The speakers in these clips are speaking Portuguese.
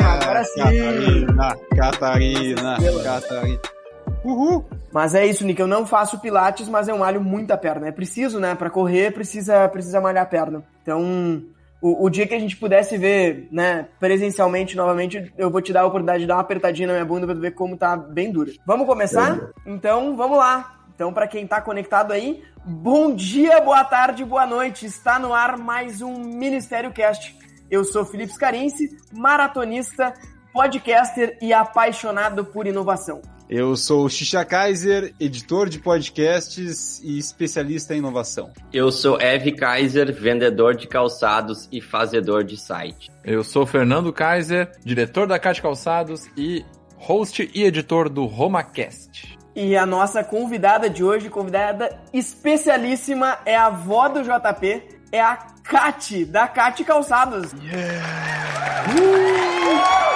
Agora sim. Catarina, Catarina, Catarina. Uhul! Mas é isso, Nick. Eu não faço pilates, mas eu malho muita perna. É preciso, né? Pra correr, precisa, precisa malhar a perna. Então, o, o, dia que a gente pudesse ver, né, presencialmente novamente, eu vou te dar a oportunidade de dar uma apertadinha na minha bunda tu ver como tá bem dura. Vamos começar? É. Então, vamos lá. Então, para quem tá conectado aí, bom dia, boa tarde, boa noite. Está no ar mais um Ministério Cast. Eu sou Felipe Scarinci, maratonista, podcaster e apaixonado por inovação. Eu sou o Xixa Kaiser, editor de podcasts e especialista em inovação. Eu sou Eve Kaiser, vendedor de calçados e fazedor de site. Eu sou Fernando Kaiser, diretor da Caixa Calçados e host e editor do RomaCast. E a nossa convidada de hoje, convidada especialíssima, é a avó do JP, é a Kati, da Kati Calçados. Yeah. Uh!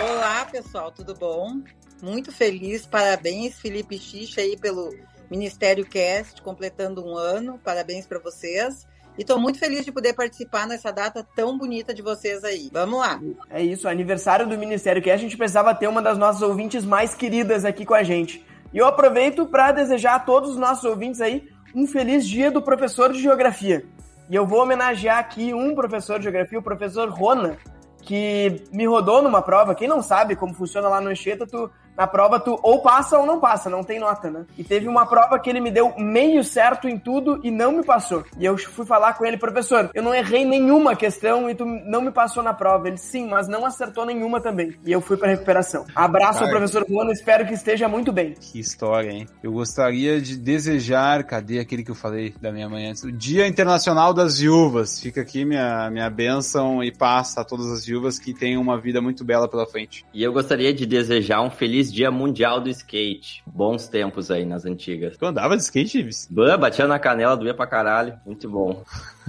Olá, pessoal, tudo bom? Muito feliz, parabéns, Felipe Xixa, aí pelo Ministério Cast, completando um ano, parabéns para vocês. E estou muito feliz de poder participar nessa data tão bonita de vocês aí. Vamos lá. É isso, aniversário do Ministério Cast, a gente precisava ter uma das nossas ouvintes mais queridas aqui com a gente. E eu aproveito para desejar a todos os nossos ouvintes aí um feliz dia do professor de geografia. E eu vou homenagear aqui um professor de geografia, o professor Rona, que me rodou numa prova. Quem não sabe como funciona lá no Enxeta, tu na prova tu ou passa ou não passa, não tem nota, né? E teve uma prova que ele me deu meio certo em tudo e não me passou. E eu fui falar com ele, professor, eu não errei nenhuma questão e tu não me passou na prova. Ele, sim, mas não acertou nenhuma também. E eu fui pra recuperação. Abraço ao professor Juan, espero que esteja muito bem. Que história, hein? Eu gostaria de desejar, cadê aquele que eu falei da minha manhã? O Dia Internacional das Viúvas. Fica aqui minha, minha bênção e passa a todas as viúvas que têm uma vida muito bela pela frente. E eu gostaria de desejar um feliz Dia Mundial do Skate. Bons tempos aí nas antigas. Tu andava de skate, Ives? Batia na canela, doía pra caralho. Muito bom.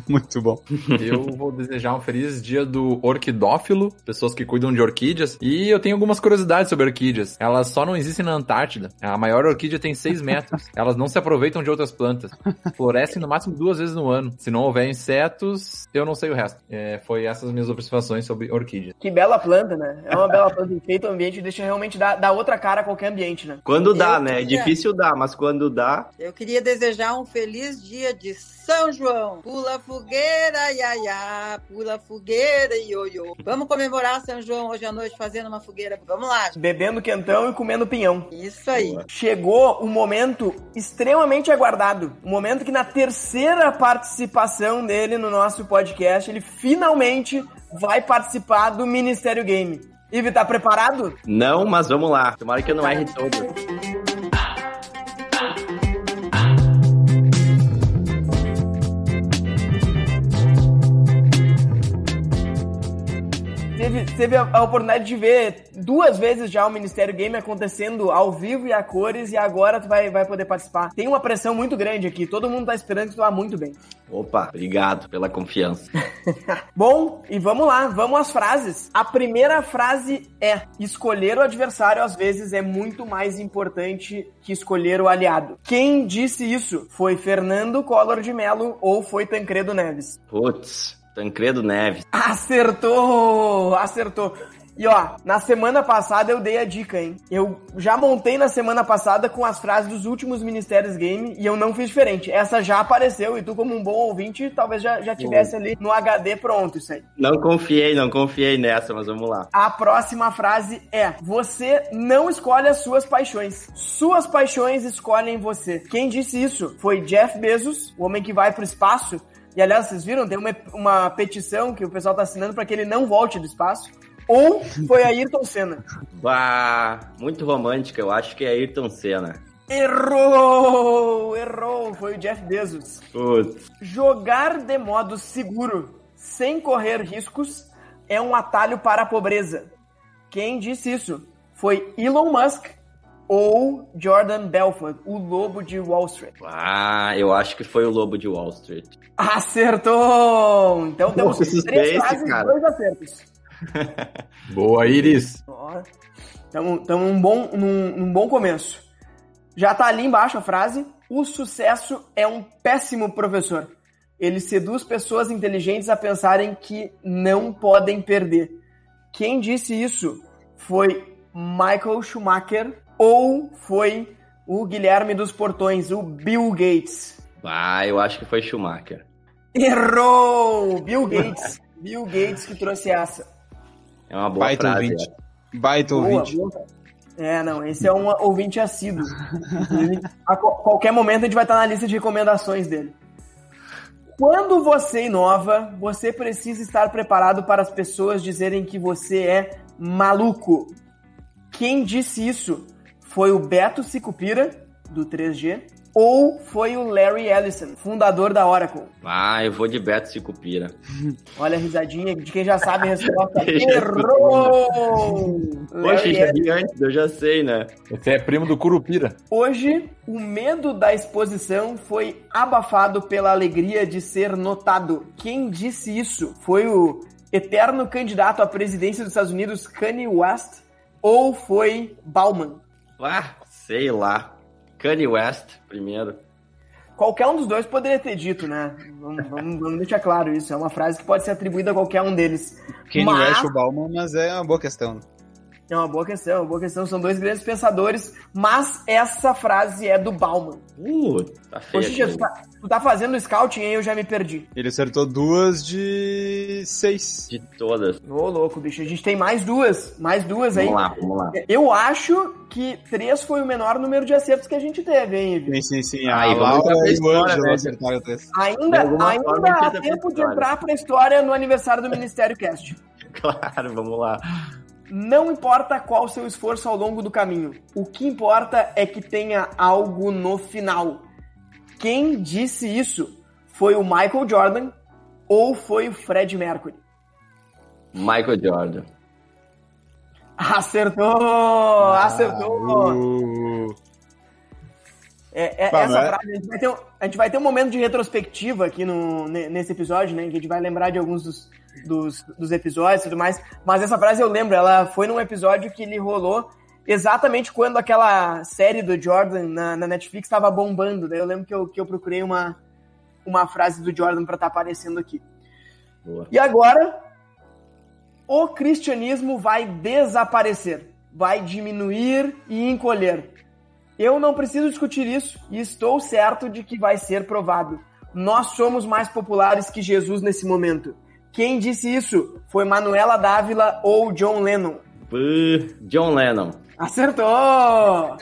Muito bom. Eu vou desejar um feliz dia do orquidófilo, pessoas que cuidam de orquídeas. E eu tenho algumas curiosidades sobre orquídeas. Elas só não existem na Antártida. A maior orquídea tem 6 metros. Elas não se aproveitam de outras plantas. Florescem no máximo duas vezes no ano. Se não houver insetos, eu não sei o resto. É, foi essas minhas observações sobre orquídea. Que bela planta, né? É uma bela planta. Enfeita o ambiente deixa realmente dar, dar outra cara a qualquer ambiente, né? Quando dá, eu né? Queria... É difícil dar, mas quando dá. Eu queria desejar um feliz dia de São João. Pula fogueira, iaiá, pula fogueira, ioiô. Vamos comemorar São João hoje à noite fazendo uma fogueira. Vamos lá. Bebendo quentão e comendo pinhão. Isso aí. Chegou um momento extremamente aguardado. Um momento que na terceira participação dele no nosso podcast, ele finalmente vai participar do Ministério Game. Ivi, tá preparado? Não, mas vamos lá. Tomara que eu não erre todo. Teve, teve a, a, oportunidade de ver duas vezes já o Ministério Game acontecendo ao vivo e a cores, e agora tu vai, vai poder participar. Tem uma pressão muito grande aqui, todo mundo tá esperando que tu vá muito bem. Opa, obrigado pela confiança. Bom, e vamos lá, vamos às frases. A primeira frase é: escolher o adversário às vezes é muito mais importante que escolher o aliado. Quem disse isso? Foi Fernando Collor de Mello ou foi Tancredo Neves? Putz, Tancredo Neves. Acertou! Acertou. E ó, na semana passada eu dei a dica, hein? Eu já montei na semana passada com as frases dos últimos Ministérios Game e eu não fiz diferente. Essa já apareceu e tu, como um bom ouvinte, talvez já, já tivesse ali no HD pronto isso aí. Não confiei, não confiei nessa, mas vamos lá. A próxima frase é: Você não escolhe as suas paixões. Suas paixões escolhem você. Quem disse isso foi Jeff Bezos, o homem que vai pro espaço e aliás, vocês viram? Tem uma, uma petição que o pessoal tá assinando para que ele não volte do espaço. Ou foi Ayrton Senna? Bah, muito romântica, eu acho que é Ayrton Senna. Errou! Errou! Foi o Jeff Bezos. Putz. Jogar de modo seguro, sem correr riscos, é um atalho para a pobreza. Quem disse isso? Foi Elon Musk ou Jordan Belfort, o lobo de Wall Street? Ah, eu acho que foi o lobo de Wall Street. Acertou! Então temos Pô, três frases e dois acertos. Boa, Iris! Estamos num bom, num, num bom começo. Já tá ali embaixo a frase: o sucesso é um péssimo professor. Ele seduz pessoas inteligentes a pensarem que não podem perder. Quem disse isso foi Michael Schumacher ou foi o Guilherme dos Portões, o Bill Gates? Ah, eu acho que foi Schumacher. Errou! Bill Gates. Bill Gates que trouxe essa. É uma boa Baita frase. ouvinte. é. Baita Boa, ouvinte. boa. É, não, esse é um ouvinte assíduo. A qualquer momento a gente vai estar na lista de recomendações dele. Quando você inova, você precisa estar preparado para as pessoas dizerem que você é maluco. Quem disse isso? Foi o Beto Sicupira, do 3G, ou foi o Larry Ellison, fundador da Oracle? Ah, eu vou de Beto Sicupira. Olha a risadinha de quem já sabe a resposta. Errou! Poxa, já vi antes, eu já sei, né? Esse é primo do Curupira. Hoje, o medo da exposição foi abafado pela alegria de ser notado. Quem disse isso? Foi o eterno candidato à presidência dos Estados Unidos, Kanye West, ou foi Bauman? Ah, sei lá. Kanye West, primeiro. Qualquer um dos dois poderia ter dito, né? Vamos, vamos- vamos deixar claro isso. É uma frase que pode ser atribuída a qualquer um deles. Kanye Mas- West ou Bauman, mas é uma boa questão. É uma boa questão, é uma boa questão. São dois grandes pensadores, mas essa frase é do Bauman. Uh, tá feio. Poxa, tu tá, tu tá fazendo scouting aí, eu já me perdi. Ele acertou duas de seis. De todas. Ô, louco, bicho. A gente tem mais duas. Mais duas aí. Vamos lá, vamos lá. Eu acho que três foi o menor número de acertos que a gente teve, hein, Ivi? Sim, sim, sim. Aí, a vamos Laura e o história, Ângelo né? acertaram três. Ainda, ainda há tempo de entrar pra história no aniversário do Ministério Cast. Claro, vamos lá. Não importa qual o seu esforço ao longo do caminho. O que importa é que tenha algo no final. Quem disse isso? Foi o Michael Jordan ou foi o Fred Mercury? Michael Jordan. Acertou! acertou! Uh, É, é- Bah, essa é? frase, a gente, vai ter, um- a gente vai ter um momento de retrospectiva aqui no, ne- nesse episódio, né? Que a gente vai lembrar de alguns dos, dos, dos episódios e tudo mais. Mas essa frase eu lembro, ela foi num episódio que ele rolou exatamente quando aquela série do Jordan na, na Netflix estava bombando. Daí eu lembro que eu, que eu procurei uma, uma frase do Jordan para estar aparecendo aqui. Boa. E agora, o cristianismo vai desaparecer, vai diminuir e encolher. Eu não preciso discutir isso e estou certo de que vai ser provado. Nós somos mais populares que Jesus nesse momento. Quem disse isso foi Manuela Dávila ou John Lennon. Uh, John Lennon. Acertou!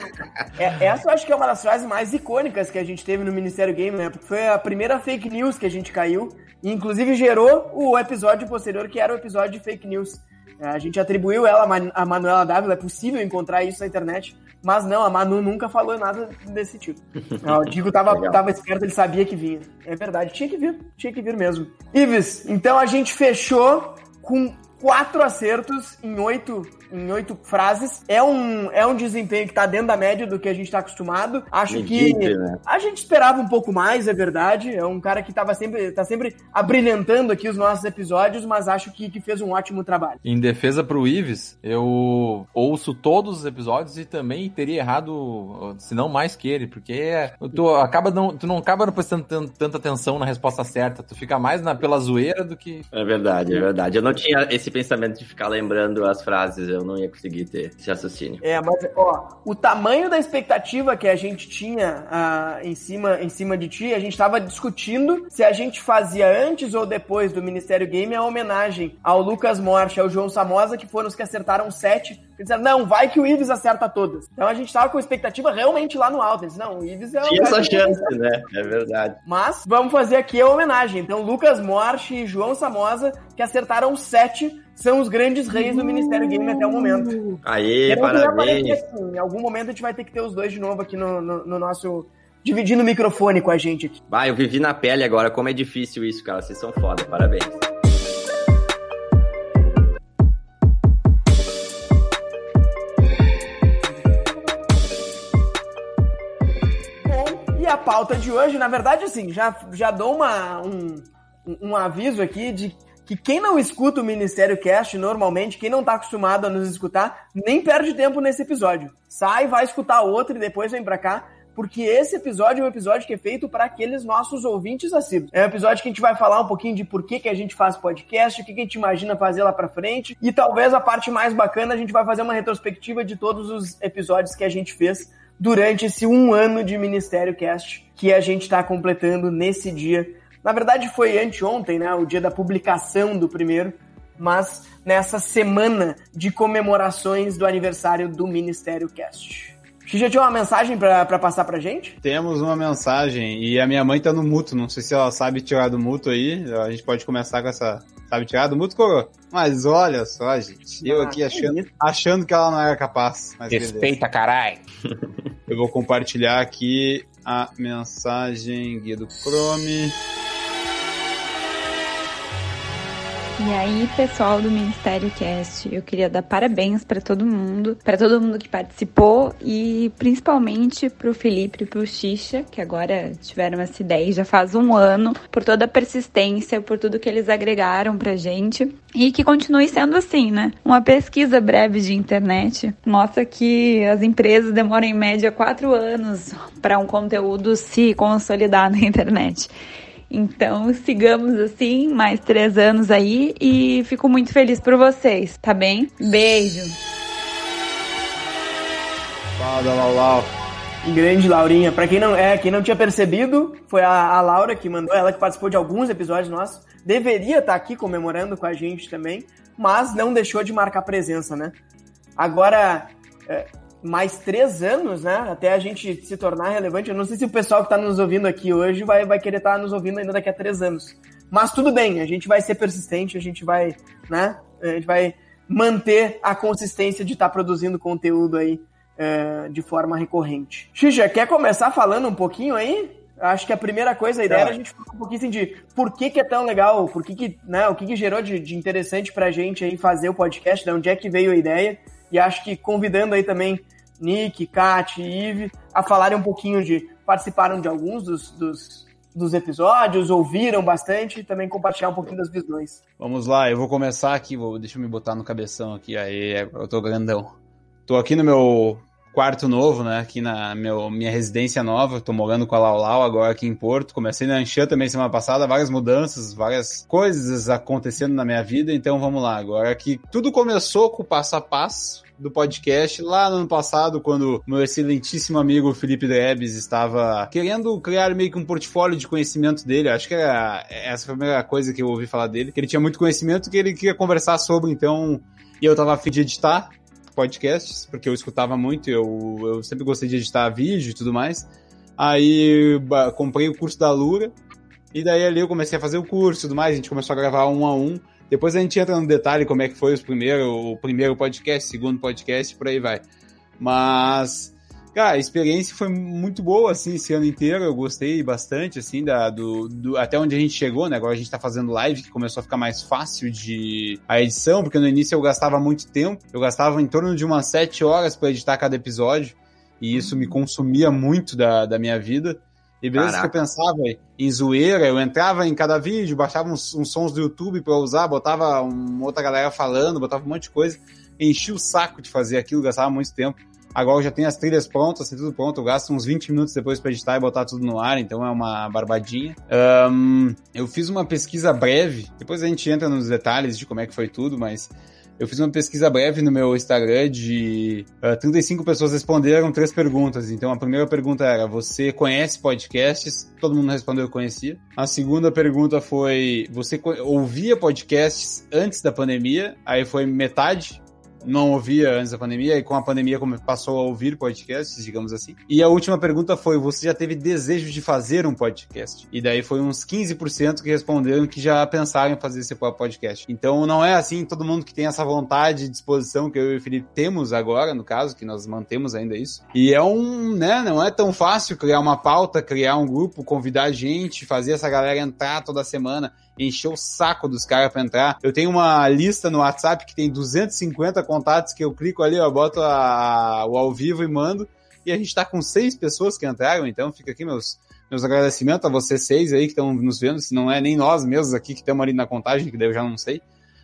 É, essa eu acho que é uma das frases mais icônicas que a gente teve no Ministério Game, né? Porque foi a primeira fake news que a gente caiu. E inclusive gerou o episódio posterior, que era o episódio de fake news. É, A gente atribuiu ela a Man- a Manuela Dávila, é possível encontrar isso na internet. Mas não, a Manu nunca falou nada desse tipo. O Digo tava, tava esperto, ele sabia que vinha. É verdade, tinha que vir, tinha que vir mesmo. Ives, então a gente fechou com quatro acertos em oito, em oito frases. É um, é um desempenho que tá dentro da média do que a gente tá acostumado. Acho que né? a gente esperava um pouco mais, é verdade. É um cara que tava sempre, tá sempre abrilhantando aqui os nossos episódios, mas acho que, que fez um ótimo trabalho. Em defesa pro Ives, eu ouço todos os episódios e também teria errado, se não mais que ele, porque tu, acaba não, tu não acaba prestando tan- tanta atenção na resposta certa, tu fica mais na, pela zoeira do que. É verdade, é verdade. Eu não tinha esse pensamento de ficar lembrando as frases, eu não ia conseguir ter esse raciocínio. É, mas ó, o tamanho da expectativa que a gente tinha ah, em, cima, em cima de ti, a gente tava discutindo se a gente fazia antes ou depois do Ministério Game a homenagem ao Lucas Morte, ao João Samosa, que foram os que acertaram sete. Eles disseram, não, vai que o Ives acerta todas. Então a gente tava com expectativa realmente lá no alto. Eles, não, o Ives é o Tinha essa chance, né? É verdade. Mas vamos fazer aqui a homenagem. Então, Lucas Morte e João Samosa, que acertaram sete, são os grandes reis do Ministério Game até o momento. Aê, Quero ver parabéns. aqui. Em algum momento a gente vai ter que ter os dois de novo aqui no, no- no nosso. dividindo o microfone com a gente aqui. Vai, eu vivi na pele agora, como é difícil isso, cara. Vocês são foda, parabéns. Bom, e a pauta de hoje, na verdade, assim, já, já dou uma, um, um aviso aqui de que quem não escuta o Ministério Cast normalmente, quem não tá acostumado a nos escutar, nem perde tempo nesse episódio. Sai, vai escutar outro e depois vem pra cá, porque esse episódio é um episódio que é feito para aqueles nossos ouvintes assíduos. É um episódio que a gente vai falar um pouquinho de por que, que a gente faz podcast, o que, que a gente imagina fazer lá pra frente, e talvez a parte mais bacana, a gente vai fazer uma retrospectiva de todos os episódios que a gente fez durante esse um ano de Ministério Cast que a gente está completando nesse dia na verdade, foi anteontem, né? O dia da publicação do primeiro, mas nessa semana de comemorações do aniversário do Ministério Cast. Já tinha uma mensagem para passar pra gente? Temos uma mensagem e a minha mãe tá no muto, não sei se ela sabe tirar do muto aí. A gente pode começar com essa. Sabe tirar do muto, Coro? Mas olha só, gente. Eu ah, aqui achando, achando que ela não era capaz. Respeita, caralho. Eu vou compartilhar aqui a mensagem guia do Chrome. E aí, pessoal do Ministério Cast, eu queria dar parabéns para todo mundo, para todo mundo que participou e principalmente pro Felipe e pro Xixa, que agora tiveram essa ideia já faz um ano, por toda a persistência, por tudo que eles agregaram pra gente e que continue sendo assim, né? Uma pesquisa breve de internet mostra que as empresas demoram em média quatro anos para um conteúdo se consolidar na internet. Então, sigamos assim, mais três anos aí e fico muito feliz por vocês, tá bem? Beijo! Fala, Lau Lau. Grande Laurinha. Para quem não é, quem não tinha percebido, foi a, a, Laura que mandou, ela que participou de alguns episódios nossos. Deveria estar tá aqui comemorando com a gente também, mas não deixou de marcar presença, né? Agora, é, mais três anos, né? Até a gente se tornar relevante. Eu não sei se o pessoal que está nos ouvindo aqui hoje vai, vai querer estar tá nos ouvindo ainda daqui a três anos. Mas tudo bem, a gente vai ser persistente, a gente vai, né? A gente vai manter a consistência de estar tá produzindo conteúdo aí é, de forma recorrente. Xixa, quer começar falando um pouquinho aí? Acho que a primeira coisa, a ideia é. era a gente falar um pouquinho assim de por que, que é tão legal, por que, que né, o que, que gerou de, de interessante pra gente aí fazer o podcast, de onde é que veio a ideia. E acho que convidando aí também Nick, Kat e Ive a falarem um pouquinho de. participaram de alguns dos, dos, dos episódios, ouviram bastante e também compartilhar um pouquinho das visões. Vamos lá, eu vou começar aqui, vou, deixa eu me botar no cabeção aqui, aí eu tô grandão. Tô aqui no meu quarto novo, né? Aqui na meu, minha residência nova. Tô morando com a Laulau agora aqui em Porto. Comecei na Anchan também semana passada, várias mudanças, várias coisas acontecendo na minha vida. Então vamos lá. Agora que tudo começou com o passo a passo do podcast lá no ano passado, quando meu excelentíssimo amigo Felipe Drebes estava querendo criar meio que um portfólio de conhecimento dele. Acho que era essa foi a primeira coisa que eu ouvi falar dele, que ele tinha muito conhecimento que ele queria conversar sobre, então e eu tava afim de editar, podcasts, porque eu escutava muito, eu, eu sempre gostei de editar vídeo e tudo mais. Aí comprei o curso da Lura, e daí ali eu comecei a fazer o curso e tudo mais, a gente começou a gravar um a um. Depois a gente entra no detalhe como é que foi os primeiro, o primeiro podcast, segundo podcast, por aí vai. Mas Cara, a experiência foi muito boa, assim, esse ano inteiro. Eu gostei bastante, assim, da, do, do, até onde a gente chegou, né? Agora a gente tá fazendo live, que começou a ficar mais fácil de a edição, porque no início eu gastava muito tempo. Eu gastava em torno de umas sete horas para editar cada episódio. E isso me consumia muito da, da minha vida. E beleza que eu pensava em zoeira, eu entrava em cada vídeo, baixava uns, uns sons do YouTube para usar, botava uma outra galera falando, botava um monte de coisa, enchia o saco de fazer aquilo, gastava muito tempo. Agora já tenho as trilhas prontas, tem tudo pronto. Eu gasto uns 20 minutos depois para editar e botar tudo no ar, então é uma barbadinha. Um, eu fiz uma pesquisa breve, depois a gente entra nos detalhes de como é que foi tudo, mas eu fiz uma pesquisa breve no meu Instagram de uh, ah, 35 pessoas responderam três perguntas. Então a primeira pergunta era: Você conhece podcasts? Todo mundo respondeu que conhecia. A segunda pergunta foi: Você ouvia podcasts antes da pandemia? Aí foi metade não ouvia antes da pandemia e com a pandemia passou a ouvir podcasts, digamos assim. E a última pergunta foi: você já teve desejo de fazer um podcast? E daí foi uns 15% que responderam que já pensaram em fazer esse podcast. Então não é assim todo mundo que tem essa vontade e disposição que eu e o Felipe temos agora, no caso, que nós mantemos ainda isso. E é um, né, não é tão fácil criar uma pauta, criar um grupo, convidar gente, fazer essa galera entrar toda semana encher o saco dos caras pra entrar. Eu tenho uma lista no WhatsApp que tem 250 contatos que eu clico ali, eu boto a, o ao vivo e mando. E a gente tá com seis pessoas que entraram, então fica aqui meus meus agradecimentos a vocês seis aí que estão nos vendo, se não é nem nós mesmos aqui que estamos ali na contagem, que daí eu já não sei.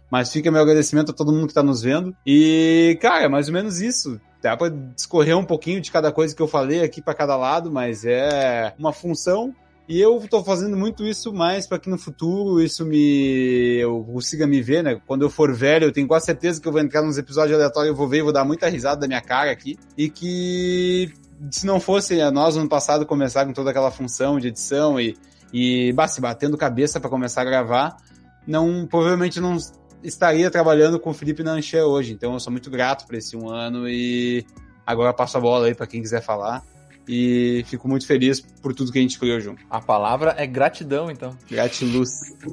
Mas fica meu agradecimento a todo mundo que está nos vendo. E, cara, mais ou menos isso. Dá para discorrer um pouquinho de cada coisa que eu falei aqui para cada lado, mas é uma função e eu estou fazendo muito isso mais para que no futuro isso me eu consiga me ver, né? Quando eu for velho, eu tenho quase certeza que eu vou entrar nos episódios aleatórios, eu vou ver e vou dar muita risada da minha cara aqui. E que se não fosse nós no ano passado começar com toda aquela função de edição e, e bah, se batendo cabeça para começar a gravar, não provavelmente não estaria trabalhando com o Felipe Nanché hoje. Então eu sou muito grato por esse um ano e agora passo a bola aí para quem quiser falar e fico muito feliz por tudo que a gente criou junto. A palavra é gratidão, então. Gratiluz.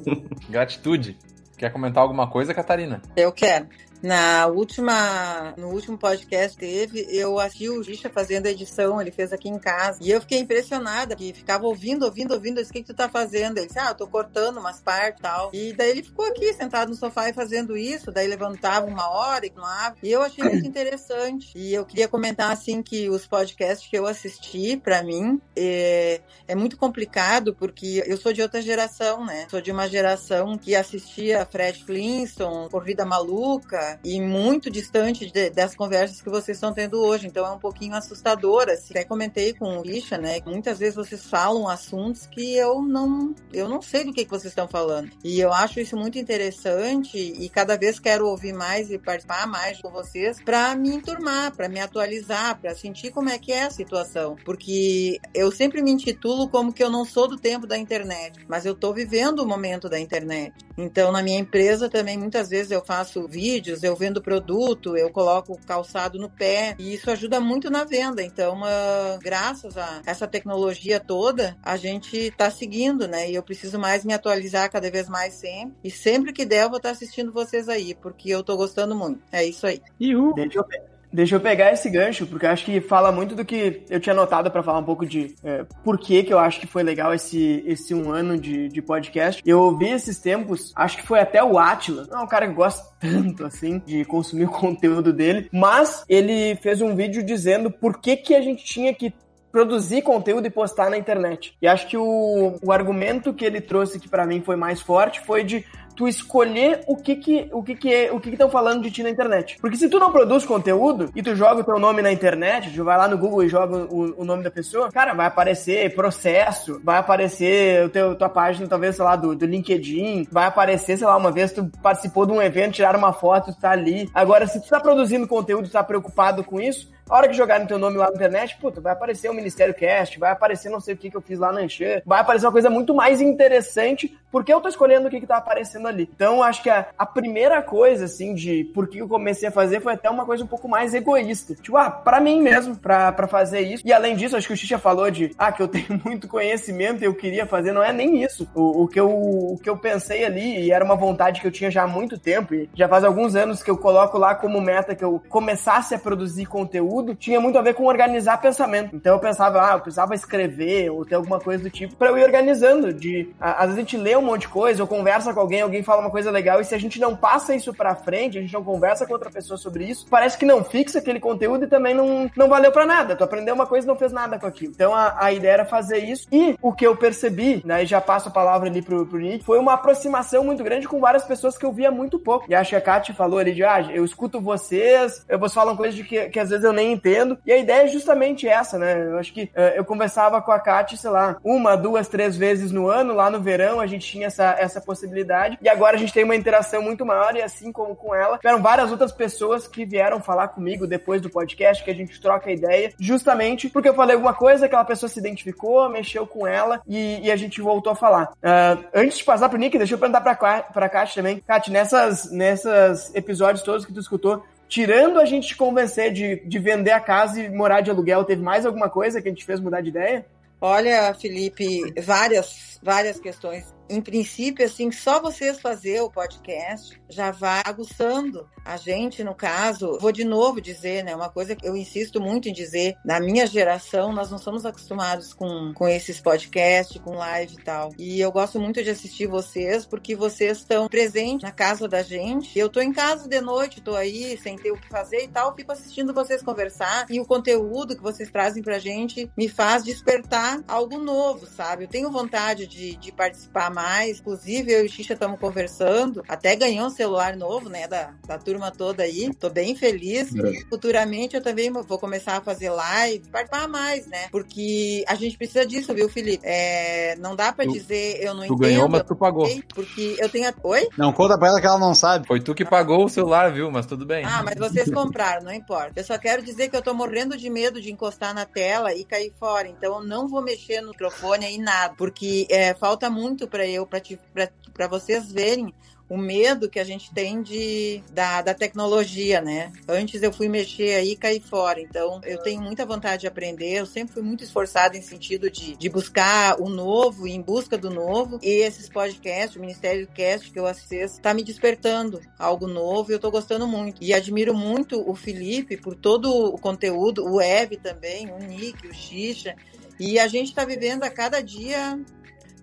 Gratitude. Quer comentar alguma coisa, Catarina? Eu quero. Na última, no último podcast teve, eu assisti o Gicha fazendo a edição, ele fez aqui em casa. E eu fiquei impressionada, que ficava ouvindo, ouvindo, ouvindo. Eu disse, o que, que tu tá fazendo? Ele disse, ah, eu tô cortando umas partes e tal. E daí ele ficou aqui, sentado no sofá e fazendo isso. Daí levantava uma hora e continuava. E eu achei muito interessante. E eu queria comentar, assim, que os podcasts que eu assisti, para mim, é, é muito complicado, porque eu sou de outra geração, né? Sou de uma geração que assistia Fred Flintstone, Corrida Maluca, e muito distante de, das conversas que vocês estão tendo hoje. Então é um pouquinho assustador. Assim. Até comentei com o Isha, né? Muitas vezes vocês falam assuntos que eu não, eu não sei do que, que vocês estão falando. E eu acho isso muito interessante e cada vez quero ouvir mais e participar mais com vocês para me enturmar, para me atualizar, para sentir como é que é a situação. Porque eu sempre me intitulo como que eu não sou do tempo da internet, mas eu estou vivendo o momento da internet. Então, na minha empresa também, muitas vezes eu faço vídeos, eu vendo produto, eu coloco calçado no pé, e isso ajuda muito na venda. Então, uh, graças a essa tecnologia toda, a gente está seguindo, né? E eu preciso mais me atualizar cada vez mais sempre. E sempre que der, eu vou estar tá assistindo vocês aí, porque eu estou gostando muito. É isso aí. Uhul. Deixa eu Deixa eu pegar esse gancho, porque acho que fala muito do que eu tinha notado para falar um pouco de é, por que, que eu acho que foi legal esse, esse um ano de, de podcast. Eu ouvi esses tempos, acho que foi até o Atila, não é um cara que gosta tanto assim de consumir o conteúdo dele, mas ele fez um vídeo dizendo por que, que a gente tinha que produzir conteúdo e postar na internet. E acho que o, o argumento que ele trouxe que para mim foi mais forte foi de tu escolher o que que o que que é, o que estão falando de ti na internet. Porque se tu não produz conteúdo e tu joga o teu nome na internet, tu vai lá no Google e joga o, o nome da pessoa, cara, vai aparecer processo, vai aparecer o teu tua página talvez sei lá do, do LinkedIn, vai aparecer, sei lá, uma vez tu participou de um evento, tiraram uma foto, tu tá ali. Agora se tu tá produzindo conteúdo, tu tá preocupado com isso, a hora que jogarem teu nome lá na internet, puta, vai aparecer o Ministério Cast, vai aparecer não sei o que que eu fiz lá na Anchor, vai aparecer uma coisa muito mais interessante, porque eu tô escolhendo o que que tá aparecendo ali. Então, acho que a, a primeira coisa, assim, de por que eu comecei a fazer foi até uma coisa um pouco mais egoísta. Tipo, ah, pra mim mesmo, pra, pra fazer isso. E além disso, acho que o Xixa falou de, ah, que eu tenho muito conhecimento e eu queria fazer. Não é nem isso. O, o, que eu, o que eu pensei ali, e era uma vontade que eu tinha já há muito tempo, e já faz alguns anos que eu coloco lá como meta que eu começasse a produzir conteúdo, tinha muito a ver com organizar pensamento. Então eu pensava, ah, eu precisava escrever ou ter alguma coisa do tipo, pra eu ir organizando. De, às vezes a gente lê um monte de coisa, ou conversa com alguém, alguém fala uma coisa legal, e se a gente não passa isso pra frente, a gente não conversa com outra pessoa sobre isso, parece que não fixa aquele conteúdo e também não, não valeu pra nada. Tu aprendeu uma coisa e não fez nada com aquilo. Então a, a ideia era fazer isso. E o que eu percebi, né, e já passo a palavra ali pro, pro Nick, foi uma aproximação muito grande com várias pessoas que eu via muito pouco. E acho que a Kátia falou ali de, ah, eu escuto vocês, vocês falam coisas de que, que às vezes eu nem entendo. E a ideia é justamente essa, né? Eu acho que uh, eu conversava com a Kátia, sei lá, uma, duas, três vezes no ano, lá no verão, a gente tinha essa, essa possibilidade. E agora a gente tem uma interação muito maior e assim como com ela, tiveram várias outras pessoas que vieram falar comigo depois do podcast, que a gente troca ideia, justamente porque eu falei alguma coisa, aquela pessoa se identificou, mexeu com ela e, e a gente voltou a falar. Uh, antes de passar pro Nick, deixa eu perguntar pra, pra Kátia também. Kátia, nessas, nessas episódios todos que tu escutou, tirando a gente convencer de, de vender a casa e morar de aluguel, teve mais alguma coisa que a gente fez mudar de ideia? Olha, Felipe, várias, várias questões em princípio, assim, só vocês fazer o podcast já vai aguçando a gente, no caso. Vou de novo dizer, né? Uma coisa que eu insisto muito em dizer, na minha geração, nós não somos acostumados com, com esses podcasts, com live e tal. E eu gosto muito de assistir vocês, porque vocês estão presentes na casa da gente. Eu tô em casa de noite, tô aí, sem ter o que fazer e tal, fico assistindo vocês conversar. E o conteúdo que vocês trazem pra gente me faz despertar algo novo, sabe? Eu tenho vontade de, de participar mais. Inclusive, eu e o Xixa estamos conversando. Até ganhou um celular novo, né? Da, da turma toda aí. Tô bem feliz. É. Futuramente eu também vou começar a fazer live, participar mais, né? Porque a gente precisa disso, viu, Felipe? É, não dá pra tu, dizer eu não tu entendo. Tu ganhou, mas tu pagou. Porque eu tenho. A... Oi? Não conta pra ela que ela não sabe. Foi tu que pagou o celular, viu? Mas tudo bem. Ah, mas vocês compraram, não importa. Eu só quero dizer que eu tô morrendo de medo de encostar na tela e cair fora. Então eu não vou mexer no microfone aí nada. Porque é, falta muito para eu, para vocês verem o medo que a gente tem de, da, da tecnologia, né? Antes eu fui mexer aí e caí fora. Então, eu tenho muita vontade de aprender. Eu sempre fui muito esforçada em sentido de, de buscar o novo, em busca do novo. E esses podcasts, o Ministério do Cast que eu assisto, está me despertando algo novo e eu estou gostando muito. E admiro muito o Felipe por todo o conteúdo, o Eve também, o Nick, o Xixa. E a gente está vivendo a cada dia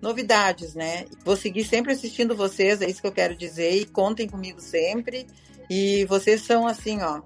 novidades, né? Vou seguir sempre assistindo vocês, é isso que eu quero dizer, e contem comigo sempre. E vocês são, assim, ó,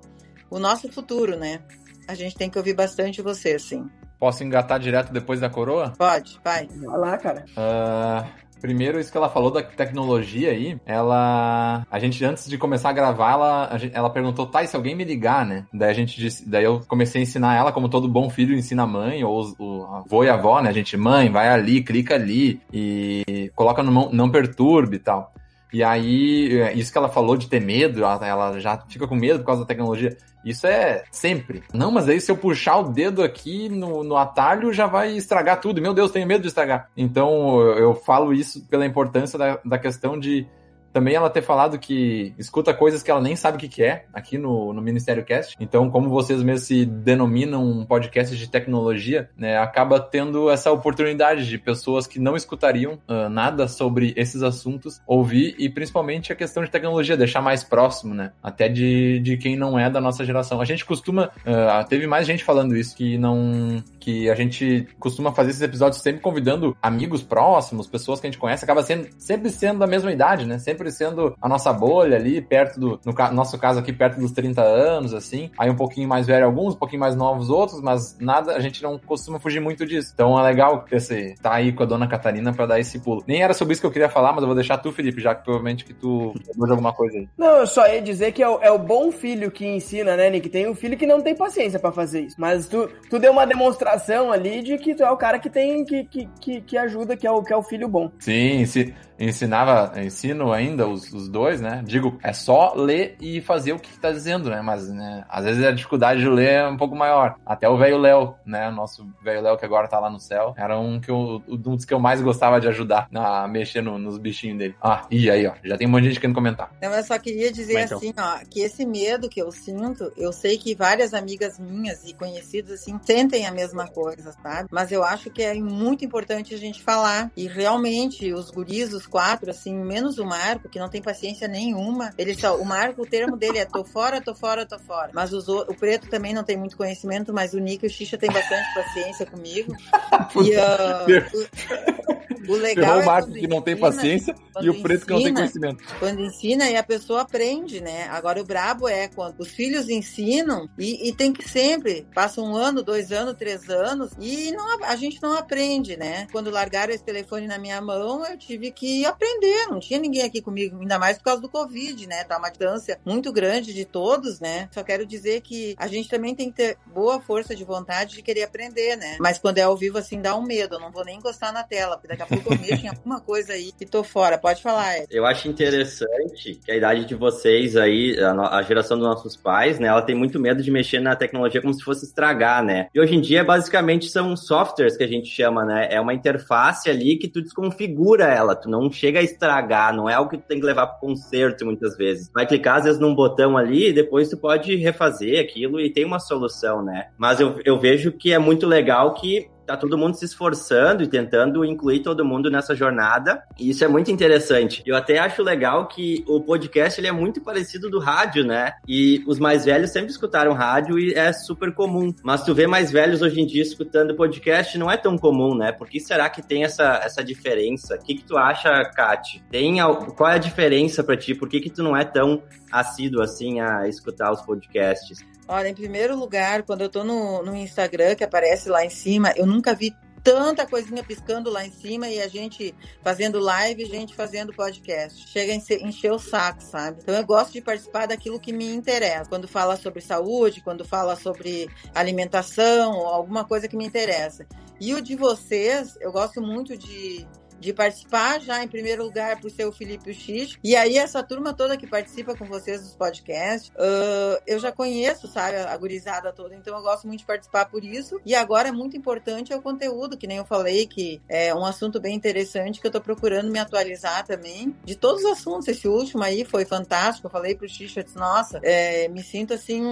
o nosso futuro, né? A gente tem que ouvir bastante vocês, sim. Posso engatar direto depois da coroa? Pode, vai. Vai lá, cara. Uh, Primeiro, isso que ela falou da tecnologia aí, ela. A gente, antes de começar a gravar, ela, ela perguntou, tá, e se alguém me ligar, né? Daí a gente disse, daí eu comecei a ensinar ela, como todo bom filho ensina a mãe, ou o avô e a avó, né? A gente, mãe, vai ali, clica ali e coloca no não perturbe e tal. E aí, é, isso que ela falou de ter medo, ela, ela já fica com medo por causa da tecnologia. Isso é sempre. Não, mas aí se eu puxar o dedo aqui no, no atalho, já vai estragar tudo. Meu Deus, tenho medo de estragar. Então eu, falo isso pela importância da, da questão de também ela ter falado que escuta coisas que ela nem sabe o que, que é aqui no, no Ministério Cast. Então, como vocês mesmos se denominam um podcast de tecnologia, né, acaba tendo essa oportunidade de pessoas que não escutariam uh, nada sobre esses assuntos ouvir e principalmente a questão de tecnologia, deixar mais próximo, né? Até de, de quem não é da nossa geração. A gente costuma. Uh, teve mais gente falando isso, que não. que a gente costuma fazer esses episódios sempre convidando amigos próximos, pessoas que a gente conhece, acaba sendo, sempre sendo da mesma idade, né? Sempre sempre sendo a nossa bolha ali, perto do, no ca nosso caso aqui, perto dos 30 anos, assim. Aí um pouquinho mais velho alguns, um pouquinho mais novos outros, mas nada, a gente não costuma fugir muito disso. Então é legal esse, tá aí com a dona Catarina para dar esse pulo. Nem era sobre isso que eu queria falar, mas eu vou deixar tu, Felipe, já que provavelmente que tu de alguma coisa aí. Não, eu só ia dizer que é o, é o bom filho que ensina, né, Nick? Tem um filho que não tem paciência para fazer isso. Mas tu, tu deu uma demonstração ali de que tu é o cara que tem, que, que, que, que ajuda, que é, o, que é o filho bom. Sim, sim ensinava, ensino ainda os, os, dois, né? Digo, é só ler e fazer o que tá dizendo, né? Mas, né, às vezes a dificuldade de ler é um pouco maior. Até o velho Léo, né? O nosso velho Léo que agora tá lá no céu, era um, que eu, um dos que eu mais gostava de ajudar a mexer no, nos bichinhos dele. Ah, e aí, ó, já tem um monte de gente querendo comentar. Não, eu só queria dizer então. assim, ó, que esse medo que eu sinto, eu sei que várias amigas minhas e conhecidas, assim, sentem a mesma coisa, sabe? Mas eu acho que é muito importante a gente falar. E realmente, os guris, os quatro, assim, menos o Marco, que não tem paciência nenhuma. Ele só, o Marco, o termo dele é tô fora, tô fora, tô fora. Mas os, o Preto também não tem muito conhecimento, mas o Nico e o Xixa tem bastante paciência comigo. e, uh, o legal o Marco é que não ensina, tem paciência e o preto ensina, que não tem conhecimento. Quando ensina e a pessoa aprende, né? Agora o brabo é quando os filhos ensinam e, e tem que sempre, passa um ano, dois anos, três anos e não, a gente não aprende, né? Quando largaram esse telefone na minha mão, eu tive que aprender, não tinha ninguém aqui comigo, ainda mais por causa do Covid, né? Tá uma distância muito grande de todos, né? Só quero dizer que a gente também tem que ter boa força de vontade de querer aprender, né? Mas quando é ao vivo, assim, dá um medo, eu não vou nem encostar na tela, porque daqui a mexo em alguma coisa aí e tô fora. Pode falar, Ed. Eu acho interessante que a idade de vocês aí, a, a, geração dos nossos pais, né, ela tem muito medo de mexer na tecnologia como se fosse estragar, né? E hoje em dia, basicamente, são softwares que a gente chama, né? É uma interface ali que tu desconfigura ela, tu não chega a estragar, não é algo que tu tem que levar pro conserto muitas vezes. Vai clicar, às vezes, num botão ali e depois tu pode refazer aquilo e tem uma solução, né? Mas eu, eu vejo que é muito legal que tá todo mundo se esforçando e tentando incluir todo mundo nessa jornada, e isso é muito interessante. Eu até acho legal que o podcast ele é muito parecido do rádio, né? E os mais velhos sempre escutaram rádio e é super comum. Mas tu vê mais velhos hoje em dia escutando podcast não é tão comum, né? Por que será que tem essa, essa diferença? O que, que tu acha, Kate? Tem, qual é a diferença para ti? Por que, que tu não é tão assíduo assim a escutar os podcasts? Olha, em primeiro lugar, quando eu tô no, no Instagram, que aparece lá em cima, eu nunca vi tanta coisinha piscando lá em cima e a gente fazendo live, gente fazendo podcast. Chega a encher o saco, sabe? Então eu gosto de participar daquilo que me interessa. Quando fala sobre saúde, quando fala sobre alimentação, alguma coisa que me interessa. E o de vocês, eu gosto muito de de participar já em primeiro lugar por ser o Felipe o X. E aí, essa turma toda que participa com vocês dos podcasts, uh, eu já conheço, sabe, a gurizada toda, então eu gosto muito de participar por isso. E agora é muito importante é o conteúdo, que nem eu falei, que é um assunto bem interessante que eu tô procurando me atualizar também. De todos os assuntos, esse último aí foi fantástico. Eu falei pro X, eu disse, nossa, é, me sinto assim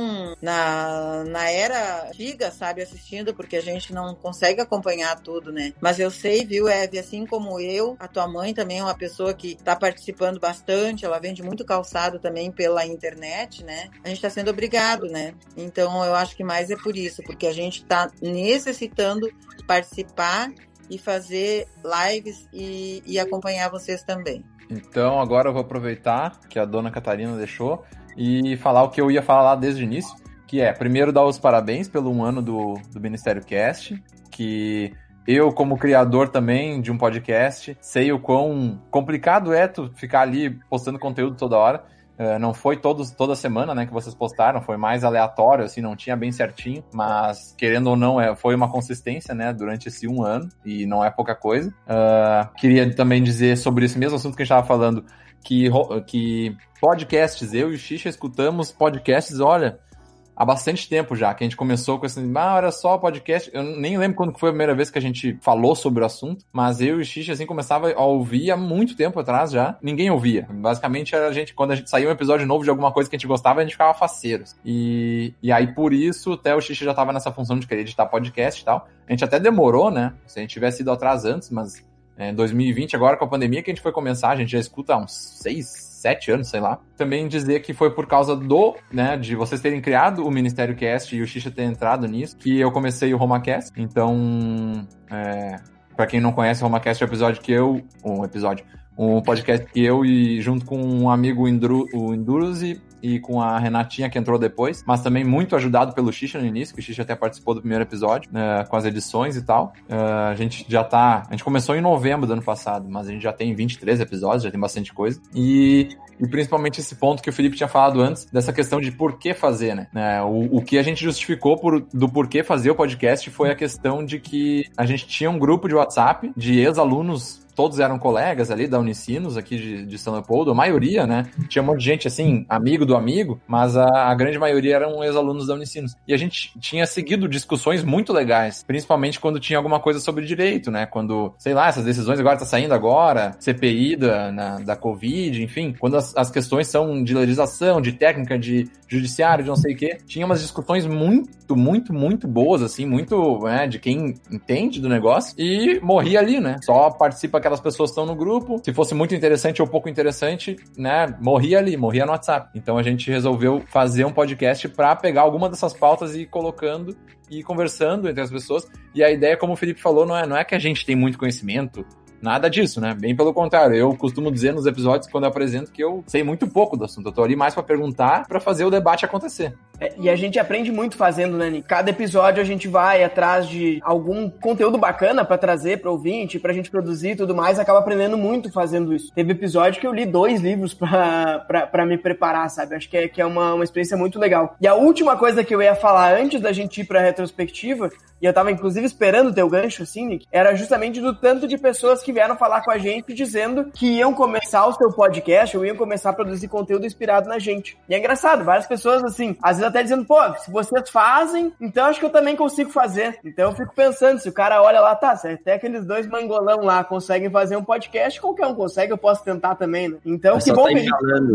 na, na era antiga, sabe, assistindo, porque a gente não consegue acompanhar tudo, né? Mas eu sei, viu, Eve, assim como eu, a tua mãe também é uma pessoa que está participando bastante, ela vende muito calçado também pela internet, né? A gente está sendo obrigado, né? Então eu acho que mais é por isso, porque a gente está necessitando participar e fazer lives e, e acompanhar vocês também. Então agora eu vou aproveitar que a dona Catarina deixou e falar o que eu ia falar lá desde o início, que é primeiro dar os parabéns pelo um ano do, do Ministério Cast, que eu, como criador também de um podcast, sei o quão complicado é tu ficar ali postando conteúdo toda hora. Uh, não foi todos, toda semana né, que vocês postaram, foi mais aleatório, assim, não tinha bem certinho, mas querendo ou não, é, foi uma consistência né, durante esse um ano, e não é pouca coisa. Uh, queria também dizer sobre esse mesmo assunto que a gente estava falando, que, que podcasts, eu e o Xixa escutamos podcasts, olha, há bastante tempo já, que a gente começou com esse, ah, era só podcast, eu nem lembro quando foi a primeira vez que a gente falou sobre o assunto, mas eu e o Xixi, assim, começava a ouvir há muito tempo atrás já, ninguém ouvia. Basicamente, a gente, quando a gente saía um episódio novo de alguma coisa que a gente gostava, a gente ficava faceiros. E, e aí, por isso, até o Xixi já tava nessa função de querer editar podcast e tal. A gente até demorou, né? Se a gente tivesse ido atrás antes, mas é, 2020, agora com a pandemia que a gente foi começar, a gente já escuta há uns seis, sete anos, sei lá. Também dizer que foi por causa do, né, de vocês terem criado o Ministério Cast e o Xixa ter entrado nisso, que eu comecei o RomaCast. Então, é, para quem não conhece, o RomaCast é o episódio que eu, um episódio, um podcast que eu e junto com um amigo o Enduruzi e com a Renatinha que entrou depois, mas também muito ajudado pelo Xixa no início, que o Xixa até participou do primeiro episódio, né, com as edições e tal. Uh, a gente já tá. A gente começou em novembro do ano passado, mas a gente já tem 23 episódios, já tem bastante coisa. E, e principalmente esse ponto que o Felipe tinha falado antes, dessa questão de por que fazer, né? É, o, o que a gente justificou por, do porquê fazer o podcast foi a questão de que a gente tinha um grupo de WhatsApp de ex-alunos todos eram colegas ali da Unicinos, aqui de, de São Leopoldo, a maioria, né? Tinha um monte de gente, assim, amigo do amigo, mas a, a grande maioria eram ex-alunos da Unicinos. E a gente tinha seguido discussões muito legais, principalmente quando tinha alguma coisa sobre direito, né? Quando, sei lá, essas decisões agora tá saindo agora, CPI da, na, da Covid, enfim, quando as, as questões são de legislação, de técnica, de judiciário, de não sei o quê, tinha umas discussões muito, muito, muito boas, assim, muito, né, de quem entende do negócio, e morria ali, né? Só participa aquela aquelas pessoas estão no grupo. Se fosse muito interessante ou pouco interessante, né, morria ali, morria no WhatsApp. Então a gente resolveu fazer um podcast para pegar alguma dessas pautas e ir colocando e conversando entre as pessoas. E a ideia, como o Felipe falou, não é, não é que a gente tem muito conhecimento, Nada disso, né? Bem pelo contrário. Eu costumo dizer nos episódios, quando eu apresento, que eu sei muito pouco do assunto. Eu tô ali mais para perguntar, para fazer o debate acontecer. É, e a gente aprende muito fazendo, né, Nick? Cada episódio a gente vai atrás de algum conteúdo bacana para trazer para ouvinte, pra gente produzir e tudo mais, acaba aprendendo muito fazendo isso. Teve episódio que eu li dois livros para me preparar, sabe? Acho que é, que é uma, uma experiência muito legal. E a última coisa que eu ia falar antes da gente ir pra retrospectiva, e eu tava inclusive esperando o teu gancho, assim, Nick, era justamente do tanto de pessoas que vieram falar com a gente dizendo que iam começar o seu podcast ou iam começar a produzir conteúdo inspirado na gente. E é engraçado, várias pessoas, assim, às vezes até dizendo, pô, se vocês fazem, então acho que eu também consigo fazer. Então eu fico pensando, se o cara olha lá, tá, até aqueles dois mangolão lá conseguem fazer um podcast, qualquer um consegue, eu posso tentar também, né? Então, que bom tá que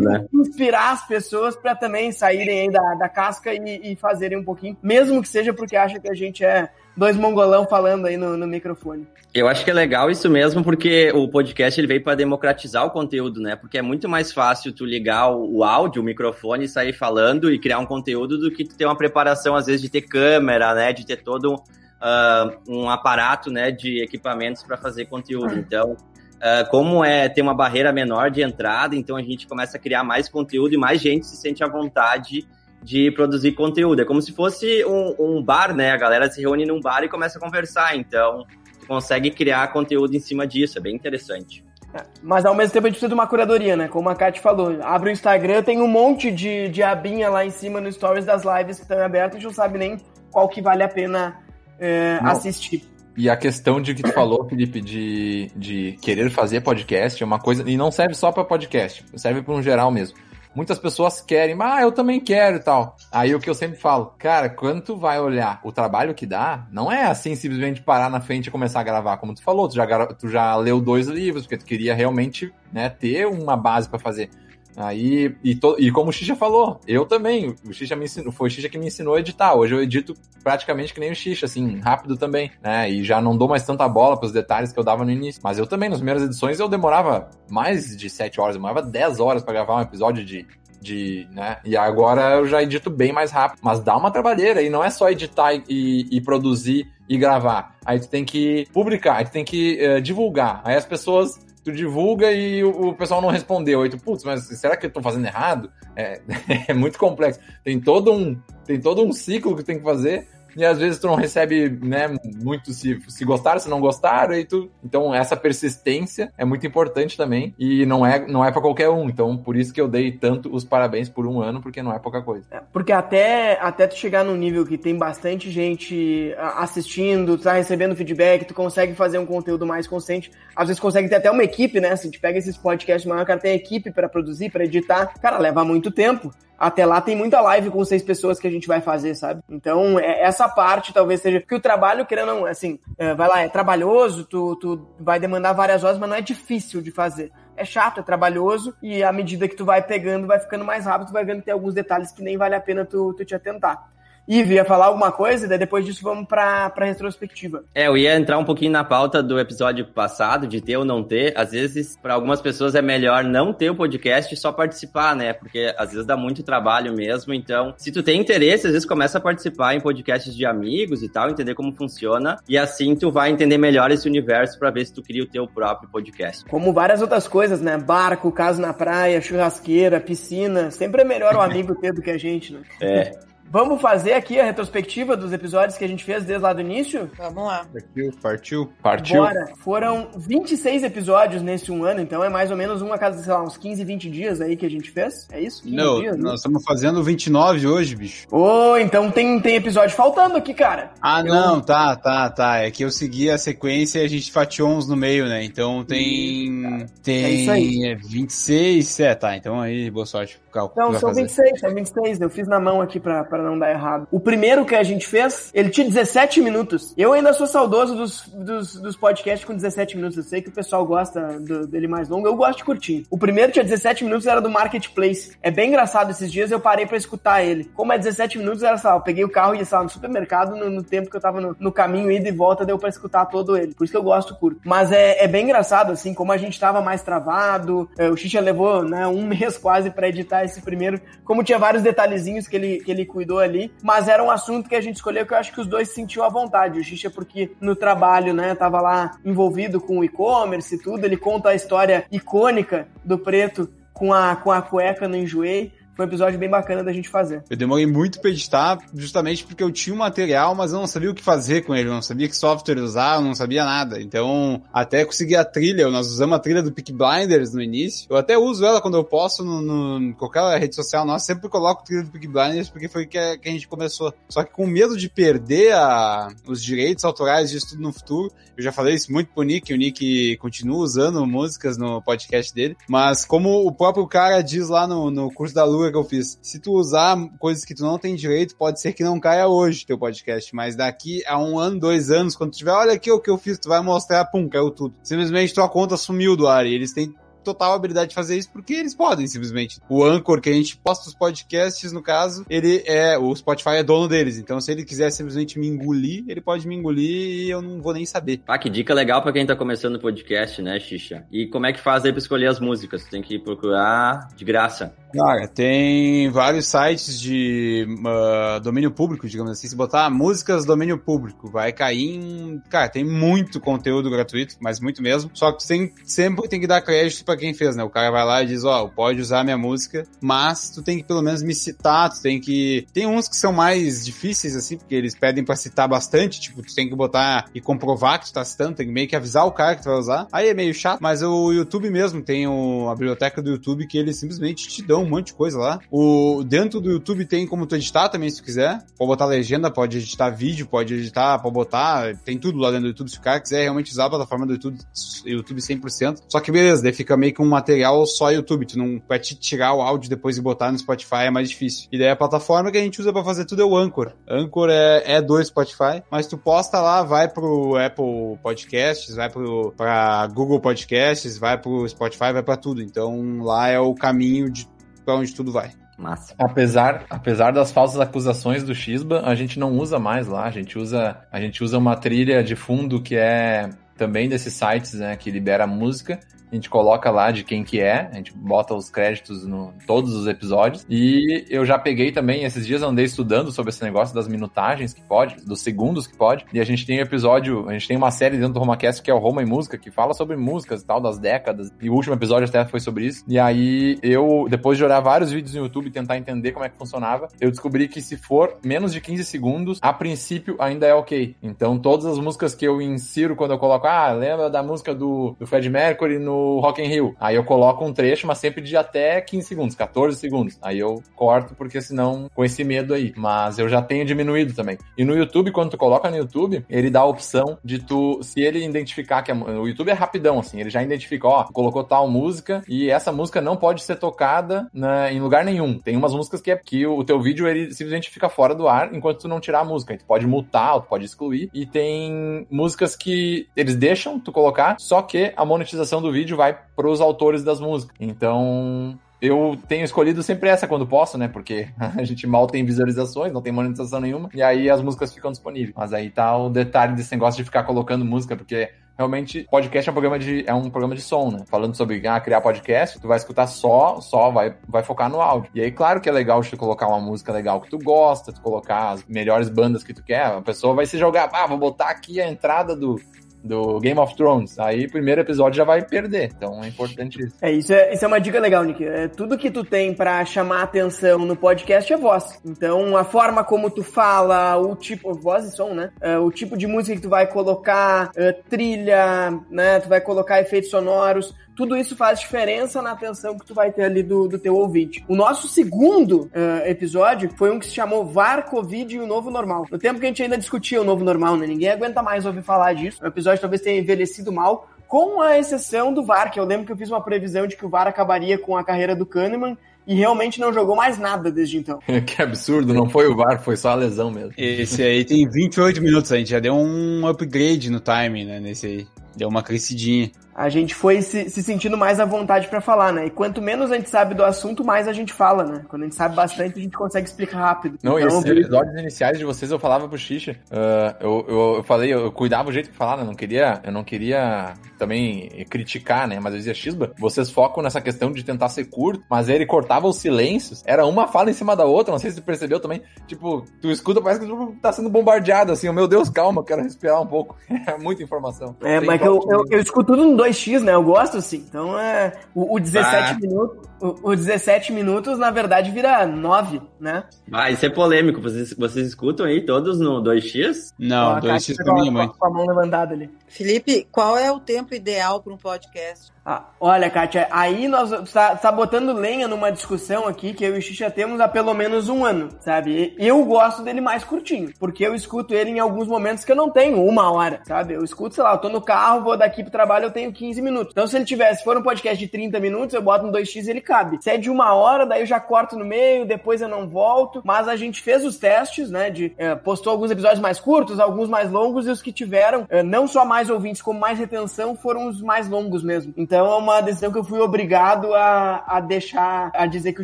né? inspirar as pessoas para também saírem aí da, da casca e, e fazerem um pouquinho, mesmo que seja porque acha que a gente é dois mongolão falando aí no, no microfone. Eu acho que é legal isso mesmo, porque o podcast ele veio para democratizar o conteúdo, né? Porque é muito mais fácil tu ligar o, o áudio, o microfone e sair falando e criar um conteúdo do que tu ter uma preparação, às vezes, de ter câmera, né? De ter todo uh, um aparato, né? De equipamentos para fazer conteúdo. Então, uh, como é ter uma barreira menor de entrada, então a gente começa a criar mais conteúdo e mais gente se sente à vontade de produzir conteúdo. É como se fosse um, um bar, né? A galera se reúne num bar e começa a conversar. Então consegue criar conteúdo em cima disso, é bem interessante. É, mas ao mesmo tempo a gente precisa de uma curadoria, né? Como a Kat falou. Abre o Instagram, tem um monte de, de abinha lá em cima no stories das lives que estão abertas, a gente não sabe nem qual que vale a pena é, assistir. E a questão de que tu falou, Felipe, de, de querer fazer podcast é uma coisa. E não serve só para podcast, serve para um geral mesmo muitas pessoas querem, ah, eu também quero e tal. Aí o que eu sempre falo, cara, quando tu vai olhar o trabalho que dá, não é assim simplesmente parar na frente e começar a gravar, como tu falou, tu já, tu já leu dois livros, porque tu queria realmente né, ter uma base para fazer. Aí, e, to, e como o Xixa falou, eu também, o Xixa me ensinou, foi o Xixa que me ensinou a editar. Hoje eu edito praticamente que nem o Xixa, assim, rápido também, né? E já não dou mais tanta bola pros detalhes que eu dava no início. Mas eu também, nas primeiras edições, eu demorava mais de 7 horas, eu demorava 10 horas para gravar um episódio de de, né? E agora eu já edito bem mais rápido, mas dá uma trabalheira e não é só editar e, e produzir e gravar. Aí tu tem que publicar, aí tu tem que uh, divulgar. Aí as pessoas tu divulga e o, o, pessoal não respondeu. Aí tu, putz, mas será que eu tô fazendo errado? É, é muito complexo. Tem todo um tem todo um ciclo que tem que fazer e às vezes tu não recebe, né, muito se, se gostaram, se não gostaram, e tu. Então, essa persistência é muito importante também. E não é, não é para qualquer um. Então, por isso que eu dei tanto os parabéns por um ano, porque não é pouca coisa. É, porque até, até tu chegar num nível que tem bastante gente assistindo, tu tá recebendo feedback, tu consegue fazer um conteúdo mais consciente. Às vezes consegue ter até uma equipe, né? Se a gente pega esses podcasts maior, cara tem equipe para produzir, para editar. Cara, leva muito tempo até lá tem muita live com seis pessoas que a gente vai fazer, sabe? Então, é, essa parte talvez seja. Porque o trabalho, querendo não, assim, é, vai lá, é trabalhoso, tu, tu vai demandar várias horas, mas não é difícil de fazer. É chato, é trabalhoso, e à medida que tu vai pegando, vai ficando mais rápido, tu vai vendo que tem alguns detalhes que nem vale a pena tu, tu te atentar. Ivi, ia falar alguma coisa, daí depois disso vamos pra, pra retrospectiva. É, eu ia entrar um pouquinho na pauta do episódio passado, de ter ou não ter. Às vezes, para algumas pessoas é melhor não ter o podcast e só participar, né? Porque às vezes dá muito trabalho mesmo. Então, se tu tem interesse, às vezes começa a participar em podcasts de amigos e tal, entender como funciona. E assim tu vai entender melhor esse universo para ver se tu cria o teu próprio podcast. Como várias outras coisas, né? Barco, casa na praia, churrasqueira, piscina. Sempre é melhor o amigo ter do que a gente, né? É. Vamos fazer aqui a retrospectiva dos episódios que a gente fez desde lá do início? Vamos lá. Partiu, partiu. Partiu. Bora. Foram 26 episódios nesse um ano, então é mais ou menos um a cada, sei lá, uns 15, 20 dias aí que a gente fez. É isso? Não, dias, nós né? estamos fazendo 29 hoje, bicho. Ô, oh, então tem, tem episódio faltando aqui, cara. Ah, eu... não, tá, tá, tá. É que eu segui a sequência e a gente fatiou uns no meio, né? Então tem. Tem. É isso aí. 26, é, tá. Então aí, boa sorte. Não, são fazer. 26, são 26. Eu fiz na mão aqui pra, pra não dar errado. O primeiro que a gente fez, ele tinha 17 minutos. Eu ainda sou saudoso dos, dos, dos podcasts com 17 minutos. Eu sei que o pessoal gosta do, dele mais longo. Eu gosto de curtir. O primeiro tinha 17 minutos, era do Marketplace. É bem engraçado esses dias, eu parei pra escutar ele. Como é 17 minutos, era só, eu peguei o carro e ia no supermercado no, no, tempo que eu tava no, no, caminho, ida e volta, deu pra escutar todo ele. Por isso que eu gosto curto. Mas é, é bem engraçado, assim, como a gente tava mais travado. É, o Xixa levou, né, um mês quase pra editar esse primeiro. Como tinha vários detalhezinhos que ele, que ele cuidou ali mas era um assunto que a gente escolheu que eu acho que os dois sentiam à vontade. O Xixa, porque no trabalho, né, tava lá envolvido com o e-commerce e tudo, ele conta a história icônica do preto com a, com a cueca no enjoei. Foi um episódio bem bacana da gente fazer. Eu demorei muito pra editar, justamente porque eu tinha o um material, mas eu não sabia o que fazer com ele, eu não sabia que software usar, eu não sabia nada. Então, até consegui a trilha, nós usamos a trilha do Peak Blinders no início. Eu até uso ela quando eu posto no, no qualquer rede social nossa, sempre coloco trilha do Peak Blinders, porque foi que a, que a gente começou. Só que com medo de perder a, os direitos autorais disso tudo no futuro, eu já falei isso muito pro Nick, o Nick continua usando músicas no podcast dele, mas como o próprio cara diz lá no, no curso da Lua, que eu fiz. Se tu usar coisas que tu não tem direito, pode ser que não caia hoje teu podcast, mas daqui a um ano, dois anos, quando tu tiver, olha aqui o que eu fiz, tu vai mostrar, pum, caiu tudo. Simplesmente tua conta sumiu do ar e eles têm total habilidade de fazer isso porque eles podem, simplesmente. O Anchor, que a gente posta os podcasts, no caso, ele é. O Spotify é dono deles. Então, se ele quiser simplesmente me engolir, ele pode me engolir e eu não vou nem saber. Ah, que dica legal pra quem tá começando o podcast, né, Xixa? E como é que faz aí pra escolher as músicas? Tem que procurar de graça. Cara, tem vários sites de uh, domínio público, digamos assim. Se botar músicas domínio público, vai cair em. Cara, tem muito conteúdo gratuito, mas muito mesmo. Só que tem, sempre tem que dar crédito pra quem fez, né? O cara vai lá e diz: Ó, oh, pode usar minha música, mas tu tem que pelo menos me citar, tu tem que. Tem uns que são mais difíceis, assim, porque eles pedem pra citar bastante, tipo, tu tem que botar e comprovar que tu tá citando, tem que meio que avisar o cara que tu vai usar. Aí é meio chato, mas o YouTube mesmo tem o, a biblioteca do YouTube que eles simplesmente te dão um monte de coisa lá. O, dentro do YouTube tem como tu editar também, se tu quiser. Pode botar legenda, pode editar vídeo, pode editar, pode botar. Tem tudo lá dentro do YouTube. Se o cara quiser realmente usar a plataforma do YouTube, YouTube 100%. Só que beleza, daí fica meio que um material só YouTube. Tu não vai te tirar o áudio depois e botar no Spotify é mais difícil. E daí a plataforma que a gente usa para fazer tudo é o Anchor. Anchor é, é do Spotify, mas tu posta lá, vai pro Apple Podcasts, vai pro, pra Google Podcasts, vai pro Spotify, vai para tudo. Então lá é o caminho de para onde tudo vai. Massa. Apesar, apesar das falsas acusações do Xisba, a gente não usa mais lá. A gente usa, a gente usa uma trilha de fundo que é também desses sites, né, que libera música a gente coloca lá de quem que é, a gente bota os créditos no todos os episódios. E eu já peguei também, esses dias andei estudando sobre esse negócio das minutagens que pode, dos segundos que pode. E a gente tem episódio, a gente tem uma série dentro do RomaCast que é o Roma e Música, que fala sobre músicas e tal, das décadas. E o último episódio até foi sobre isso. E aí eu, depois de olhar vários vídeos no YouTube e tentar entender como é que funcionava, eu descobri que se for menos de 15 segundos, a princípio ainda é ok. Então todas as músicas que eu insiro quando eu coloco, ah, lembra da música do, do Fred Mercury no Rock in Rio. Aí eu coloco um trecho, mas sempre de até 15 segundos, 14 segundos. Aí eu corto, porque senão, com esse medo aí. Mas eu já tenho diminuído também. E no YouTube, quando tu coloca no YouTube, ele dá a opção de tu, se ele identificar que a, o YouTube é rapidão, assim, ele já identifica, ó, colocou tal música e essa música não pode ser tocada na, em lugar nenhum. Tem umas músicas que é que o, o teu vídeo ele simplesmente fica fora do ar enquanto tu não tirar a música. tu pode mutar, tu pode excluir. E tem músicas que eles deixam tu colocar, só que a monetização do vídeo vai para os autores das músicas. Então, eu tenho escolhido sempre essa quando posso, né? Porque a gente mal tem visualizações, não tem monetização nenhuma, e aí as músicas ficam disponíveis. Mas aí tá o detalhe desse negócio de ficar colocando música, porque realmente podcast é um programa de é um programa de som, né? Falando sobre ah, criar podcast, tu vai escutar só, só vai vai focar no áudio. E aí claro que é legal te colocar uma música legal que tu gosta, tu colocar as melhores bandas que tu quer. A pessoa vai se jogar, ah, vou botar aqui a entrada do do Game of Thrones. Aí, primeiro episódio já vai perder. Então, é importante isso. É, isso é, isso é uma dica legal, Nick. É, tudo que tu tem para chamar atenção no podcast é voz. Então, a forma como tu fala, o tipo, voz e som, né? É, o tipo de música que tu vai colocar, é, trilha, né? Tu vai colocar efeitos sonoros tudo isso faz diferença na atenção que tu vai ter ali do, do teu ouvinte. O nosso segundo uh, episódio foi um que se chamou VAR, Covid e o Novo Normal. No tempo que a gente ainda discutia o Novo Normal, né? Ninguém aguenta mais ouvir falar disso. O episódio talvez tenha envelhecido mal, com a exceção do VAR, que eu lembro que eu fiz uma previsão de que o VAR acabaria com a carreira do Kahneman, e realmente não jogou mais nada desde então. que absurdo, não foi o VAR, foi só a lesão mesmo. Esse aí tem 28 minutos, a gente já deu um upgrade no time, né, nesse aí. Deu uma crescidinha a gente foi se, se sentindo mais à vontade para falar, né? E quanto menos a gente sabe do assunto, mais a gente fala, né? Quando a gente sabe bastante, a gente consegue explicar rápido. Não, então, esses episódios iniciais de vocês, eu falava pro Xixa, uh, eu, eu, eu, falei, eu, cuidava o jeito que falava, né? não queria, eu não queria também criticar, né? Mas eu dizia, Xisba, vocês focam nessa questão de tentar ser curto, mas ele cortava os silêncios, era uma fala em cima da outra, não sei se tu percebeu também, tipo, tu escuta, parece que tu tá sendo bombardeado, assim, meu Deus, calma, quero respirar um pouco. É muita informação. É, Tem mas eu, eu, eu, escuto tudo no 2x, né? Eu gosto assim. Então é. O, o 17 ah. minutos. O, o 17 minutos, na verdade, vira 9, né? Ah, isso é polêmico. Vocês, vocês escutam aí todos no 2x? Não, 2x pra mim, mãe. Com a mão levantada ali. Felipe, qual é o tempo ideal para um podcast? Ah, olha, Kátia, aí nós tá, tá botando lenha numa discussão aqui que eu e o Xixa temos há pelo menos um ano, sabe? Eu gosto dele mais curtinho, porque eu escuto ele em alguns momentos que eu não tenho uma hora, sabe? Eu escuto, sei lá, eu tô no carro, vou daqui pro trabalho, eu tenho 15 minutos. Então, se ele tivesse, se for um podcast de 30 minutos, eu boto no 2x e ele cabe. Se é de uma hora, daí eu já corto no meio, depois eu não volto. Mas a gente fez os testes, né? De, é, postou alguns episódios mais curtos, alguns mais longos, e os que tiveram é, não só mais ouvintes, como mais retenção, foram os mais longos mesmo. Então, Então é uma decisão que eu fui obrigado a, a deixar, a dizer que o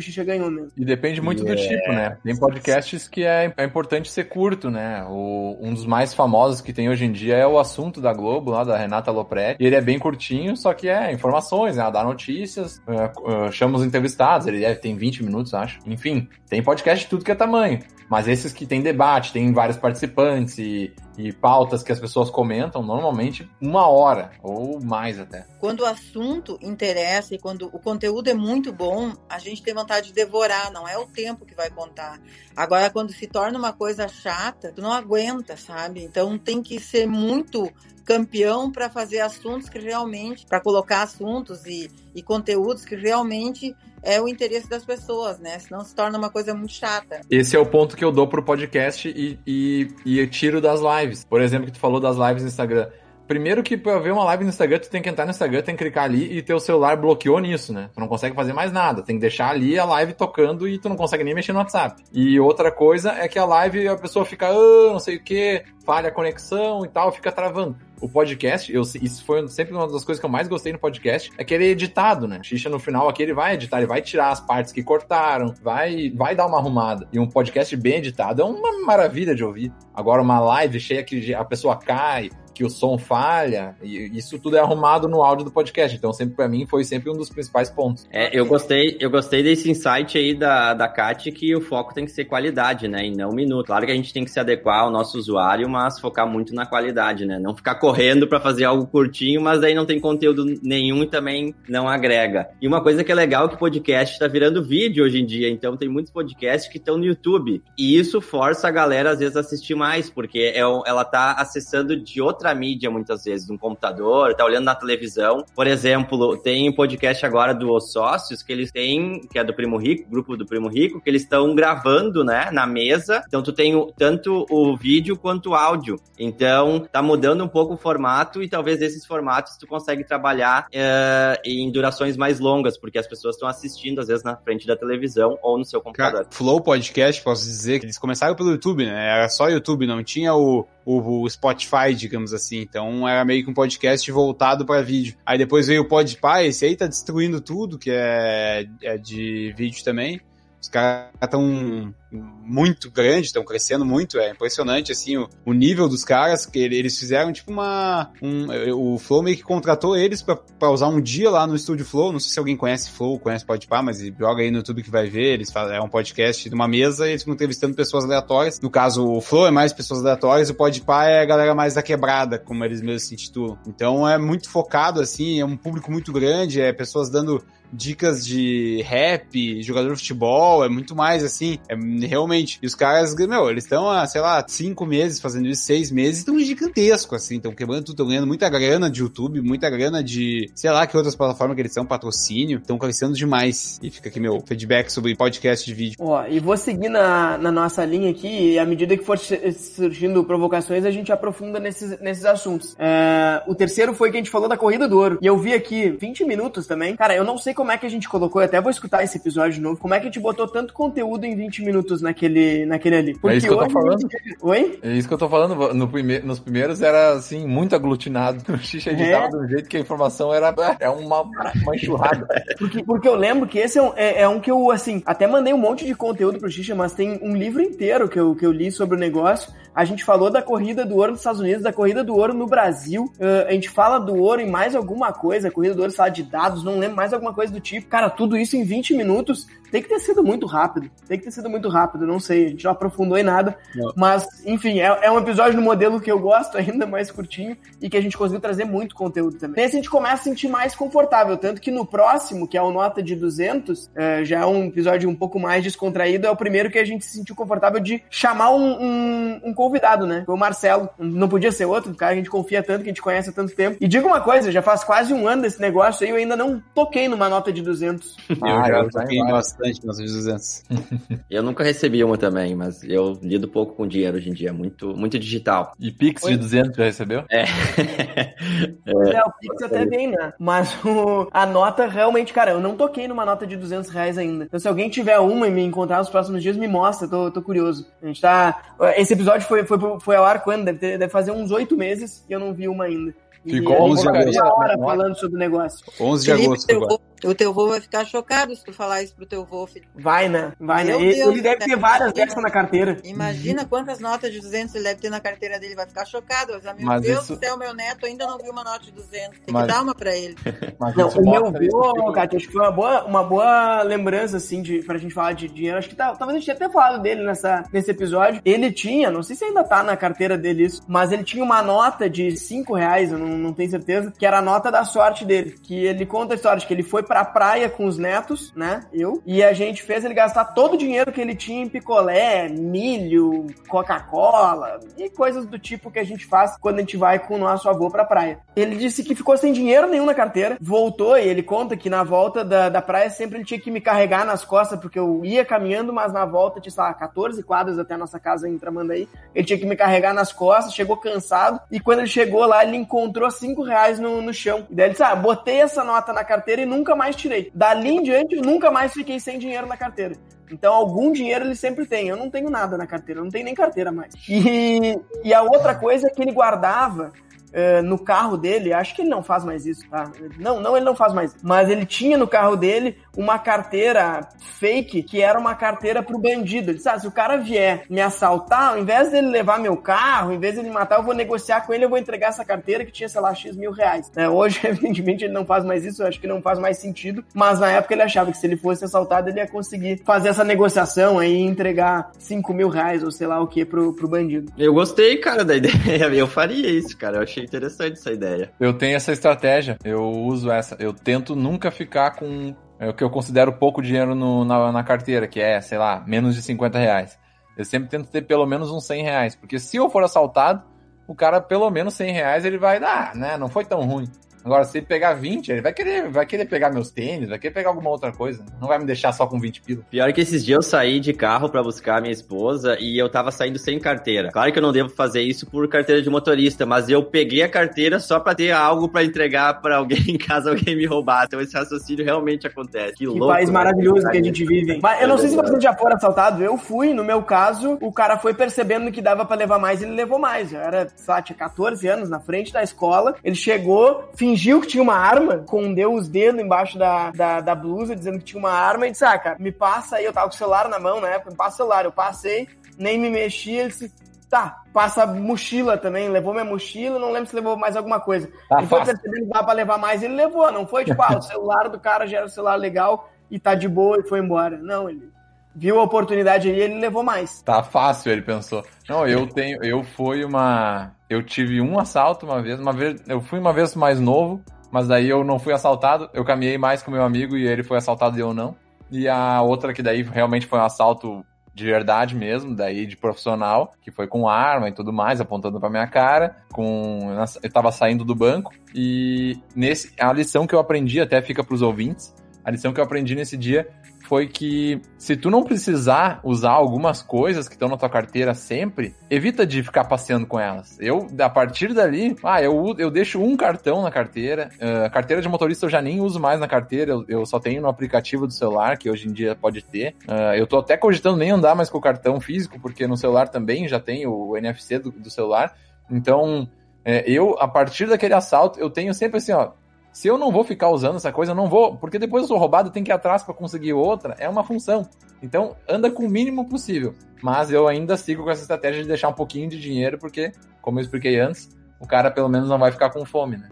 Xixa ganhou mesmo. E depende muito do tipo, né? Tem podcasts que é, é importante ser curto, né? O, um dos mais famosos que tem hoje em dia é o assunto da Globo, lá da Renata Lopretti. E ele é bem curtinho, só que é informações, né? Ela dá notícias, uh, uh, chama os entrevistados, ele deve, tem 20 minutos, acho. Enfim, tem podcast de tudo que é tamanho. Mas esses que tem debate, tem vários participantes e, e pautas que as pessoas comentam, normalmente uma hora ou mais até. Quando o assunto interessa e quando o conteúdo é muito bom, a gente tem vontade de devorar, não é o tempo que vai contar. Agora, quando se torna uma coisa chata, tu não aguenta, sabe? Então tem que ser muito campeão para fazer assuntos que realmente, para colocar assuntos e, e conteúdos que realmente é o interesse das pessoas, né? Senão se torna uma coisa muito chata. Esse é o ponto que eu dou pro podcast e, e, e tiro das lives. Por exemplo, que tu falou das lives no Instagram. Primeiro que pra ver uma live no Instagram, tu tem que entrar no Instagram, tem que clicar ali e teu celular bloqueou nisso, né? Tu não consegue fazer mais nada. Tem que deixar ali a live tocando e tu não consegue nem mexer no WhatsApp. E outra coisa é que a live a pessoa fica, ah, não sei o que, falha a conexão e tal, fica travando. O podcast, eu, isso foi sempre uma das coisas que eu mais gostei no podcast, é que ele é editado, né? Xixa no final aqui ele vai editar, ele vai tirar as partes que cortaram, vai, vai dar uma arrumada. E um podcast bem editado é uma maravilha de ouvir. Agora, uma live cheia que a pessoa cai, que o som falha, e isso tudo é arrumado no áudio do podcast. Então, sempre para mim foi sempre um dos principais pontos. É, eu gostei, eu gostei desse insight aí da, da Kat que o foco tem que ser qualidade, né? E não minuto. Claro que a gente tem que se adequar ao nosso usuário, mas focar muito na qualidade, né? Não ficar correndo para fazer algo curtinho, mas daí não tem conteúdo nenhum e também não agrega. E uma coisa que é legal é que o podcast está virando vídeo hoje em dia, então tem muitos podcasts que estão no YouTube. E isso força a galera às vezes a assistir mais, porque é, ela tá acessando de outra outra mídia, muitas vezes, um computador, tá olhando na televisão. Por exemplo, tem um podcast agora do Os Sócios, que eles têm, que é do Primo Rico, grupo do Primo Rico, que eles estão gravando, né, na mesa. Então, tu tem o, tanto o vídeo quanto o áudio. Então, tá mudando um pouco o formato e talvez esses formatos tu consegue trabalhar uh, em durações mais longas, porque as pessoas estão assistindo, às vezes, na frente da televisão ou no seu computador. Cara, Flow Podcast, posso dizer que eles começaram pelo YouTube, né? Era só YouTube, não tinha o, o, o Spotify, digamos assim. Então era meio que um podcast voltado para vídeo. Aí depois veio o Podpah, esse aí tá destruindo tudo, que é, é de vídeo também. Os caras estão muito grandes, estão crescendo muito, é impressionante, assim, o, o, nível dos caras, que eles fizeram, tipo, uma... Um, o Flow meio que contratou eles para usar um dia lá no estúdio Flow, não sei se alguém conhece Flow, conhece Podpah, mas joga aí no YouTube que vai ver, eles é um podcast de uma mesa e eles ficam entrevistando pessoas aleatórias. No caso, o Flow é mais pessoas aleatórias, o Podpah é a galera mais da quebrada, como eles mesmos se intitulam. Então é muito focado, assim, é um público muito grande, é pessoas dando dicas de rap, jogador de futebol, é muito mais assim, é realmente. E os caras, meu, eles estão há, sei lá, cinco meses fazendo isso, seis meses, estão gigantesco, assim, estão quebrando tudo, estão ganhando muita grana de YouTube, muita grana de, sei lá, que outras plataformas que eles estão, patrocínio, estão crescendo demais. E fica aqui meu feedback sobre podcast de vídeo. Ó, e vou seguir na, na nossa linha aqui, e à medida que for surgindo provocações, a gente aprofunda nesses, nesses assuntos. É, o terceiro foi que a gente falou da corrida do ouro. E eu vi aqui 20 minutos também. Cara, eu não sei como é que a gente colocou, eu até vou escutar esse episódio de novo, como é que a gente botou tanto conteúdo em 20 minutos naquele, naquele ali. Porque é isso que eu tô falando. Oi? É isso que eu tô falando. No prime... Nos primeiros era, assim, muito aglutinado. O Xixa editava é. de um jeito que a informação era é uma, uma enxurrada. porque, porque eu lembro que esse é um, é, é um que eu, assim, até mandei um monte de conteúdo pro Xixa, mas tem um livro inteiro que eu, que eu li sobre o negócio. A gente falou da corrida do ouro nos Estados Unidos, da corrida do ouro no Brasil. Uh, a gente fala do ouro em mais alguma coisa, corrida do ouro, sala de dados, não lembro mais alguma coisa do tipo. Cara, tudo isso em 20 minutos tem que ter sido muito rápido. Tem que ter sido muito rápido, não sei, a gente não aprofundou em nada. Não. Mas, enfim, é, é, um episódio no modelo que eu gosto, ainda mais curtinho, e que a gente conseguiu trazer muito conteúdo também. Nesse a gente começa a se sentir mais confortável, tanto que no próximo, que é o Nota de 200, é, já é um episódio um pouco mais descontraído, é o primeiro que a gente se sentiu confortável de chamar um, um, um convidado, né? Foi o Marcelo. Não podia ser outro, cara, a gente confia tanto, que a gente conhece há tanto tempo. E diga uma coisa, já faz quase um ano desse negócio aí, eu ainda não toquei numa nota de 200. Ah, eu já toquei bastante nas 200. eu nunca recebi uma também, mas eu lido pouco com dinheiro hoje em dia, muito, muito digital. E Pix Oi? de 200 já recebeu? É. é, o Pix até bem, né? Mas o, a nota realmente, cara, eu não toquei numa nota de 200 reais ainda. Então se alguém tiver uma e me encontrar nos próximos dias, me mostra, tô, tô curioso. A gente tá... Esse episódio foi, foi, foi ao ar quando? Deve, ter, deve fazer uns oito meses e eu não vi uma ainda. Ficou e a 11 gente de ficou agosto. uma hora Nossa. falando sobre o negócio. 11 de Felipe, agosto agora. O teu vô vai ficar chocado se tu falar isso pro teu vô, Felipe. Vai, né? Vai, né? Meu Ele, Deus, ele deve ter várias dessas na carteira. Imagina quantas notas de 200 ele deve ter na carteira dele, vai ficar chocado. Vai Meu Mas Deus isso- do céu, meu neto ainda não viu uma nota de 200. Tem Mas- que dar uma pra ele. Mas Não, o meu vô, Kátia, acho que foi uma boa, uma boa lembrança, assim, de, pra gente falar de dinheiro. Acho que tá, talvez a gente tenha até falado dele nessa, nesse episódio. Ele tinha, não sei se ainda tá na carteira dele isso, mas ele tinha uma nota de 5 reais, eu não, não tenho certeza, que era a nota da sorte dele. Que ele conta a história de que ele foi pra praia com os netos, né? Eu. E a gente fez ele gastar todo o dinheiro que ele tinha em picolé, milho, Coca-Cola e coisas do tipo que a gente faz quando a gente vai com o nosso avô pra praia. Ele disse que ficou sem dinheiro nenhum na carteira, voltou e ele conta que na volta da, da praia sempre ele tinha que me carregar nas costas, porque eu ia caminhando, mas na volta tinha, sei lá, 14 quadras até a nossa casa em Tramandaí. Ele tinha que me carregar nas costas, chegou cansado, e quando ele chegou lá, ele encontrou 5 reais no, no chão. E daí ele disse, ah, botei essa nota na carteira e nunca mais tirei. Dali em diante, eu nunca mais fiquei sem dinheiro na carteira. Então, algum dinheiro ele sempre tem. Eu não tenho nada na carteira, eu não tenho nem carteira mais. E, e a outra coisa é que ele guardava eh, no carro dele, acho que ele não faz mais isso, tá? Não, não, ele não faz mais. Mas ele tinha no carro dele uma carteira fake que era uma carteira pro bandido. Ele disse, ah, se o cara vier me assaltar, ao invés dele levar meu carro, ao invés dele me matar, eu vou negociar com ele, eu vou entregar essa carteira que tinha, sei lá, X mil reais. né? hoje, evidentemente, ele não faz mais isso, eu acho que não faz mais sentido, mas na época ele achava que se ele fosse assaltado, ele ia conseguir fazer essa negociação aí e entregar 5 mil reais ou sei lá o que pro, pro bandido. Eu gostei, cara, da ideia. Eu faria isso, cara. Eu achei interessante essa ideia. Eu tenho essa estratégia, eu uso essa. Eu tento nunca ficar com é, o que eu considero pouco dinheiro no- na, na carteira, que é, sei lá, menos de 50 reais. Eu sempre tento ter pelo menos uns 100 reais, porque se eu for assaltado, o cara, pelo menos 100 reais, ele vai dar, né? Não foi tão ruim. Agora, se ele pegar 20, ele vai querer, vai querer pegar meus tênis, vai querer pegar alguma outra coisa. Não vai me deixar só com 20 pila. Pior que esses dias eu saí de carro pra buscar minha esposa e eu tava saindo sem carteira. Claro que eu não devo fazer isso por carteira de motorista, mas eu peguei a carteira só pra ter algo pra entregar pra alguém caso alguém me roubar. Então esse raciocínio realmente acontece. Que, Que louco. país né? maravilhoso que a gente vive. Mas eu não sei se vocês já foram assaltados. Eu fui, no meu caso, o cara foi percebendo que dava pra levar mais, ele levou mais. Eu era, sei lá, tinha 14 anos na frente da escola. Ele chegou, fingiu que tinha uma arma, condeu os dedos embaixo da, da, da blusa, dizendo que tinha uma arma, e disse: Ah, cara, me passa aí. Eu tava com o celular na mão na época, me passa o celular. Eu passei, nem me mexi, ele disse. Tá, passa mochila também, levou minha mochila, não lembro se levou mais alguma coisa. Tá ele foi fácil. percebendo que dava pra levar mais, ele levou, não foi tipo, ah, o celular do cara já era um celular legal e tá de boa e foi embora. Não, ele viu a oportunidade aí, ele levou mais. Tá fácil, ele pensou. Não, eu tenho, eu fui uma, eu tive um assalto uma vez, uma vez, eu fui uma vez mais novo, mas daí eu não fui assaltado, eu caminhei mais com meu amigo e ele foi assaltado e eu não. E a outra que daí realmente foi um assalto de verdade mesmo, daí de profissional, que foi com arma e tudo mais, apontando pra minha cara, com eu tava saindo do banco e nesse a lição que eu aprendi até fica pros ouvintes, a lição que eu aprendi nesse dia foi que se tu não precisar usar algumas coisas que estão na tua carteira sempre, evita de ficar passeando com elas. Eu, a partir dali, ah, eu, eu deixo um cartão na carteira. Ah, carteira de motorista eu já nem uso mais na carteira, eu, eu só tenho no aplicativo do celular, que hoje em dia pode ter. Ah, eu tô até cogitando nem andar mais com o cartão físico, porque no celular também já tem o NFC do, do celular. Então, é, eu, a partir daquele assalto, eu tenho sempre assim, ó, se eu não vou ficar usando essa coisa, eu não vou, porque depois eu sou roubado, eu tenho que ir atrás para conseguir outra, é uma função. Então, anda com o mínimo possível. Mas eu ainda sigo com essa estratégia de deixar um pouquinho de dinheiro, porque, como eu expliquei antes, o cara pelo menos não vai ficar com fome, né?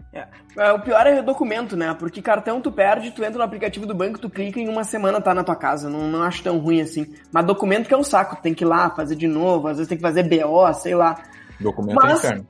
É, o pior é documento, né? Porque cartão tu perde, tu entra no aplicativo do banco, tu clica e em uma semana tá na tua casa. Não, não acho tão ruim assim. Mas documento que é um saco, tem que ir lá fazer de novo, às vezes tem que fazer BO, sei lá. Documento Mas- é inferno.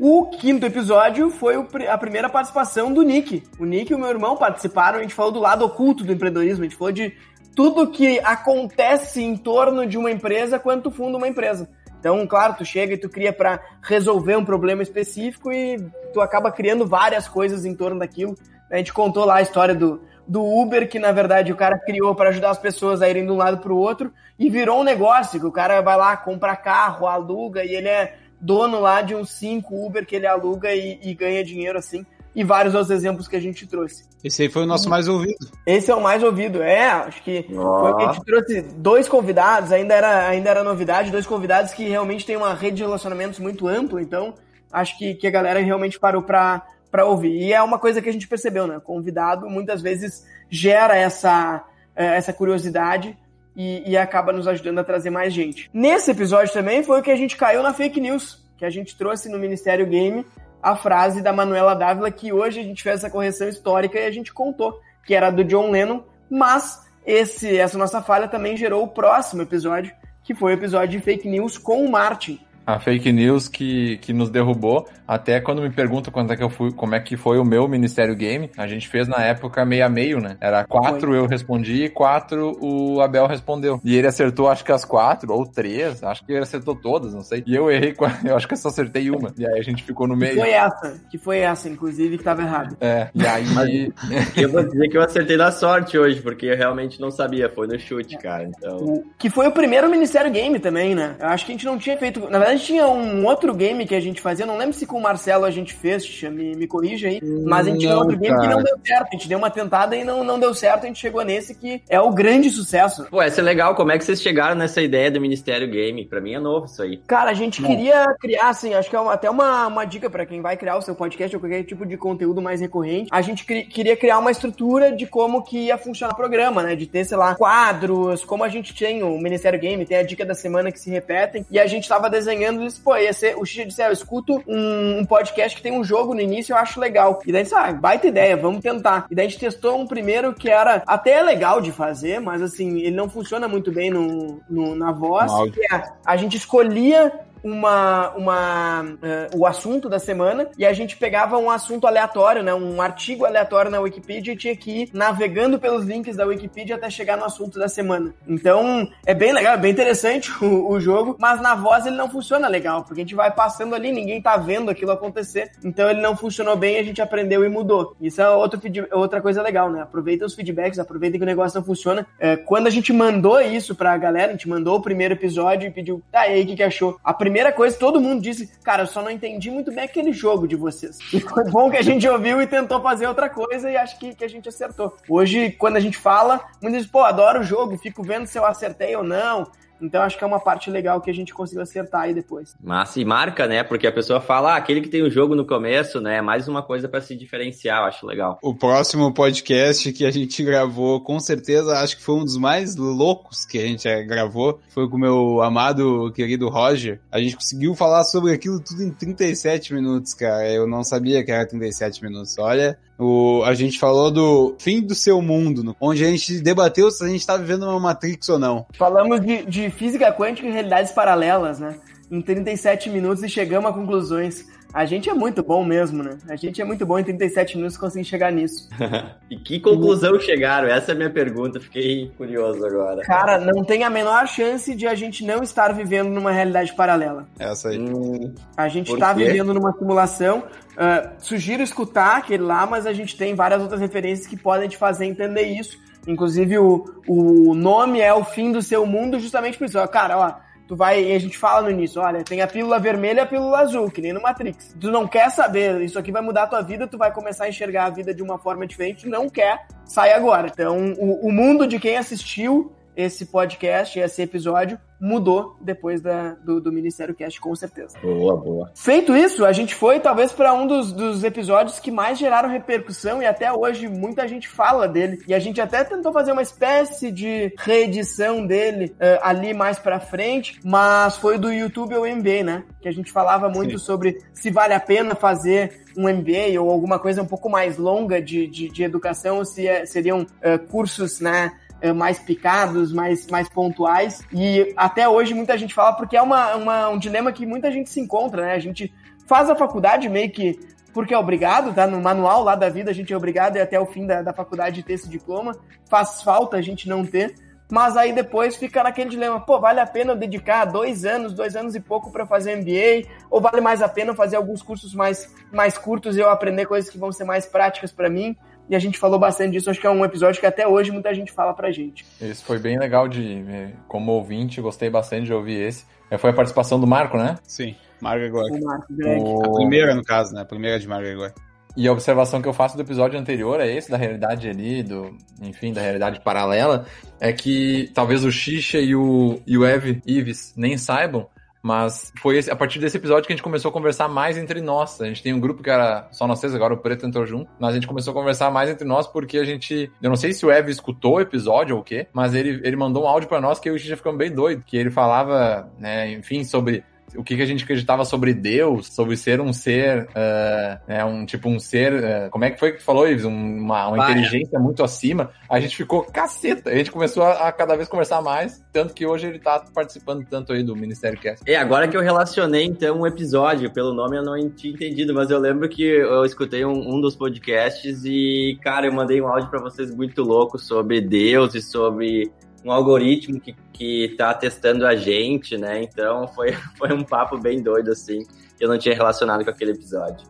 O quinto episódio foi a primeira participação do Nick. O Nick e o meu irmão participaram, a gente falou do lado oculto do empreendedorismo, a gente falou de tudo que acontece em torno de uma empresa quando tu funda uma empresa. Então, claro, tu chega e tu cria para resolver um problema específico e tu acaba criando várias coisas em torno daquilo. A gente contou lá a história do, do Uber, que na verdade o cara criou para ajudar as pessoas a irem de um lado para o outro, e virou um negócio, que o cara vai lá, compra carro, aluga, e ele é dono lá de uns cinco Uber que ele aluga e, e ganha dinheiro assim. E vários outros exemplos que a gente trouxe. Esse aí foi o nosso mais ouvido. Esse é o mais ouvido, é, acho que foi o que a gente trouxe dois convidados, ainda era, ainda era novidade, dois convidados que realmente têm uma rede de relacionamentos muito ampla, então acho que, que a galera realmente parou pra, pra ouvir. E é uma coisa que a gente percebeu, né? Convidado muitas vezes gera essa, eh, essa curiosidade e, e acaba nos ajudando a trazer mais gente. Nesse episódio também foi o que a gente caiu na fake news, que a gente trouxe no Ministério Game a frase da Manuela Dávila, que hoje a gente fez essa correção histórica e a gente contou, que era do John Lennon, mas esse, essa nossa falha também gerou o próximo episódio, que foi o episódio de fake news com o Martin. A fake news que, que nos derrubou. Até quando me perguntam quando é que eu fui, como é que foi o meu Ministério Game, a gente fez na época meio a meio, né? Era quatro eu respondi e quatro o Abel respondeu. E ele acertou acho que as quatro, ou três, acho que ele acertou todas, não sei. E eu errei, eu acho que eu só acertei uma. E aí a gente ficou no meio. Que foi essa, que foi essa, inclusive, que tava errado. É, e aí. eu vou dizer que eu acertei na sorte hoje, porque eu realmente não sabia, foi no chute, cara. Então... O, que foi o primeiro Ministério Game também, né? Eu acho que a gente não tinha feito. Na verdade, tinha um outro game que a gente fazia, não lembro se com o Marcelo a gente fez, me, me corrija aí, mas a gente tinha outro game que não deu certo. A gente deu uma tentada e não, não deu certo, a gente chegou nesse que é o grande sucesso. Pô, essa é legal, como é que vocês chegaram nessa ideia do Ministério Game? Pra mim é novo isso aí. Cara, a gente Bom. queria criar, assim, acho que é uma, até uma, uma dica para quem vai criar o seu podcast ou qualquer tipo de conteúdo mais recorrente. A gente cri, queria criar uma estrutura de como que ia funcionar o programa, né? De ter, sei lá, quadros, como a gente tem o Ministério Game, tem a dica da semana que se repetem, e a gente tava desenhando isso, pô, ia ser, o Xixi disse, eu escuto um, um, podcast que tem um jogo no início, eu acho legal. E daí, sabe, ah, baita ideia, vamos tentar. E daí a gente testou um primeiro que era até legal de fazer, mas assim, ele não funciona muito bem no, no na voz. É, a gente escolhia uma, uma uh, o assunto da semana e a gente pegava um assunto aleatório, né, um artigo aleatório na Wikipedia e tinha que ir navegando pelos links da Wikipedia até chegar no assunto da semana. Então, é bem legal, é bem interessante o, o jogo, mas na voz ele não funciona legal, porque a gente vai passando ali, ninguém tá vendo aquilo acontecer, então ele não funcionou bem, a gente aprendeu e mudou. Isso é outro, outra coisa legal, né? Aproveita os feedbacks, aproveita que o negócio não funciona. É, quando a gente mandou isso pra galera, a gente mandou o primeiro episódio e pediu, tá, aí, o que, que achou? A primeira coisa, todo mundo disse, cara, eu só não entendi muito bem aquele jogo de vocês. E foi bom que a gente ouviu e tentou fazer outra coisa e acho que, que a gente acertou. Hoje, quando a gente fala, muitos dizem, pô, adoro o jogo, fico vendo se eu acertei ou não. Então acho que é uma parte legal que a gente conseguiu acertar aí depois. Mas e marca, né? Porque a pessoa fala, ah, aquele que tem o jogo no começo, né? É mais uma coisa para se diferenciar, eu acho legal. O próximo podcast que a gente gravou, com certeza, acho que foi um dos mais loucos que a gente gravou. Foi com o meu amado, querido Roger. A gente conseguiu falar sobre aquilo tudo em 37 minutos, cara. Eu não sabia que era 37 minutos. Olha, o, a gente falou do fim do seu mundo, onde a gente debateu se a gente está vivendo uma Matrix ou não. Falamos de, de física quântica e realidades paralelas, né? Em 37 minutos e chegamos a conclusões. A gente é muito bom mesmo, né? A gente é muito bom em 37 minutos conseguir chegar nisso. e que conclusão chegaram? Essa é a minha pergunta, fiquei curioso agora. Cara, não tem a menor chance de a gente não estar vivendo numa realidade paralela. Essa aí. Hum, a gente está vivendo numa simulação. Uh, sugiro escutar aquele lá, mas a gente tem várias outras referências que podem te fazer entender isso. Inclusive, o, o nome é o fim do seu mundo, justamente por isso. Cara, ó tu vai, e a gente fala no início, olha, tem a pílula vermelha e a pílula azul, que nem no Matrix. Tu não quer saber, isso aqui vai mudar a tua vida, tu vai começar a enxergar a vida de uma forma diferente, não quer, sai agora. Então, o, o mundo de quem assistiu esse podcast, esse episódio, mudou depois da, do, do Ministério Cast, com certeza. Boa, boa. Feito isso, a gente foi talvez para um dos, dos episódios que mais geraram repercussão e até hoje muita gente fala dele. E a gente até tentou fazer uma espécie de reedição dele uh, ali mais para frente, mas foi do YouTube ou MBA, né? Que a gente falava muito Sim. sobre se vale a pena fazer um MBA ou alguma coisa um pouco mais longa de, de, de educação, se é, seriam uh, cursos, né? Eh, mais picados, mais, mais pontuais. E até hoje muita gente fala porque é uma, uma, um dilema que muita gente se encontra, né? A gente faz a faculdade meio que porque é obrigado, tá? No manual lá da vida a gente é obrigado e até o fim da, da faculdade ter esse diploma. Faz falta a gente não ter. Mas aí depois fica naquele dilema, pô, vale a pena eu dedicar dois anos, dois anos e pouco para fazer MBA? Ou vale mais a pena fazer alguns cursos mais, mais curtos e eu aprender coisas que vão ser mais práticas para mim? E a gente falou bastante disso. Acho que é um episódio que até hoje muita gente fala pra gente. Isso foi bem legal de, como ouvinte, gostei bastante de ouvir esse. É, foi a participação do Marco, né? Sim, Marco Gregor. O Marco O... A primeira, no caso, né? A primeira de Marco Gregor. E a observação que eu faço do episódio anterior é esse, da realidade ali, do, enfim, da realidade paralela, é que talvez o Xixa e o, e o Ev Ives nem saibam, Mas foi a partir desse episódio que a gente começou a conversar mais entre nós. A gente tem um grupo que era só nós três, agora o Preto entrou junto. Mas a gente começou a conversar mais entre nós porque a gente. Eu não sei se o Ev escutou o episódio ou o quê, mas ele, ele mandou um áudio pra nós que eu e o Xixi ficamos bem doido. Que ele falava, né, enfim, sobre o que, que a gente acreditava sobre Deus, sobre ser um ser, eh, né, um tipo um ser, eh, como é que foi que tu falou, Ives? Um- uma, uma Para. inteligência muito acima. A gente ficou caceta. A gente começou a, a cada vez conversar mais, tanto que hoje ele tá participando tanto aí do Ministério Cast. É, agora que eu relacionei, então, um episódio, pelo nome eu não tinha entendido, mas eu lembro que eu escutei um, um dos podcasts e, cara, eu mandei um áudio pra vocês muito louco sobre Deus e sobre um algoritmo que, que tá testando a gente, né? Então foi, foi um papo bem doido, assim, que eu não tinha relacionado com aquele episódio.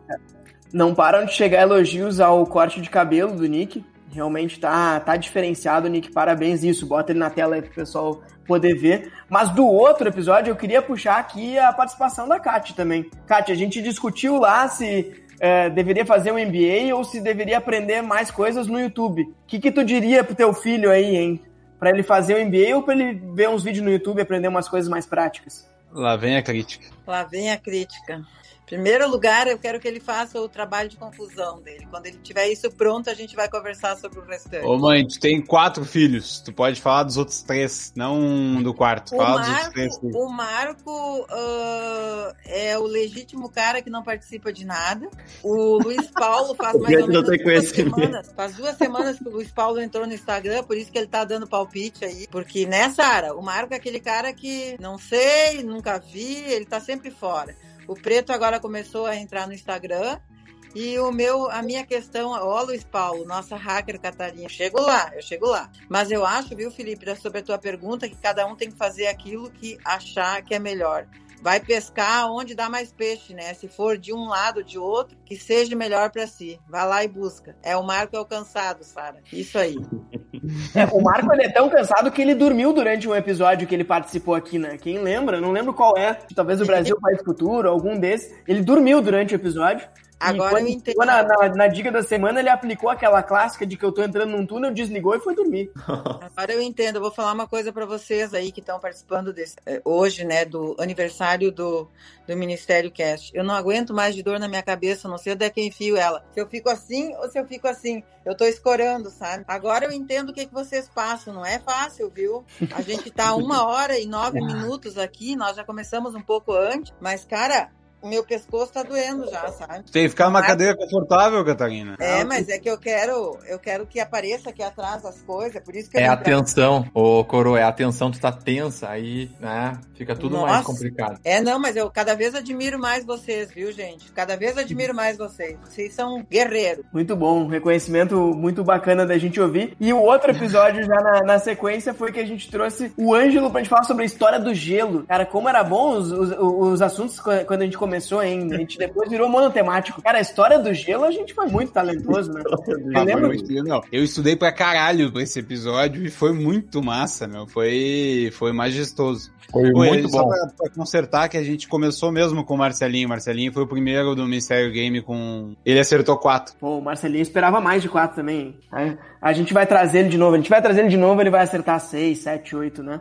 Não param de chegar elogios ao corte de cabelo do Nick. Realmente tá, tá diferenciado, Nick. Parabéns isso. Bota ele na tela aí pro pessoal poder ver. Mas do outro episódio, eu queria puxar aqui a participação da Kátia também. Kátia, a gente discutiu lá se é, deveria fazer um MBA ou se deveria aprender mais coisas no YouTube. O que, que tu diria pro teu filho aí, hein? Pra ele fazer o MBA ou pra ele ver uns vídeos no YouTube e aprender umas coisas mais práticas? Lá vem a crítica. Lá vem a crítica. Primeiro lugar, eu quero que ele faça o trabalho de confusão dele. Quando ele tiver isso pronto, a gente vai conversar sobre o restante. Ô mãe, tu tem quatro filhos. Tu pode falar dos outros três, não do quarto. O Fala dos outros Marco, três. filhos. o Marco ah, é o legítimo cara que não participa de nada. O Luiz Paulo faz mais ou menos duas semanas. Faz duas semanas que o Luiz Paulo entrou no Instagram, por isso que ele tá dando palpite aí. Porque, né, Sara? O Marco é aquele cara que não sei, nunca vi, ele tá sempre fora. O Preto agora começou a entrar no Instagram. E o meu, a minha questão, ó, Luiz Paulo, nossa hacker Catarina, eu chego lá, eu chego lá. Mas eu acho, viu, Felipe, sobre a tua pergunta, que cada um tem que fazer aquilo que achar que é melhor. Vai pescar onde dá mais peixe, né? Se for de um lado ou de outro, que seja melhor para si. Vai lá e busca. É o marco alcançado, Sara. Isso aí. É, o Marco ele é tão cansado que ele dormiu durante um episódio que ele participou aqui, né? Quem lembra? Não lembro qual é. Talvez o Brasil País Futuro, algum desses. Ele dormiu durante o episódio. Agora eu entendo. chegou Na, na, na dica da semana, ele aplicou aquela clássica de que eu tô entrando num túnel, desligou e foi dormir. Agora eu entendo. Eu vou falar uma coisa para vocês aí que estão participando desse, eh, hoje, né, do aniversário do, do Ministério Cast. Eu não aguento mais de dor na minha cabeça, não sei onde é que eu enfio ela. Se eu fico assim ou se eu fico assim. Eu tô escorando, sabe? Agora eu entendo o que, que vocês passam. Não é fácil, viu? A gente tá uma hora e nove minutos aqui, nós já começamos um pouco antes, mas, cara, meu pescoço tá doendo já, sabe? Tem que ficar numa Mas- cadeira confortável, Catarina. É, mas é que eu quero, eu quero que apareça aqui atrás as coisas, por isso que eu É a vim pra- tensão, ô Coro, é a tensão, tu tá tensa, aí, né, fica tudo mais Nossa. complicado. É, não, mas eu cada vez admiro mais vocês, viu, gente? Cada vez admiro mais vocês. Vocês são guerreiros. Muito bom, um reconhecimento muito bacana da gente ouvir. E o outro episódio já na, na sequência foi que a gente trouxe o Ângelo pra gente falar sobre a história do gelo. Cara, como era bom os, os, os assuntos quando a gente começou, hein? A gente depois virou monotemático. Cara, a história do gelo a gente foi muito talentoso, né? Eu lembro foi muito- não, eu estudei pra caralho pra esse episódio e foi muito massa, meu. Foi, foi majestoso. Foi muito só bom. Pra, pra consertar que a gente começou mesmo com o Marcelinho. O Marcelinho foi o primeiro do Ministério Game com. Ele acertou quatro. Pô, o Marcelinho esperava mais de quatro também. A, a gente vai trazer ele de novo. A gente vai trazer ele de novo, ele vai acertar seis, sete, oito, né?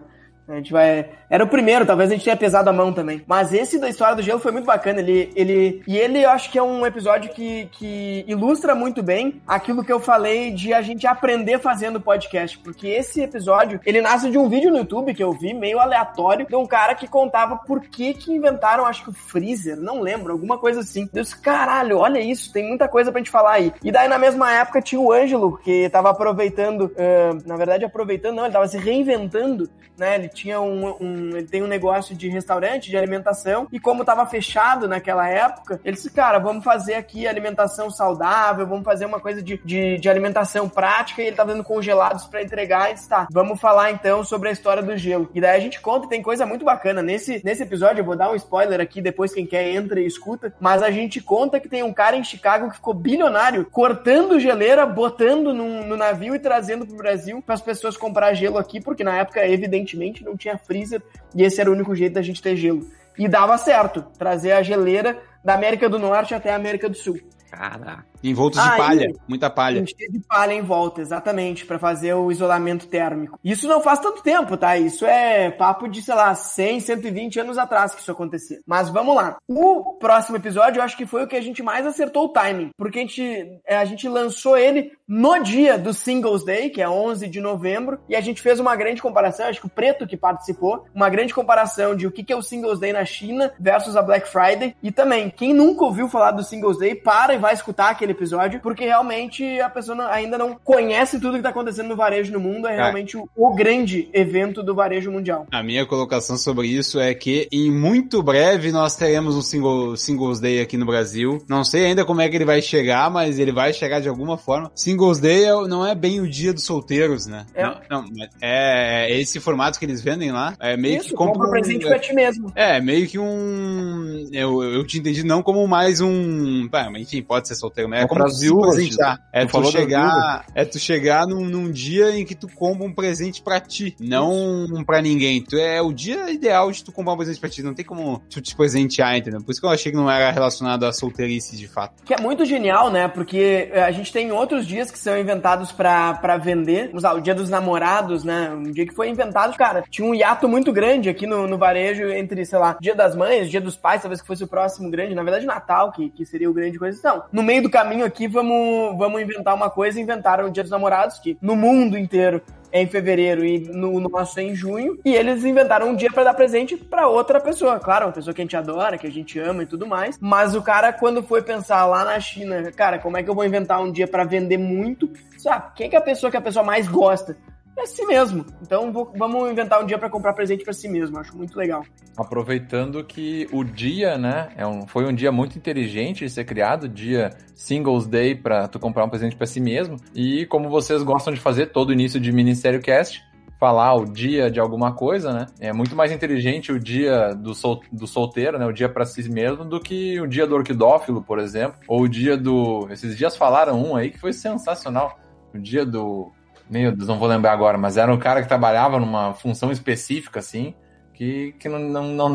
A gente vai. Era o primeiro, talvez a gente tenha pesado a mão também. Mas esse da história do gelo foi muito bacana. Ele, ele e ele eu acho que é um episódio que, que ilustra muito bem aquilo que eu falei de a gente aprender fazendo podcast, porque esse episódio ele nasce de um vídeo no YouTube que eu vi meio aleatório de um cara que contava por que que inventaram, acho que o freezer, não lembro, alguma coisa assim. Deus, caralho, olha isso, tem muita coisa pra gente falar aí. E daí na mesma época tinha o Ângelo que tava aproveitando, ah, na verdade aproveitando não, ele tava se reinventando, né? Ele tinha um, um- tem um negócio de restaurante, de alimentação, e como tava fechado naquela época, ele disse, cara, vamos fazer aqui alimentação saudável, vamos fazer uma coisa de, de, de alimentação prática, e ele tava dando congelados pra entregar, e disse, tá, vamos falar então sobre a história do gelo. E daí a gente conta, tem coisa muito bacana. Nesse, nesse episódio, eu vou dar um spoiler aqui, depois quem quer entra e escuta, mas a gente conta que tem um cara em Chicago que ficou bilionário, cortando geleira, botando num- no navio e trazendo pro Brasil para as pessoas comprar gelo aqui, porque na época, evidentemente, não tinha freezer e esse era o único jeito da gente ter gelo. E dava certo, trazer a geleira da América do Norte até a América do Sul. Caraca. Envoltos de Ah, palha, e- muita palha. Encher de palha em volta, exatamente, pra fazer o isolamento térmico. Isso não faz tanto tempo, tá? Isso é papo de, sei lá, 100, 120 anos atrás que isso acontecia. Mas vamos lá. O próximo episódio, eu acho que foi o que a gente mais acertou o timing, porque a gente, é, a gente lançou ele no dia do Singles Day, que é 11 de novembro, e a gente fez uma grande comparação, acho que o Preto que participou, uma grande comparação de o que é o Singles Day na China versus a Black Friday, e também, quem nunca ouviu falar do Singles Day, para e vai escutar aquele episódio, porque realmente a pessoa não- ainda não conhece tudo que tá acontecendo no varejo no mundo, é realmente o, o grande evento do varejo mundial. A minha colocação sobre isso é que em muito breve nós teremos um single, Singles Day aqui no Brasil. Não sei ainda como é que ele vai chegar, mas ele vai chegar de alguma forma. Singles Day é- não é bem o dia dos solteiros, né? É. Não, não, é, é esse formato que eles vendem lá. É meio Isso, que compra compra um presente pra ti mesmo. É, meio que um. Eu, eu te entendi não como mais um. Mas enfim, pode ser solteiro, mas é, É como tu se viúvas, presentear. É Tu chegar. É tu chegar num, num dia em que tu compra um presente pra ti, não pra ninguém. Tu é o dia ideal de tu comprar um presente pra ti. Não tem como tu te presentear, entendeu? Por isso que eu achei que não era relacionado à solteirice de fato. Que é muito genial, né? Porque eh, a gente tem outros dias que são inventados pra, pra vender. Vamos lá, o dia dos namorados, né? Um dia que foi inventado, cara, tinha um hiato muito grande aqui no, no varejo entre, sei lá, dia das mães, dia dos pais, talvez que fosse o próximo grande. Na verdade, Natal, que, que seria o grande coisa. Então, no meio do caminho aqui, vamos, vamos inventar uma coisa. Inventaram o dia dos namorados, que no mundo inteiro é em fevereiro e no nosso é em junho. E eles inventaram um dia pra dar presente pra outra pessoa. Claro, uma pessoa que a gente adora, que a gente ama e tudo mais. Mas o cara, quando foi pensar lá na China, cara, como é que eu vou inventar um dia pra vender muito? Sabe, quem que é a pessoa que a pessoa mais gosta? É si mesmo. Então vou- vamos inventar um dia pra comprar presente pra si mesmo. Acho muito legal. Aproveitando que o dia, né, é um, foi um dia muito inteligente de ser criado, dia Singles Day pra tu comprar um presente pra si mesmo. E como vocês gostam de fazer todo início de Ministério Cast, falar o dia de alguma coisa, né? É muito mais inteligente o dia do, sol, do solteiro, né? O dia pra si mesmo, do que o dia do orquidófilo, por exemplo. Ou o dia do. Esses dias falaram um aí que foi sensacional. O dia do. Meu Deus, não vou lembrar agora, mas era um cara que trabalhava numa função específica, assim, que, que não, não, não,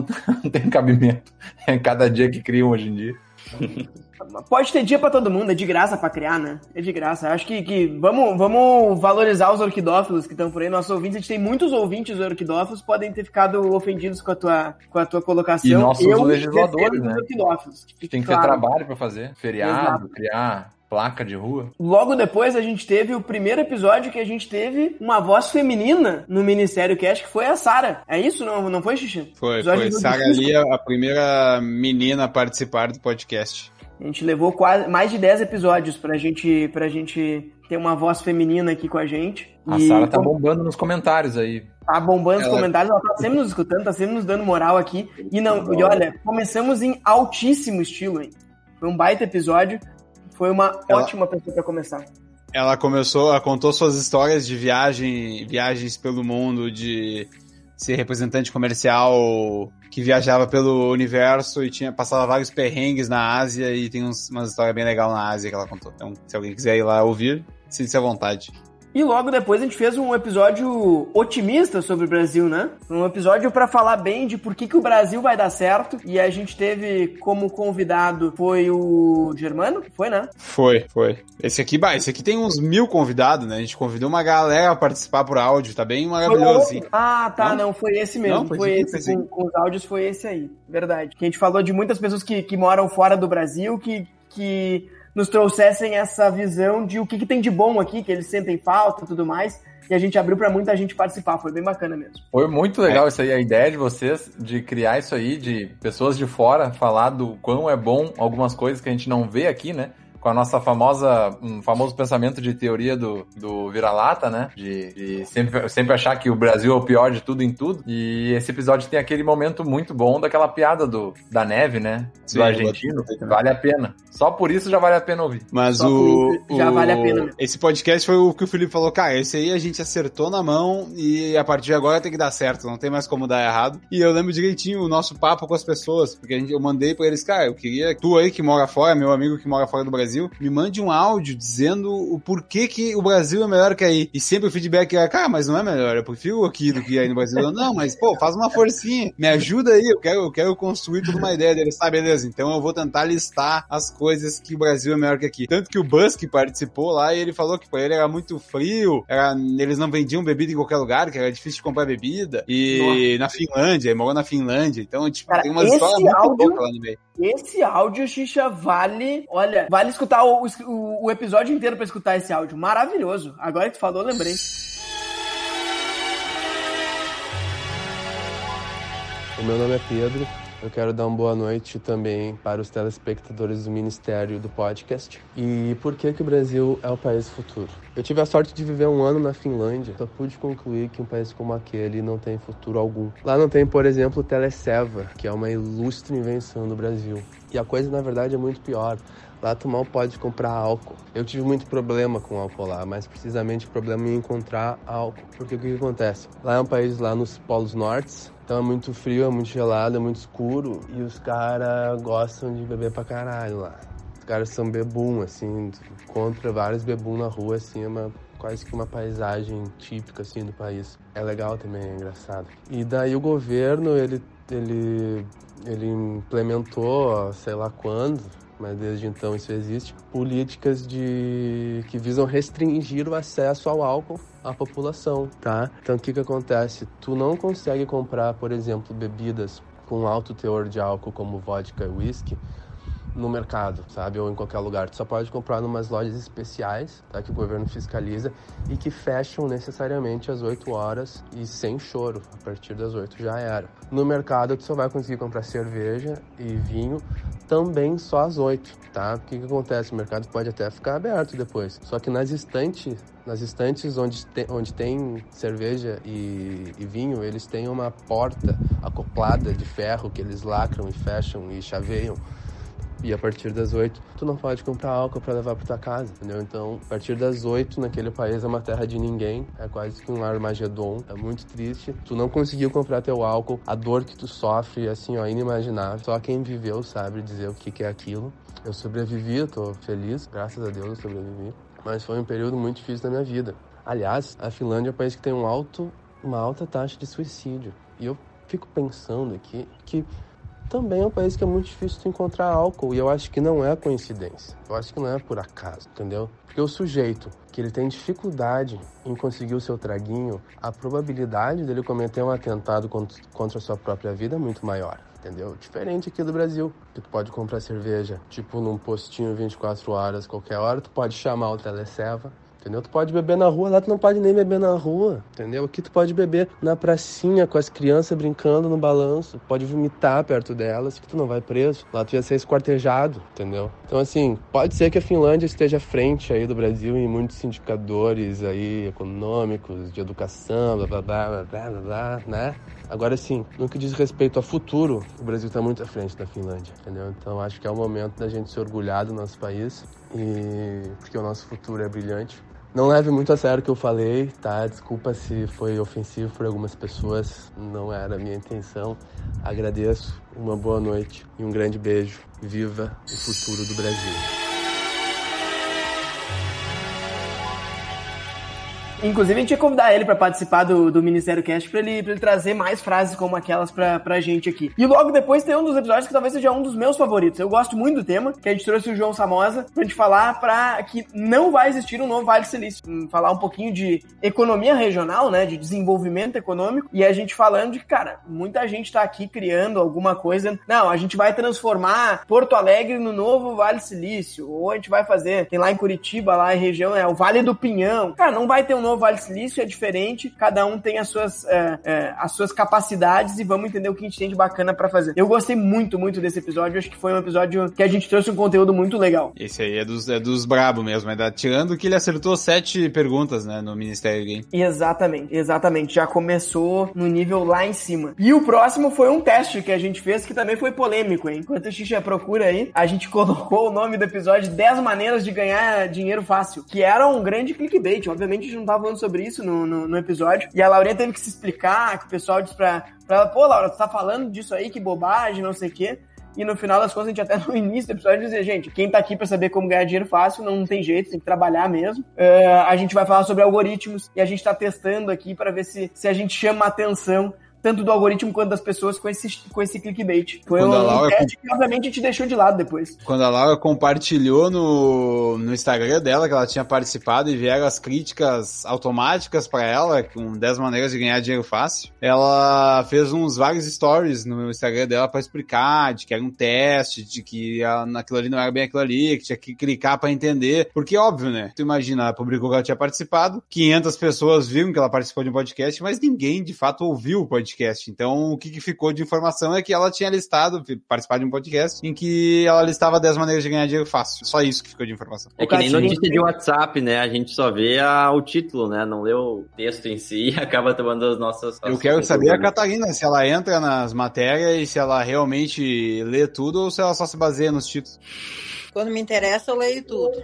não tem cabimento. É cada dia que criam hoje em dia. Pode ter dia pra todo mundo, é de graça pra criar, né? É de graça. Acho que, que vamos, vamos valorizar os orquidófilos que estão por aí, nossos ouvintes. A gente tem muitos ouvintes orquidófilos, podem ter ficado ofendidos com a tua, com a tua colocação. E nossos legisladores, defendo os né? orquidófilos. A gente tem que Claro. ter trabalho pra fazer. Feriado, Exato. criar placa de rua. Logo depois a gente teve o primeiro episódio que a gente teve uma voz feminina no Ministério Cast, que foi a Sara. É isso? Não, não foi, Xixi? Foi, Episódio foi. Sara ali, a a primeira menina a participar do podcast. A gente levou quase mais de 10 episódios pra gente, pra gente ter uma voz feminina aqui com a gente. A E Sara tá bombando nos comentários aí. Tá bombando os Ela- comentários, ela tá sempre nos escutando, tá sempre nos dando moral aqui. E não, e olha, começamos em altíssimo estilo, hein? Foi um baita episódio. Foi uma Ela- ótima pessoa pra começar. Ela começou, ela contou suas histórias de viagem, viagens pelo mundo, de ser representante comercial que viajava pelo universo e tinha passava vários perrengues na Ásia e tem uns, umas histórias bem legais na Ásia que ela contou. Então, se alguém quiser ir lá ouvir, sinta-se à vontade. E logo depois a gente fez um episódio otimista sobre o Brasil, né? Um episódio pra falar bem de por que, que o Brasil vai dar certo. E a gente teve como convidado foi o Germano, foi, né? Foi, foi. Esse aqui, bah, esse aqui tem uns mil convidados, né? A gente convidou uma galera a participar por áudio, tá bem maravilhoso, assim. Ah, tá, Não? não, foi esse mesmo. Não, foi foi esse esse, com, com os áudios foi esse aí. Verdade. Que a gente falou de muitas pessoas que, que moram fora do Brasil, que, que nos trouxessem essa visão de o que, que tem de bom aqui, que eles sentem falta e tudo mais. E a gente abriu pra muita gente participar, foi bem bacana mesmo. Foi muito legal isso aí, a ideia de vocês de criar isso aí, de pessoas de fora falar do quão é bom algumas coisas que a gente não vê aqui, né? Com a nossa famosa, um famoso pensamento de teoria do, do vira-lata, né? De, de sempre, sempre achar que o Brasil é o pior de tudo em tudo. E esse episódio tem aquele momento muito bom daquela piada do, da neve, né? Sim, do argentino. eu- Vale a pena. Só por isso já vale a pena ouvir. Mas Só o, por isso já o- vale a pena mesmo. Esse podcast foi o que o Felipe falou, cara, esse aí a gente acertou na mão e a partir de agora tem que dar certo, não tem mais como dar errado. E eu lembro direitinho o nosso papo com as pessoas, porque a gente, eu mandei pra eles, cara, eu queria que tu aí que mora fora, meu amigo que mora fora do Brasil, me mande um áudio dizendo o porquê que o Brasil é melhor que aí. E sempre o feedback era, cara, mas não é melhor, eu prefiro aqui do que aí no Brasil. Não, mas pô, faz uma forcinha, me ajuda aí, eu quero, eu quero construir toda uma ideia deles, tá, beleza, então eu vou tentar listar as coisas que o Brasil é melhor que aqui. Tanto que o Busk participou lá e ele falou que pra ele era muito frio, era, eles não vendiam bebida em qualquer lugar, que era difícil de comprar bebida. E Nossa. na Finlândia, ele morou na Finlândia. Então, tipo, Cara, tem umas histórias muito áudio, loucas lá no meio. Esse áudio, Xixa, vale. Olha, vale escutar o, o, o episódio inteiro pra escutar esse áudio. Maravilhoso. Agora que tu falou, lembrei. O meu nome é Pedro. Eu quero dar uma boa noite também para os telespectadores do Ministério do Podcast. E por que, que o Brasil é o país futuro? Eu tive a sorte de viver um ano na Finlândia, só pude concluir que um país como aquele não tem futuro algum. Lá não tem, por exemplo, o Teleseva, que é uma ilustre invenção do Brasil. E a coisa, na verdade, é muito pior. Lá tu mal pode comprar álcool. Eu tive muito problema com álcool lá, mas precisamente problema em encontrar álcool. Porque o que, que acontece? Lá é um país lá nos polos nortes, então é muito frio, é muito gelado, é muito escuro e os caras gostam de beber pra caralho lá. Os caras são bebum, assim, encontra vários bebum na rua, assim, é uma, quase que uma paisagem típica, assim, do país. É legal também, é engraçado. E daí o governo, ele, ele, ele implementou, sei lá quando, mas desde então isso existe, políticas de que visam restringir o acesso ao álcool à população, tá? Então o que que acontece? Tu não consegue comprar, por exemplo, bebidas com alto teor de álcool como vodka e whisky no mercado, sabe? Ou em qualquer lugar. Tu só pode comprar em umas lojas especiais, tá? Que o governo fiscaliza e que fecham necessariamente às 8 horas e sem choro. A partir das 8 já era. No mercado tu só vai conseguir comprar cerveja e vinho também só às 8, tá? O que, que acontece? O mercado pode até ficar aberto depois. Só que nas estantes, nas estantes onde tem, onde tem cerveja e, e vinho, eles têm uma porta acoplada de ferro que eles lacram e fecham e chaveiam e a partir das 8 tu não pode comprar álcool para levar para tua casa, entendeu? Então, a partir das 8 naquele país é uma terra de ninguém, é quase que um Armagedon, é muito triste. Tu não conseguiu comprar teu álcool, a dor que tu sofre, assim, ó, inimaginável. Só quem viveu sabe dizer o que, que é aquilo. Eu sobrevivi, eu tô feliz, graças a Deus eu sobrevivi. Mas foi um período muito difícil na minha vida. Aliás, a Finlândia é um país que tem um alto, uma alta taxa de suicídio. E eu fico pensando aqui que também é um país que é muito difícil de encontrar álcool e eu acho que não é coincidência. Eu acho que não é por acaso, entendeu? Porque o sujeito que ele tem dificuldade em conseguir o seu traguinho, a probabilidade dele cometer um atentado contra a sua própria vida é muito maior entendeu? Diferente aqui do Brasil, que tu pode comprar cerveja, tipo num postinho 24 horas, qualquer hora, tu pode chamar o Teleseva, entendeu? Tu pode beber na rua, lá tu não pode nem beber na rua, entendeu? Aqui tu pode beber na pracinha com as crianças brincando no balanço, pode vomitar perto delas, que tu não vai preso. Lá tu ia ser esquartejado, entendeu? Então assim, pode ser que a Finlândia esteja à frente aí do Brasil em muitos indicadores aí econômicos, de educação, blá blá blá blá blá, blá né? Agora sim, no que diz respeito ao futuro, o Brasil está muito à frente da Finlândia, entendeu? Então acho que é o momento da gente se orgulhar do nosso país e porque o nosso futuro é brilhante. Não leve muito a sério o que eu falei, tá? Desculpa se foi ofensivo para algumas pessoas, não era a minha intenção. Agradeço, uma boa noite e um grande beijo. Viva o futuro do Brasil! Inclusive, a gente ia convidar ele para participar do, do Ministério Cast pra ele, pra ele trazer mais frases como aquelas pra, pra gente aqui. E logo depois tem um dos episódios que talvez seja um dos meus favoritos. Eu gosto muito do tema, que a gente trouxe o João Samosa pra gente falar pra que não vai existir um novo Vale Silício. Hum, falar um pouquinho de economia regional, né? De desenvolvimento econômico. E a gente falando de que, cara, muita gente tá aqui criando alguma coisa. Não, a gente vai transformar Porto Alegre no novo Vale Silício. Ou a gente vai fazer, tem lá em Curitiba, lá em região, é o Vale do Pinhão. Cara, não vai ter um novo Vale Silício é diferente, cada um tem as suas, é, é, as suas capacidades e vamos entender o que a gente tem de bacana para fazer. Eu gostei muito, muito desse episódio, acho que foi um episódio que a gente trouxe um conteúdo muito legal. Esse aí é dos, é dos brabo mesmo, é da, tirando que ele acertou sete perguntas, né, no Ministério Game. Exatamente, exatamente, já começou no nível lá em cima. E o próximo foi um teste que a gente fez que também foi polêmico, hein? Enquanto a Xixa procura aí, a gente colocou o nome do episódio 10 maneiras de ganhar dinheiro fácil, que era um grande clickbait, obviamente a gente não tava falando sobre isso no, no, no, episódio. E a Laurinha teve que se explicar, que o pessoal disse pra, pra ela, pô, Laura, tu tá falando disso aí, que bobagem, não sei o quê. E no final das contas, a gente até no início do episódio dizia, gente, quem tá aqui para saber como ganhar dinheiro fácil, não tem jeito, tem que trabalhar mesmo. Uh, a gente vai falar sobre algoritmos e a gente tá testando aqui para ver se, se a gente chama atenção tanto do algoritmo quanto das pessoas com esse, com esse clickbait. Foi Quando a um Laura teste que, obviamente, a gente deixou de lado depois. Quando a Laura compartilhou no, no Instagram dela que ela tinha participado e vieram as críticas automáticas pra ela, com 10 maneiras de ganhar dinheiro fácil, ela fez uns vários stories no Instagram dela pra explicar de que era um teste, de que a, aquilo ali não era bem aquilo ali, que tinha que clicar pra entender. Porque, óbvio, né? Tu imagina, ela publicou que ela tinha participado, 500 pessoas viram que ela participou de um podcast, mas ninguém de fato ouviu o podcast. Então, o que, que ficou de informação é que ela tinha listado, participado de um podcast, em que ela listava 10 maneiras de ganhar dinheiro fácil. Só isso que ficou de informação. É que nem notícia de WhatsApp, né? A gente só vê a, o título, né? Não lê o texto em si e acaba tomando as nossas. Eu quero saber a Catarina, se ela entra nas matérias e se ela realmente lê tudo ou se ela só se baseia nos títulos. Quando me interessa, eu leio tudo.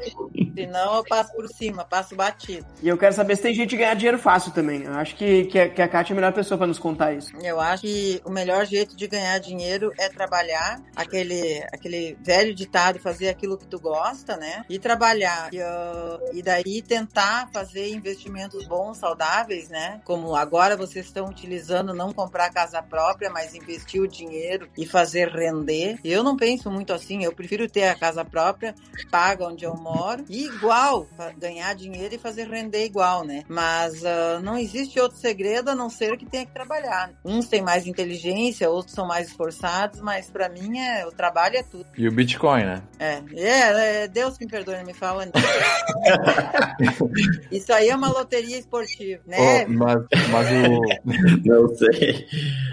Senão, eu passo por cima, passo batido. E eu quero saber se tem gente que ganha dinheiro fácil também. Eu acho que, que, a, que a Kátia é a melhor pessoa para nos contar isso. Eu acho que o melhor jeito de ganhar dinheiro é trabalhar, aquele, aquele velho ditado, fazer aquilo que tu gosta, né? E trabalhar. E, uh, e daí tentar fazer investimentos bons, saudáveis, né? Como agora vocês estão utilizando não comprar casa própria, mas investir o dinheiro e fazer render. Eu não penso muito assim, eu prefiro ter a casa própria própria, paga onde eu moro, e igual, ganhar dinheiro e fazer render igual, né? Mas uh, não existe outro segredo a não ser que tenha que trabalhar. Uns têm mais inteligência, outros são mais esforçados, mas para mim é, o trabalho é tudo. E o Bitcoin, né? É, é, é Deus que me perdoe, me fala. Isso aí é uma loteria esportiva, né? Oh, mas, mas o. não sei.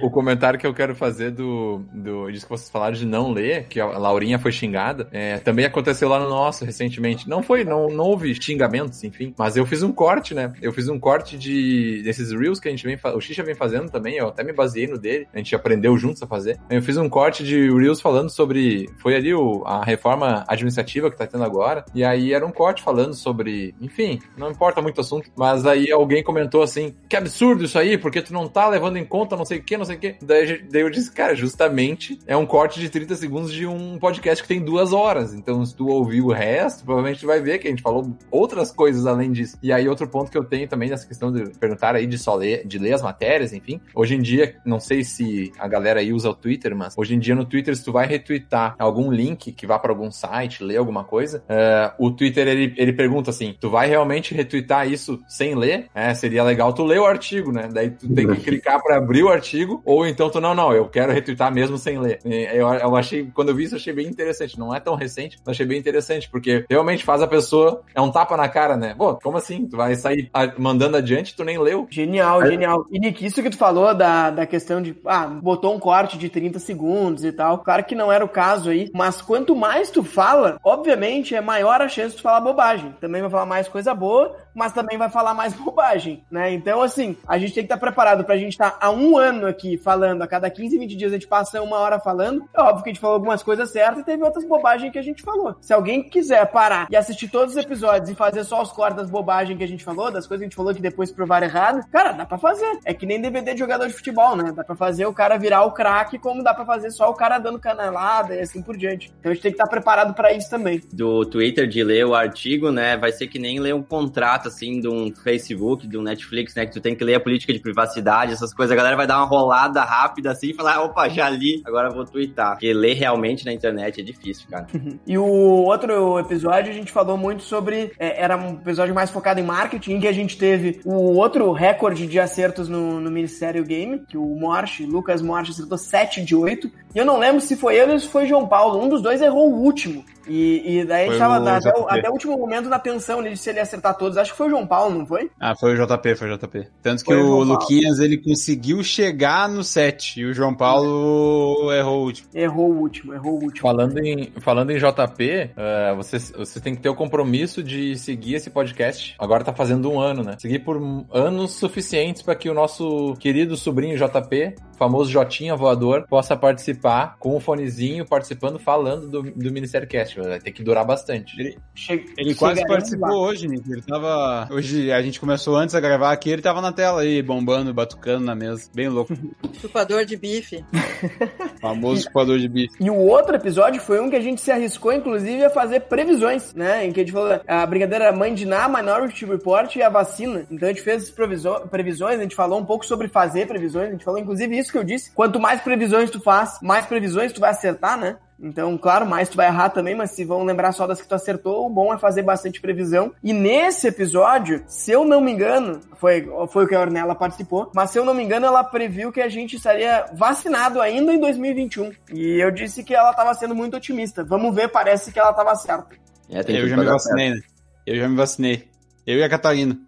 O comentário que eu quero fazer do, do. Disso que vocês falaram de não ler, que a Laurinha foi xingada, é, também aconteceu lá no nosso recentemente. Não foi, não, não houve xingamentos, enfim. Mas eu fiz um corte, né? Eu fiz um corte de desses reels que a gente vem, o Xixa vem fazendo também. Eu até me baseei no dele. A gente aprendeu juntos a fazer. Eu fiz um corte de reels falando sobre, foi ali o, a reforma administrativa que tá tendo agora. E aí era um corte falando sobre, enfim, não importa muito o assunto. Mas aí alguém comentou assim, que absurdo isso aí, porque tu não tá levando em conta não sei o que, não sei o que. Daí, daí eu disse, cara, justamente é um corte de 30 segundos de um podcast que tem duas horas. Então, se tu ouvir o resto, provavelmente tu vai ver que a gente falou outras coisas além disso. E aí, outro ponto que eu tenho também nessa questão de perguntar aí de só ler, de ler as matérias, enfim. Hoje em dia, não sei se a galera aí usa o Twitter, mas hoje em dia no Twitter, se tu vai retweetar algum link que vá para algum site, ler alguma coisa, uh, o Twitter ele, ele pergunta assim: tu vai realmente retweetar isso sem ler? É, seria legal tu ler o artigo, né? Daí tu tem que clicar para abrir o artigo, ou então tu, não, não, eu quero retweetar mesmo sem ler. Eu, eu achei, quando eu vi isso, eu achei bem interessante. Não é tão recente, mas achei bem interessante, porque realmente faz a pessoa. É um tapa na cara, né? Pô, como assim? Tu vai sair mandando adiante tu nem leu. Genial, Aí... genial. E Nick, isso que tu falou da, da questão de. Ah, botou um corte de 30 segundos e tal. Claro que não era o caso aí, mas quanto mais tu fala, obviamente é maior a chance de tu falar bobagem. Também vai falar mais coisa boa, mas também vai falar mais bobagem, né? Então, assim, a gente tem que estar preparado pra gente estar há um ano aqui falando, a cada 15, 20 dias a gente passa uma hora falando. É óbvio que a gente falou algumas coisas certas e teve outras bobagens que a gente falou. Se alguém quiser parar e assistir todos os episódios e fazer só os cortes das bobagens que a gente falou, das coisas que a gente falou que depois provaram errado, cara, dá pra fazer. É que nem DVD de jogador de futebol, né? Dá pra fazer o cara virar o craque, como dá pra fazer só o cara dando canelada e assim por diante. Então a gente tem que estar preparado para isso também. Do Twitter de ler o artigo, né? Vai ser que nem ler um contrato, assim, de um Facebook, de um Netflix, né? Que tu tem que ler a política de privacidade, essas coisas. A galera vai dar uma rolada rápida assim e falar, opa, já li, agora vou twittar. Porque ler realmente na internet é difícil, cara. e o outro episódio a gente falou muito sobre. É, era um episódio mais focado em marketing, que a gente teve o outro recorde de acertos no, no Ministério Game, que o Morche, Lucas Morche, acertou 7 de 8. E eu não lembro se foi ele ou se foi João Paulo. Um dos dois errou o último. E, e daí foi tava até o, até, o último momento na tensão ali de se ele acertar todos. Acho que foi o João Paulo, não foi? Ah, foi o JP, foi o JP. Tanto que foi o, o Luquinhas ele conseguiu chegar no 7 e o João Paulo errou o último. Errou o último, errou o último. Falando em, falando em JP, uh, você, você tem que ter o compromisso de seguir esse podcast. Agora tá fazendo um ano, né? Seguir por anos suficientes para que o nosso querido sobrinho JP, famoso Jotinha voador, possa participar com o fonezinho, participando, falando do, do Ministério Cast realmente, vai ter que durar bastante. Ele, Che- ele quase participou lá. hoje, Nick. Ele tava. Hoje a gente começou antes a gravar aqui, ele tava na tela aí, bombando, batucando na mesa. Bem louco. Chupador de bife. Famoso chupador de bife. E o outro episódio foi um que a gente se arriscou, inclusive, a fazer previsões, né? Em que a gente falou a brincadeira Mãe de Ná, Minority Report e a vacina. Então a gente fez previsões, a gente falou um pouco sobre fazer previsões, a gente falou inclusive isso que eu disse. Quanto mais previsões tu faz, mais previsões tu vai acertar, né? Então, claro, mais tu vai errar também, mas se vão lembrar só das que tu acertou, o bom é fazer bastante previsão. E nesse episódio, se eu não me engano, foi, foi o que a Ornella participou, mas se eu não me engano, ela previu que a gente estaria vacinado ainda em 2021. E eu disse que ela estava sendo muito otimista. Vamos ver, parece que ela estava certa. É, tem Eu já me vacinei, né? Eu já me vacinei. Eu e a Catarina.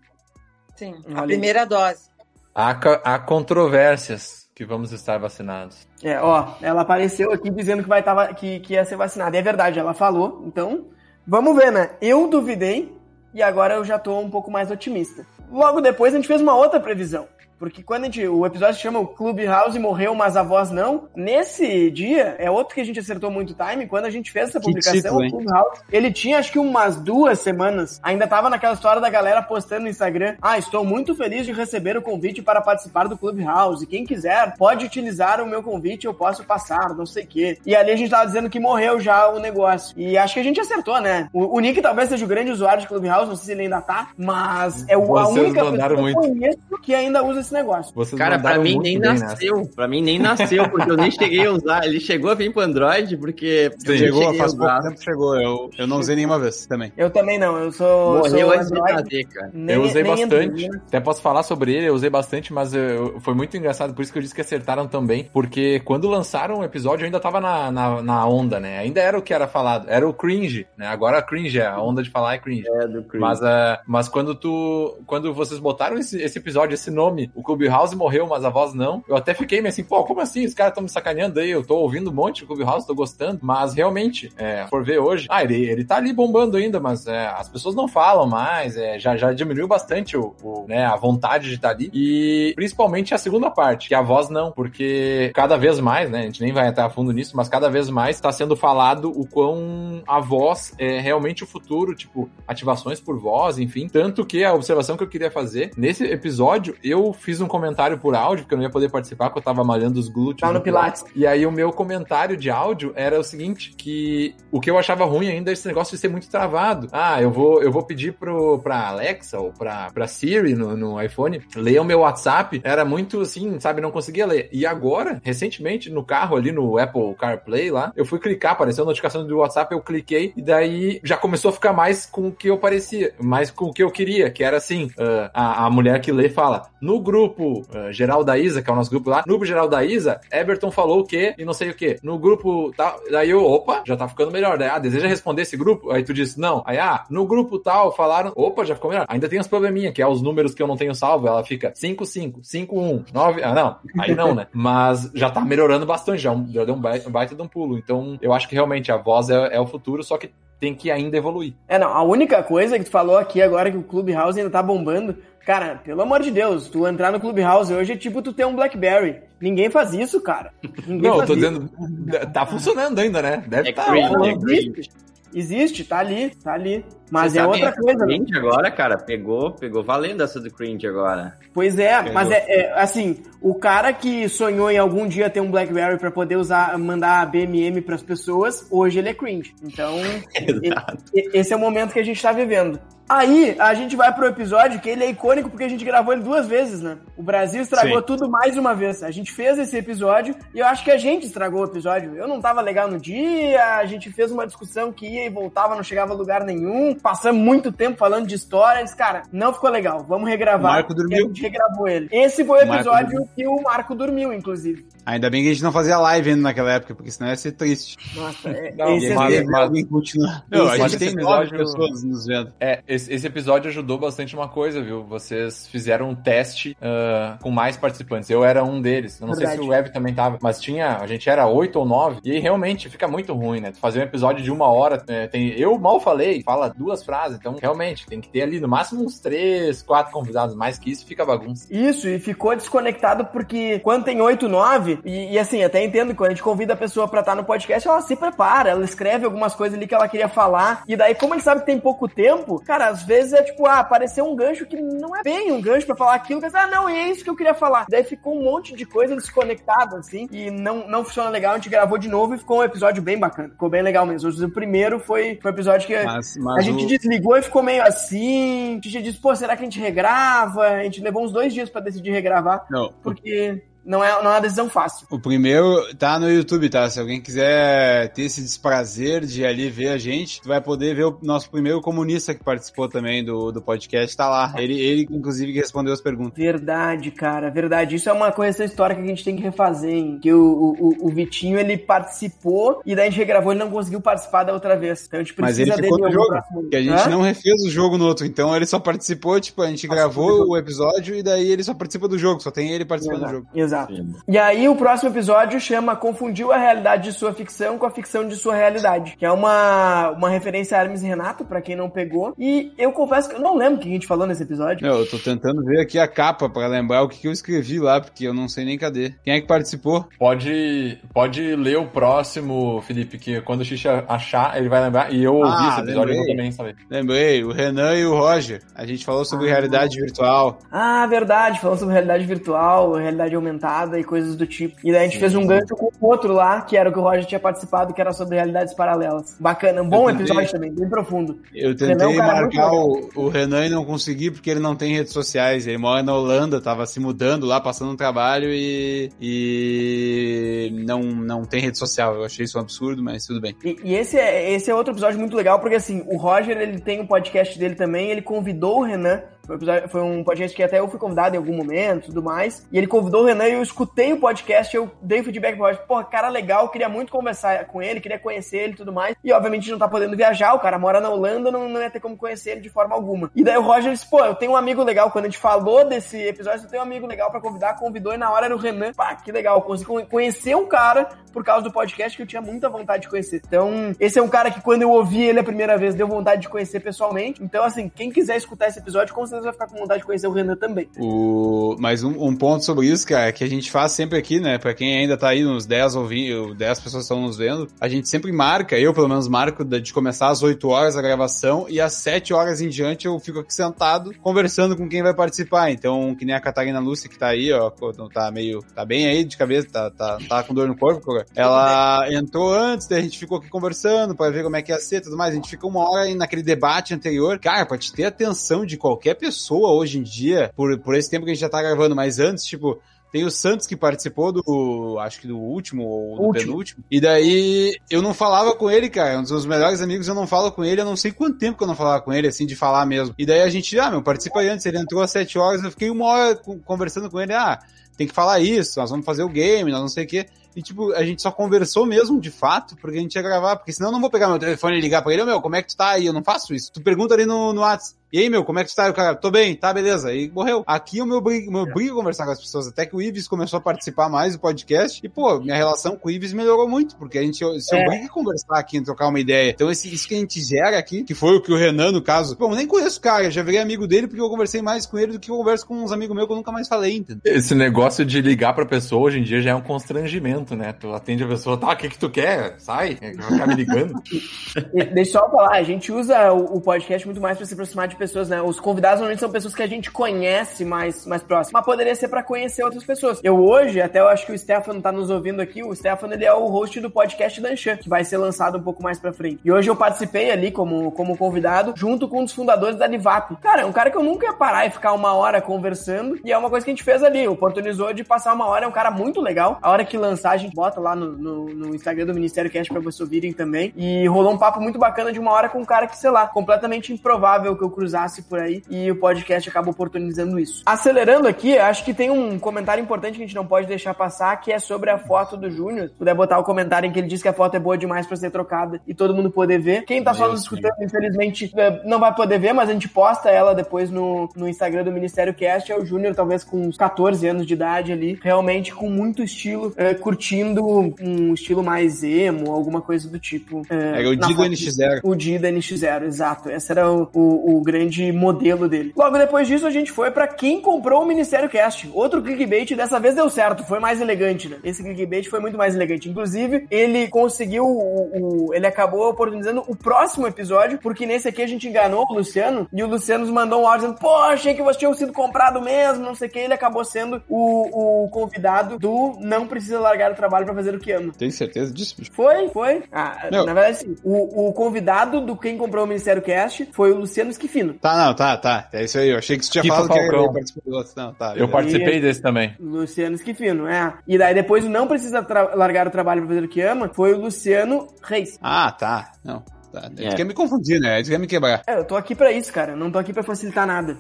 Sim, Olha a aí. primeira dose. Há, há controvérsias que vamos estar vacinados. É, ó, ela apareceu aqui dizendo que, vai tava, que, que ia ser vacinada. E é verdade, ela falou. Então, vamos ver, né? Eu duvidei e agora eu já tô um pouco mais otimista. Logo depois a gente fez uma outra previsão. Porque quando a gente. O episódio se chama o Clubhouse morreu, mas a voz não. Nesse dia, é outro que a gente acertou muito time. Quando a gente fez essa publicação, título, o? Clubhouse, ele tinha acho que umas duas semanas. Ainda tava naquela história da galera postando no Instagram. Ah, estou muito feliz de receber o convite para participar do Clubhouse. Quem quiser, pode utilizar o meu convite, eu posso passar, não sei o quê. E ali a gente tava dizendo que morreu já o negócio. E acho que a gente acertou, né? O, o Nick talvez seja o grande usuário de Clubhouse, não sei se ele ainda tá, mas é o, a única pessoa que eu muito. conheço que ainda usa esse negócio. Vocês Cara, pra mim nem nessa. nasceu. Pra mim nem nasceu, porque eu nem cheguei a usar. Ele chegou a vir pro Android, porque eu nem Chegou, faz pouco tempo chegou. Eu, eu não usei nenhuma vez também. Eu também não, eu sou. Morreu sou antes de nascer, cara. nem- eu usei bastante. Android. Até posso falar sobre ele, eu usei bastante, mas eu- foi muito engraçado, por isso que eu disse que acertaram também. Porque quando lançaram o episódio, eu ainda tava na, na, na onda, né? Ainda era o que era falado. Era o cringe, né? Agora cringe, é a onda de falar é cringe. É, do Creed. Mas, ah, mas quando tu. Quando vocês botaram esse, esse episódio, esse nome, o Clubhouse morreu, mas a voz não, eu até fiquei meio assim, pô, como assim? Os caras estão me sacaneando aí, eu tô ouvindo um monte do Clubhouse, tô gostando. Mas realmente, é, por ver hoje, ah, ele, ele tá ali bombando ainda, mas é, as pessoas não falam mais, é, já, já diminuiu bastante o, o, né, a vontade de estar ali. E principalmente a segunda parte, que a voz não, porque cada vez mais, né, a gente nem vai entrar a fundo nisso, mas cada vez mais está sendo falado o quão a voz é realmente o futuro, tipo, ativações por voz, enfim. Tanto que a observação que eu queria fazer, nesse episódio, eu fiz um comentário por áudio, porque eu não ia poder participar, porque eu tava malhando os glúteos. Tá no Pilates. E aí o meu comentário de áudio era o seguinte, que o que eu achava ruim ainda é esse negócio de ser muito travado. Ah, eu vou, eu vou pedir pro, pra Alexa ou pra, pra Siri no, no iPhone ler o meu WhatsApp. Era muito assim, sabe, não conseguia ler. E agora, recentemente, no carro ali no Apple CarPlay lá, eu fui clicar, apareceu a notificação do WhatsApp, eu cliquei e daí já começou a ficar mais com o que eu parecia, mais com o que eu queria, que era assim, ah, a, a mulher que lê fala, no grupo ah, geral da Isa, que é o nosso grupo lá, no grupo geral da Isa, Everton falou o quê e não sei o quê. No grupo tal, daí eu, opa, já tá ficando melhor. Daí, ah, deseja responder esse grupo? Aí tu disse, não. Aí, ah, no grupo tal, falaram, opa, já ficou melhor. Ainda tem uns probleminha, que é os números que eu não tenho salvo, ela fica 5, 5, 5, 1, 9, ah, não, aí não, né? Mas já tá melhorando bastante, já, um- já deu um baita, um baita de um pulo. Então, eu acho que realmente a voz é, é o futuro, só que tem que ainda evoluir. É, não, a única coisa que tu falou aqui agora que o Clubhouse ainda tá bombando, cara, pelo amor de Deus, tu entrar no Clubhouse hoje é tipo tu ter um BlackBerry. Ninguém faz isso, cara. Ninguém Não, eu tô isso. dizendo, tá funcionando ainda, né? Deve É tá cringe, rolando. é. Existe, existe, tá ali, tá ali. Mas Você é sabe outra coisa. né? Cringe agora, cara, pegou, pegou valendo essa do cringe agora. Pois é, Pegou. mas é, é, assim, o cara que sonhou em algum dia ter um BlackBerry pra poder usar, mandar BMM pras pessoas, hoje ele é cringe. Então, Exato. esse é o momento que a gente tá vivendo. Aí, a gente vai pro episódio que ele é icônico porque a gente gravou ele duas vezes, né? O Brasil estragou Sim. tudo mais uma vez. A gente fez esse episódio e eu acho que a gente estragou o episódio. Eu não tava legal no dia, a gente fez uma discussão que ia e voltava, não chegava a lugar nenhum. Passamos muito tempo falando de histórias. Cara, não ficou legal. Vamos regravar. O Marco dormiu. E a gente regravou ele. Esse foi o O episódio que o Marco dormiu, inclusive. Ainda bem que a gente não fazia live ainda naquela época, porque senão ia ser triste. Nossa, é, Não, esse é... Continuar. Não, a mas gente tem esse nove episódio- pessoas nos vendo. É, esse, esse episódio ajudou bastante uma coisa, viu? Vocês fizeram um teste ah, com mais participantes. Eu era um deles. Eu não sei Verdade. se o Web também tava, mas tinha, a gente era oito ou nove. E realmente fica muito ruim, né? Fazer um episódio de uma hora. é, tem, eu mal falei, fala duas duas frases. Então, realmente, tem que ter ali no máximo uns três, quatro convidados. Mais que isso, fica bagunça. Isso, e ficou desconectado porque quando tem oito, nove, e, e assim, até entendo que quando a gente convida a pessoa pra estar no podcast, ela se prepara, ela escreve algumas coisas ali que ela queria falar, e daí, como ele sabe que tem pouco tempo, cara, às vezes é tipo, ah, apareceu um gancho que não é bem um gancho pra falar aquilo, mas, ah, não, é isso que eu queria falar. Daí ficou um monte de coisa desconectada, assim, e não, não funciona legal, a gente gravou de novo e ficou um episódio bem bacana, ficou bem legal mesmo. O primeiro foi, foi um episódio que Mas- a mas gente o- desligou e ficou meio assim, a gente disse, pô, será que a gente regrava? A gente levou uns dois dias pra decidir regravar, Não, porque não é, não é uma decisão fácil. O primeiro tá no YouTube, tá? Se alguém quiser ter esse desprazer de ali ver a gente, tu vai poder ver o nosso primeiro comunista que participou também do, do podcast, tá lá. Ele, ele, inclusive, que respondeu as perguntas. Verdade, cara, verdade. Isso é uma coisa histórica que a gente tem que refazer, hein? Que o, o, o Vitinho, ele participou e daí a gente regravou, ele não conseguiu participar da outra vez. Então a gente Mas precisa ele ficou dele no jogo, próximo. porque a gente Hã? não refez o jogo no outro, então ele só participou, tipo, a gente gravou o episódio e daí ele só participa do jogo, só tem ele participando do Exato. jogo. Exato. Sim. E aí o próximo episódio chama Confundiu a realidade de sua ficção com a ficção de sua realidade, que é uma, uma referência a Hermes e Renato, pra quem não pegou. E eu confesso que eu não lembro o que a gente falou nesse episódio. Eu tô tentando ver aqui a capa pra lembrar o que, que eu escrevi lá, porque eu não sei nem cadê. Quem é que participou? Pode, pode ler o próximo, Felipe, que quando o Xixa achar, ele vai lembrar. E eu ouvi Ah, esse episódio, lembrei. também saber. Lembrei, o Renan e o Roger. A gente falou sobre Ah. realidade virtual. Ah, verdade, falando sobre realidade virtual, realidade aumentada e coisas do tipo. E daí a gente fez um gancho com o outro lá, que era o que o Roger tinha participado, que era sobre realidades paralelas. Bacana, um bom tentei- episódio também, bem profundo. Eu é tentei um marcar o, o Renan e não consegui porque ele não tem redes sociais. Ele mora na Holanda, tava se mudando lá, passando um trabalho e, e não, não tem rede social. Eu achei isso um absurdo, mas tudo bem. E, e esse, é, esse é outro episódio muito legal, porque assim, o Roger, ele tem um podcast dele também, ele convidou o Renan, foi um, podcast que até eu fui convidado em algum momento e tudo mais, e ele convidou o Renan e eu escutei o podcast, eu dei feedback pro Roger, pô, cara legal, queria muito conversar com ele, queria conhecer ele e tudo mais, e obviamente não tá podendo viajar, o cara mora na Holanda, não, não ia ter como conhecer ele de forma alguma. E daí o Roger disse, pô, eu tenho um amigo legal, quando a gente falou desse episódio, eu tenho um amigo legal pra convidar, convidou e na hora era o Renan, pá, que legal, consegui conhecer um cara por causa do podcast que eu tinha muita vontade de conhecer. Então, esse é um cara que quando eu ouvi ele a primeira vez, deu vontade de conhecer pessoalmente. Então, assim, quem quiser escutar esse episódio, vai ficar com vontade de conhecer o Renan também. O, mas um, um ponto sobre isso, cara, que a gente faz sempre aqui, né? Pra quem ainda tá aí, uns 10 ouvindo, 10 pessoas estão nos vendo, a gente sempre marca, eu pelo menos marco, de começar às 8 horas a gravação e às 7 horas em diante eu fico aqui sentado conversando com quem vai participar. Então, que nem a Catarina Lúcia que tá aí, ó, tá meio. tá bem aí de cabeça, tá, tá, tá com dor no corpo, Cora. Ela entrou antes, daí a gente ficou aqui conversando pra ver como é que ia ser e tudo mais. A gente ficou uma hora aí naquele debate anterior. Cara, pra te ter atenção de qualquer pessoa hoje em dia, por, por esse tempo que a gente já tá gravando, mas antes, tipo. Tem o Santos que participou do, acho que do último ou do Último. penúltimo. E daí eu não falava com ele, cara. Um dos meus melhores amigos eu não falo com ele. Eu não sei quanto tempo que eu não falava com ele, assim, de falar mesmo. E daí a gente, ah, meu, participa aí antes. Ele entrou às sete horas. Eu fiquei uma hora co- conversando com ele. Ah, tem que falar isso. Nós vamos fazer o game, nós não sei o quê. E, tipo, a gente só conversou mesmo, de fato, porque a gente ia gravar. Porque senão eu não vou pegar meu telefone e ligar pra ele. Ô, meu, como é que tu tá aí? Eu não faço isso. Tu pergunta ali no, no WhatsApp. E aí, meu, como é que tu tá? O cara, tô bem, tá, beleza. E morreu. Aqui o meu brigo, meu brigo conversar com as pessoas. Até que o Ives começou a participar mais do podcast. E, pô, minha relação com o Ives melhorou muito, porque a gente se É. obriga a conversar aqui, trocar uma ideia. Então, esse, isso que a gente gera aqui, que foi o que o Renan, no caso, bom, nem conheço o cara, eu já virei amigo dele porque eu conversei mais com ele do que eu converso com uns amigos meus que eu nunca mais falei, entendeu? Esse negócio de ligar pra pessoa hoje em dia já é um constrangimento, né? Tu atende a pessoa, tá, o que que tu quer? Sai, é, vai ficar me ligando. Deixa eu só falar, a gente usa o o podcast muito mais pra se aproximar de pessoas, né? Os convidados normalmente são pessoas que a gente conhece mais, mais próximo, mas poderia ser pra conhecer outras pessoas. Eu hoje, até eu acho que o Stefano tá nos ouvindo aqui, o Stefano ele é o host do podcast Danchan, que vai ser lançado um pouco mais pra frente. E hoje eu participei ali como, como convidado, junto com um dos fundadores da Livap. Cara, é um cara que eu nunca ia parar e ficar uma hora conversando, e é uma coisa que a gente fez ali, oportunizou de passar uma hora, é um cara muito legal. A hora que lançar, a gente bota lá no, no, no Instagram do Ministério Cast pra vocês ouvirem também. E rolou um papo muito bacana de uma hora com um cara que, sei lá, completamente improvável que eu cruzei cruzasse por aí e o podcast acaba oportunizando isso. Acelerando aqui, acho que tem um comentário importante que a gente não pode deixar passar, que é sobre a foto do Júnior. Se puder botar o comentário em que ele diz que a foto é boa demais para ser trocada e todo mundo poder ver. Quem tá só nos escutando, infelizmente, é, não vai poder ver, mas a gente posta ela depois no, no Instagram do Ministério Cast. É o Júnior, talvez com uns 14 anos de idade ali, realmente com muito estilo, é, curtindo um estilo mais emo, alguma coisa do tipo. É, é o Dida NX0. O Dida NX0, exato. Esse era o, o, o, grande modelo dele. Logo depois disso, a gente foi para quem comprou o Ministério Cast. Outro clickbait, dessa vez deu certo, foi mais elegante, né? Esse clickbait foi muito mais elegante. Inclusive, ele conseguiu, o, o, ele acabou oportunizando o próximo episódio, porque nesse aqui a gente enganou o Luciano, e o Luciano nos mandou um áudio dizendo, pô, achei que vocês tinham sido comprado mesmo, não sei o que, ele acabou sendo o, o convidado do Não Precisa Largar o Trabalho para Fazer o que Ama. Tem certeza disso, bicho? Foi, foi. Ah, na verdade, sim. O, o convidado do Quem Comprou o Ministério Cast foi o Luciano Esquifino. Tá, não, tá, tá. É isso aí. Eu achei que você tinha falado que ele participou do outro. Não, tá. Eu participei e... desse também. Luciano Esquifino, é. E daí depois o Não Precisa Largar o Trabalho para Fazer o que Ama foi o Luciano Reis. Ah, tá. Não. Tá. É. quer me confundir, né? Eles quer me quebrar. É, eu tô aqui pra isso, cara. Não tô aqui pra facilitar nada.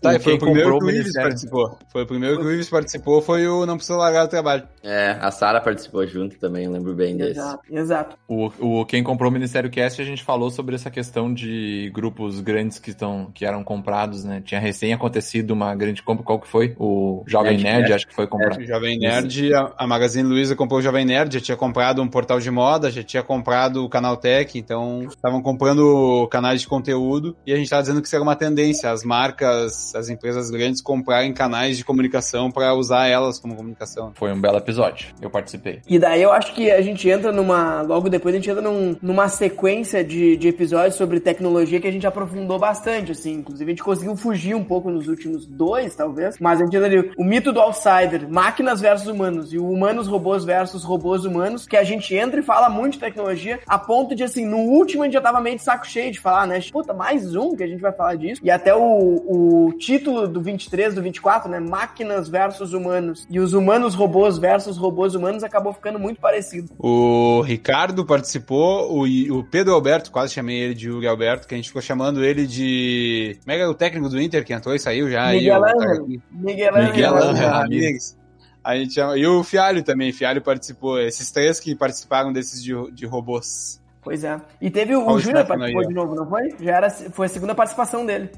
Tá, e foi o primeiro que o Ives participou. Foi o primeiro que o Ives participou, foi o Não Precisa Largar o Trabalho. É, a Sara participou junto também, eu lembro bem desse. Exato, exato. O, o, quem comprou o Ministério Cast, a gente falou sobre essa questão de grupos grandes que, estão, que eram comprados, né? Tinha recém acontecido uma grande compra, qual que foi? O Jovem Nerd, Nerd acho que foi comprado. É, o Jovem Nerd, a, a, Magazine Luiza comprou o Jovem Nerd, já tinha comprado um portal de moda, já tinha comprado o Canal Tech, então estavam comprando canais de conteúdo e a gente estava dizendo que isso era uma tendência, as marcas, as empresas grandes comprarem canais de comunicação para usar elas como comunicação. Foi um belo episódio. Eu participei. E daí eu acho que a gente entra numa. Logo depois a gente entra num, numa sequência de, de episódios sobre tecnologia que a gente aprofundou bastante, assim. Inclusive a gente conseguiu fugir um pouco nos últimos dois, talvez. Mas a gente entra ali. O mito do outsider, máquinas versus humanos, e o humanos robôs versus robôs humanos, que a gente entra e fala muito de tecnologia, a ponto de, assim, no último a gente já tava meio de saco cheio de falar, né? Puta, mais um que a gente vai falar disso. E até o, o título do 20 23, do 24, né? Máquinas versus humanos. E os humanos robôs versus robôs humanos acabou ficando muito parecido. O Ricardo participou, o, o Pedro Alberto, quase chamei ele de Yuri Alberto, que a gente ficou chamando ele de. Como é que é o técnico do Inter que entrou e saiu já? Miguel Angel. Miguel Angel. Amigos. A gente chama... E o Fialho também, Fialho participou. Esses três que participaram desses de, de robôs. Pois é. E teve o, o Júnior participou de novo, não foi? Já era, foi a segunda participação dele.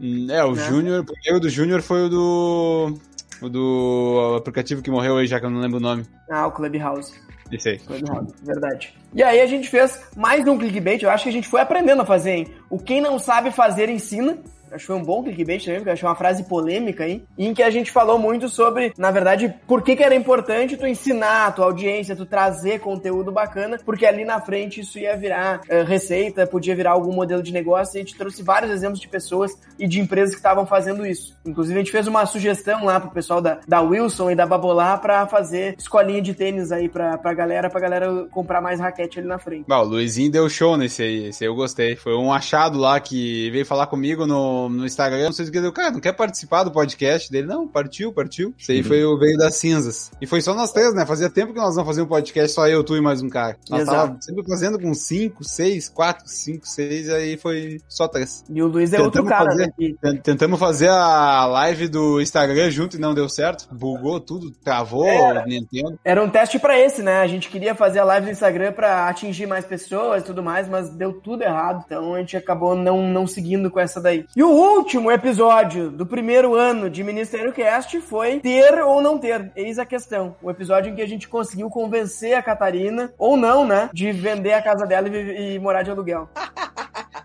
Hum, é, o né? Júnior, o primeiro do Júnior foi o do. O do aplicativo que morreu aí, já que eu não lembro o nome. Ah, o Clubhouse. Isso aí. Clubhouse, verdade. E aí a gente fez mais um clickbait, eu acho que a gente foi aprendendo a fazer, hein? O quem não sabe fazer ensina. Acho que foi um bom clickbait também, porque achei uma frase polêmica aí, em que a gente falou muito sobre, na verdade, por que, que era importante tu ensinar a tua audiência, tu trazer conteúdo bacana, porque ali na frente isso ia virar uh, receita, podia virar algum modelo de negócio, e a gente trouxe vários exemplos de pessoas e de empresas que estavam fazendo isso. Inclusive, a gente fez uma sugestão lá pro pessoal da, da Wilson e da Babolá para fazer escolinha de tênis aí pra, pra galera, pra galera comprar mais raquete ali na frente. Bom, o Luizinho deu show nesse aí, esse aí eu gostei. Foi um achado lá que veio falar comigo no no, Instagram, não sei o que, deu, cara, não quer participar do podcast dele? Não, partiu, partiu. Isso aí uhum. foi o veio das cinzas. E foi só nós três, né? Fazia tempo que nós não fazíamos um podcast, só eu, tu e mais um cara. Nós Exato. tava sempre fazendo com cinco, seis, quatro, cinco, seis, aí foi só três. E o Luiz é tentamos outro cara, fazer, né? Tentamos fazer a live do Instagram junto e não deu certo. Bugou tudo, travou, era, Nintendo. Era um teste para esse, né? A gente queria fazer a live do Instagram para atingir mais pessoas e tudo mais, mas deu tudo errado. Então a gente acabou não, não seguindo com essa daí. E o último episódio do primeiro ano de Ministério Cast foi ter ou não ter. Eis a questão. O episódio em que a gente conseguiu convencer a Catarina, ou não, né, de vender a casa dela e, e morar de aluguel.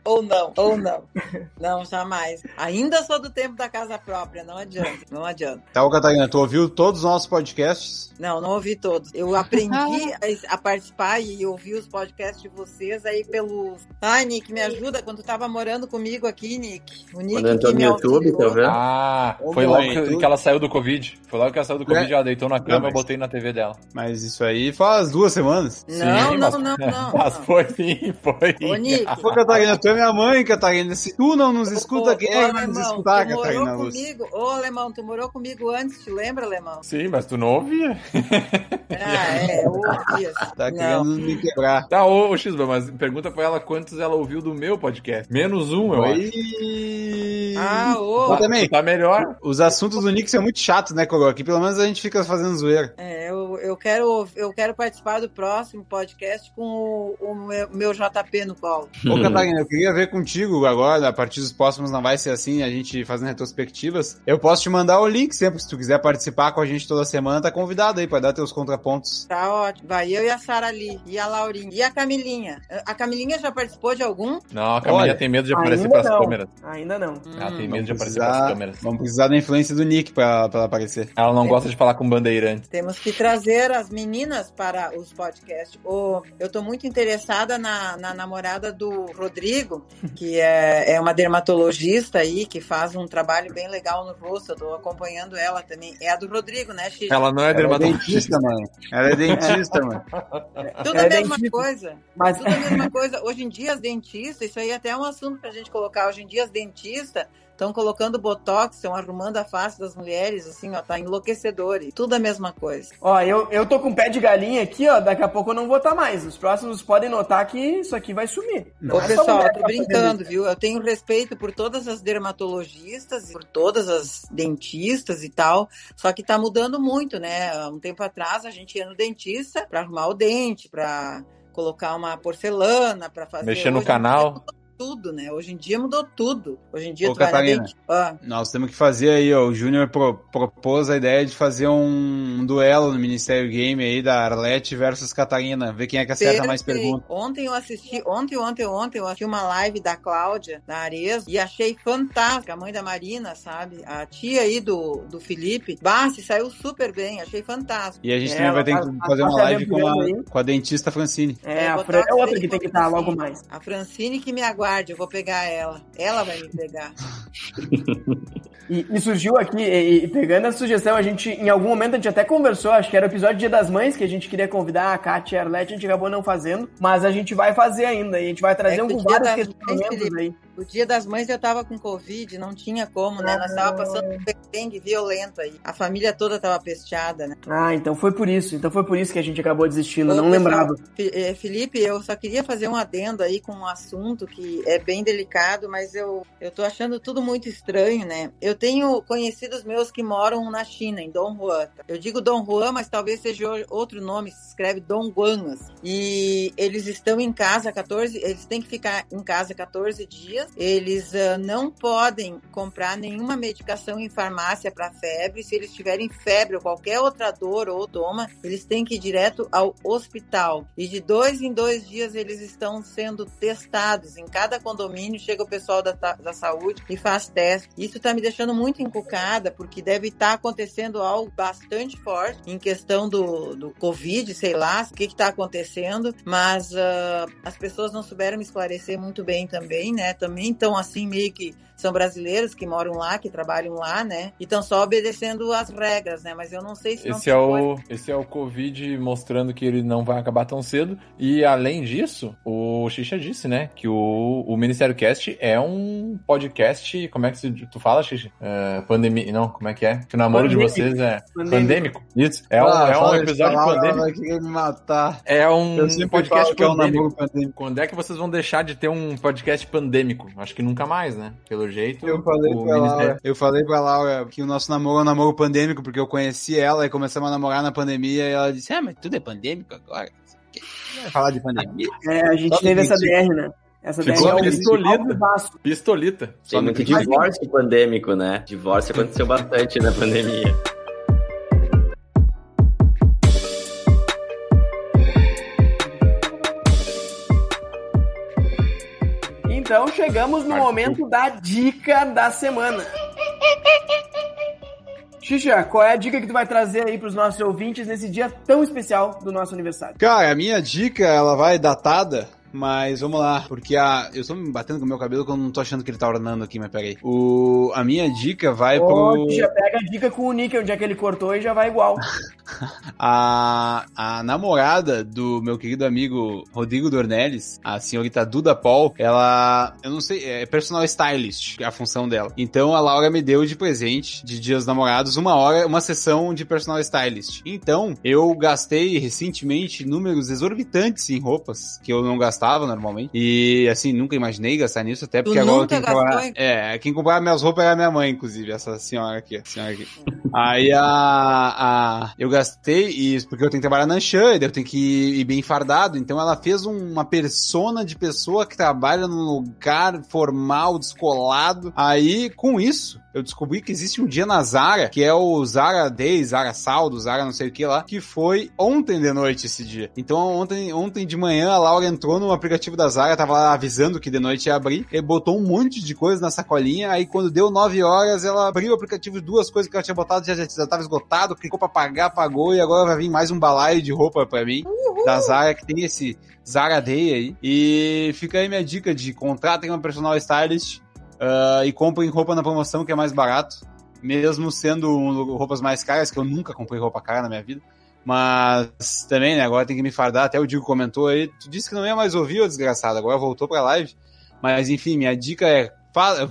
Ou não, ou não. Não, jamais. Ainda sou do tempo da casa própria, não adianta, não adianta. Tá, Catarina, tu ouviu todos os nossos podcasts? Não, não ouvi todos. Eu aprendi a, a, participar e ouvir os podcasts de vocês aí pelos. Ai, Nick, me ajuda quando tu tava morando comigo aqui, Nick. O Nick quando entrou no YouTube, tá vendo? Ah, foi logo que, que, ela saiu do Covid. Foi logo que ela saiu do Covid, é. ela deitou na cama e eu botei na TV dela. Mas isso aí faz duas semanas. Não, sim, não, mas, não, não, Mas foi sim, foi. Ô, Nick. Pô, Catarina, tu é minha mãe, Catarina. Se tu não nos escuta, Ô, quem é que vai nos escutar, tu morou Catarina Luz? comigo, ô alemão, tu morou comigo antes, te lembra, alemão? Sim, mas tu não ouvia. Ah, é, eu ouvi assim. Tá Não. querendo me quebrar. Tá, ô, ô Xisba, mas pergunta pra ela quantos ela ouviu do meu podcast. Menos um, eu acho. Oi. Ah, ô. Mas também, Tá melhor. os assuntos do Nick são muito chatos, né, Coro? Aqui pelo menos a gente fica fazendo zoeira. É, eu, eu, quero, eu quero participar do próximo podcast com o, o meu, meu JP no colo. Ô, Catarina, eu queria ver contigo agora, a partir dos próximos não vai ser assim, a gente fazendo retrospectivas. Eu posso te mandar o link sempre, se tu quiser participar com a gente toda semana, tá convidado aí pra dar teus contrapontos. Tá ótimo. Vai eu e a Sara Lee, e a Laurinha, e a Camilinha. A Camilinha já participou de algum? Não, a Camila Olha, tem medo de aparecer pras não. câmeras. Ainda não. Ela tem Hum. medo de aparecer pras câmeras. vamos precisar da influência do Nick pra, pra ela aparecer. Ela não gosta de falar com bandeirante. Temos que trazer as meninas para os podcasts. Ô, eu tô muito interessada na, na namorada do Rodrigo, que é, é uma dermatologista aí, que faz um trabalho bem legal no rosto. Eu tô acompanhando ela também. É a do Rodrigo, né, Xixi? Ela não é Ela é dermatologista. dentista, mano. Ela é dentista, mano. Tudo É a mesma dentista. coisa. Mas Tudo a mesma coisa. Hoje em dia, as dentistas, isso aí até é um assunto pra gente colocar. Hoje em dia, as dentistas estão colocando botox, estão arrumando a face das mulheres, assim, ó, tá enlouquecedor. E Tudo a mesma coisa. Ó, eu, eu tô com pé de galinha aqui, ó. Daqui a pouco eu não vou estar mais. Os próximos podem notar que isso aqui vai sumir. Não Ô, é só pessoal, eu tô fazer brincando, viu? Eu tenho respeito por todas as dermatologistas, por todas as dentistas e tal, só que tá mudando muito, né? Há Um tempo atrás a gente ia no dentista pra arrumar o dente, pra colocar uma porcelana, pra fazer... Mexer no Hoje canal. Tudo, né? Hoje em dia mudou tudo. Hoje em dia Ô, tu vai na Catarina. Ah, Nós temos que fazer aí, ó. O Júnior pro- propôs a ideia de fazer um, duelo no Ministério Game aí da Arlete versus Catarina. Ver quem é que acerta mais Perfeito. perguntas. Ontem eu assisti, ontem, ontem, ontem eu assisti uma live da Cláudia, da Ares, e achei fantástica, a mãe da Marina, sabe? A tia aí do, do Felipe. Bah, se saiu super bem, achei fantástico. E a gente É, também vai ter que tá- fazer tá uma live com a, com a dentista Francine. É, Eu a Fran é outra que tem que com estar logo Francine. mais. A Francine que me aguarde, eu vou pegar ela. Ela vai me pegar. E, e surgiu aqui, e, e pegando a sugestão, a gente, em algum momento, a gente até conversou, acho que era o episódio Dia das Mães, que a gente queria convidar a Kátia e a Arlete, a gente acabou não fazendo, mas a gente vai fazer ainda, e a gente vai trazer É um vários questionamentos aí. O dia das mães eu tava com Covid, não tinha como, né? Nós tava passando um perrengue violento aí. A família toda tava pesteada, né? Ah, então foi por isso, então foi por isso que a gente acabou desistindo, Ô, não lembrava. Eh, Felipe, eu só queria fazer um adendo aí com um assunto que é bem delicado, mas eu, eu tô achando tudo muito estranho, né? Eu tenho conhecidos meus que moram na China, em Dong Juan. Eu digo Dong Juan, mas talvez seja outro nome, se escreve Dong Guan. assim. E eles estão em casa 14, eles têm que ficar em casa 14 dias. Eles ah, não podem comprar nenhuma medicação em farmácia para febre. Se eles tiverem febre ou qualquer outra dor ou toma, eles têm que ir direto ao hospital. E de dois em dois dias eles estão sendo testados. Em cada condomínio chega o pessoal da, da saúde e faz teste. Isso está me deixando muito encucada, porque deve estar acontecendo algo bastante forte em questão do, do Covid, sei lá, o que está acontecendo, mas ah, as pessoas não souberam me esclarecer muito bem também, né? Também estão assim, meio que são brasileiros que moram lá, que trabalham lá, né? E estão só obedecendo as regras, né? Mas eu não sei se não Esse é, o, esse é o Covid mostrando que ele não vai acabar tão cedo. E além disso, o Xixa disse, né? Que o, o Ministério Cast é um podcast. Como é que se, tu fala, Xixa? É, pandemia. Não, como é que é? Que o namoro de Pandêmico. vocês é Pandêmico. pandêmico. Isso. É um, Ah, é um de episódio pandêmico. vai querer me matar. É um podcast que é um pandêmico. namoro pandêmico. Quando é que vocês vão deixar de ter um podcast pandêmico? Acho que nunca mais, né? Pelo jeito. Eu falei o pra Ministério- Laura, eu falei pra Laura que o nosso namoro é um namoro pandêmico, porque eu conheci ela e começamos a namorar na pandemia, e ela disse, ah, mas tudo é pandêmico agora. falar de pandemia. É, a gente Só teve essa. DR, né? Essa Ficou DR é um pistolida. algo vasto. Pistolita. Tem Só muito divórcio pandêmico, né? Divórcio aconteceu bastante na pandemia. Então chegamos no momento da dica da semana. Xixa, qual é a dica que tu vai trazer aí pros nossos ouvintes nesse dia tão especial do nosso aniversário? Cara, a minha dica, ela vai datada, Mas vamos lá, porque a. Eu estou me batendo com o meu cabelo que eu não tô achando que ele tá ornando aqui, mas peraí. O... A minha dica vai Ô, pro. já pega a dica com o Nick, onde é que ele cortou e já vai igual. A, a namorada do meu querido amigo Rodrigo Dornelles, a senhorita Duda Paul, ela, eu não sei, é personal stylist, é a função dela. Então a Laura me deu de presente, de dias dos namorados, uma hora, uma sessão de personal stylist. Então, eu gastei recentemente números exorbitantes em roupas, que eu não gastava normalmente. E, assim, nunca imaginei gastar nisso, até porque Tu agora eu nunca tenho que comprar... É, quem comprava minhas roupas era a minha mãe, inclusive, essa senhora aqui, senhora aqui. Aí a, a eu gastei isso porque eu tenho que trabalhar na Anshan, eu tenho que ir, ir bem fardado. Então ela fez um- uma persona de pessoa que trabalha num lugar formal, descolado. Aí, com isso, eu descobri que existe um dia na Zara, que é o Zara Day, Zara Saldo, Zara não sei o que lá, que foi ontem de noite esse dia. Então ontem, ontem de manhã a Laura entrou no aplicativo da Zara, tava lá avisando que de noite ia abrir, e botou um monte de coisa na sacolinha, aí quando deu 9 horas ela abriu o aplicativo, duas coisas que ela tinha botado já, já, já tava esgotado, clicou pra pagar, pagou, e agora vai vir mais um balaio de roupa pra mim, da Zara, que tem esse Zara Day aí. E fica aí minha dica de contratem uma personal stylist, ah, e comprem roupa na promoção que é mais barato, mesmo sendo um- roupas mais caras, que eu nunca comprei roupa cara na minha vida. Mas também, né, agora tem que me fardar, até o Diego comentou aí, tu disse que não ia mais ouvir, ô desgraçado, agora voltou pra live. Mas enfim, minha dica é,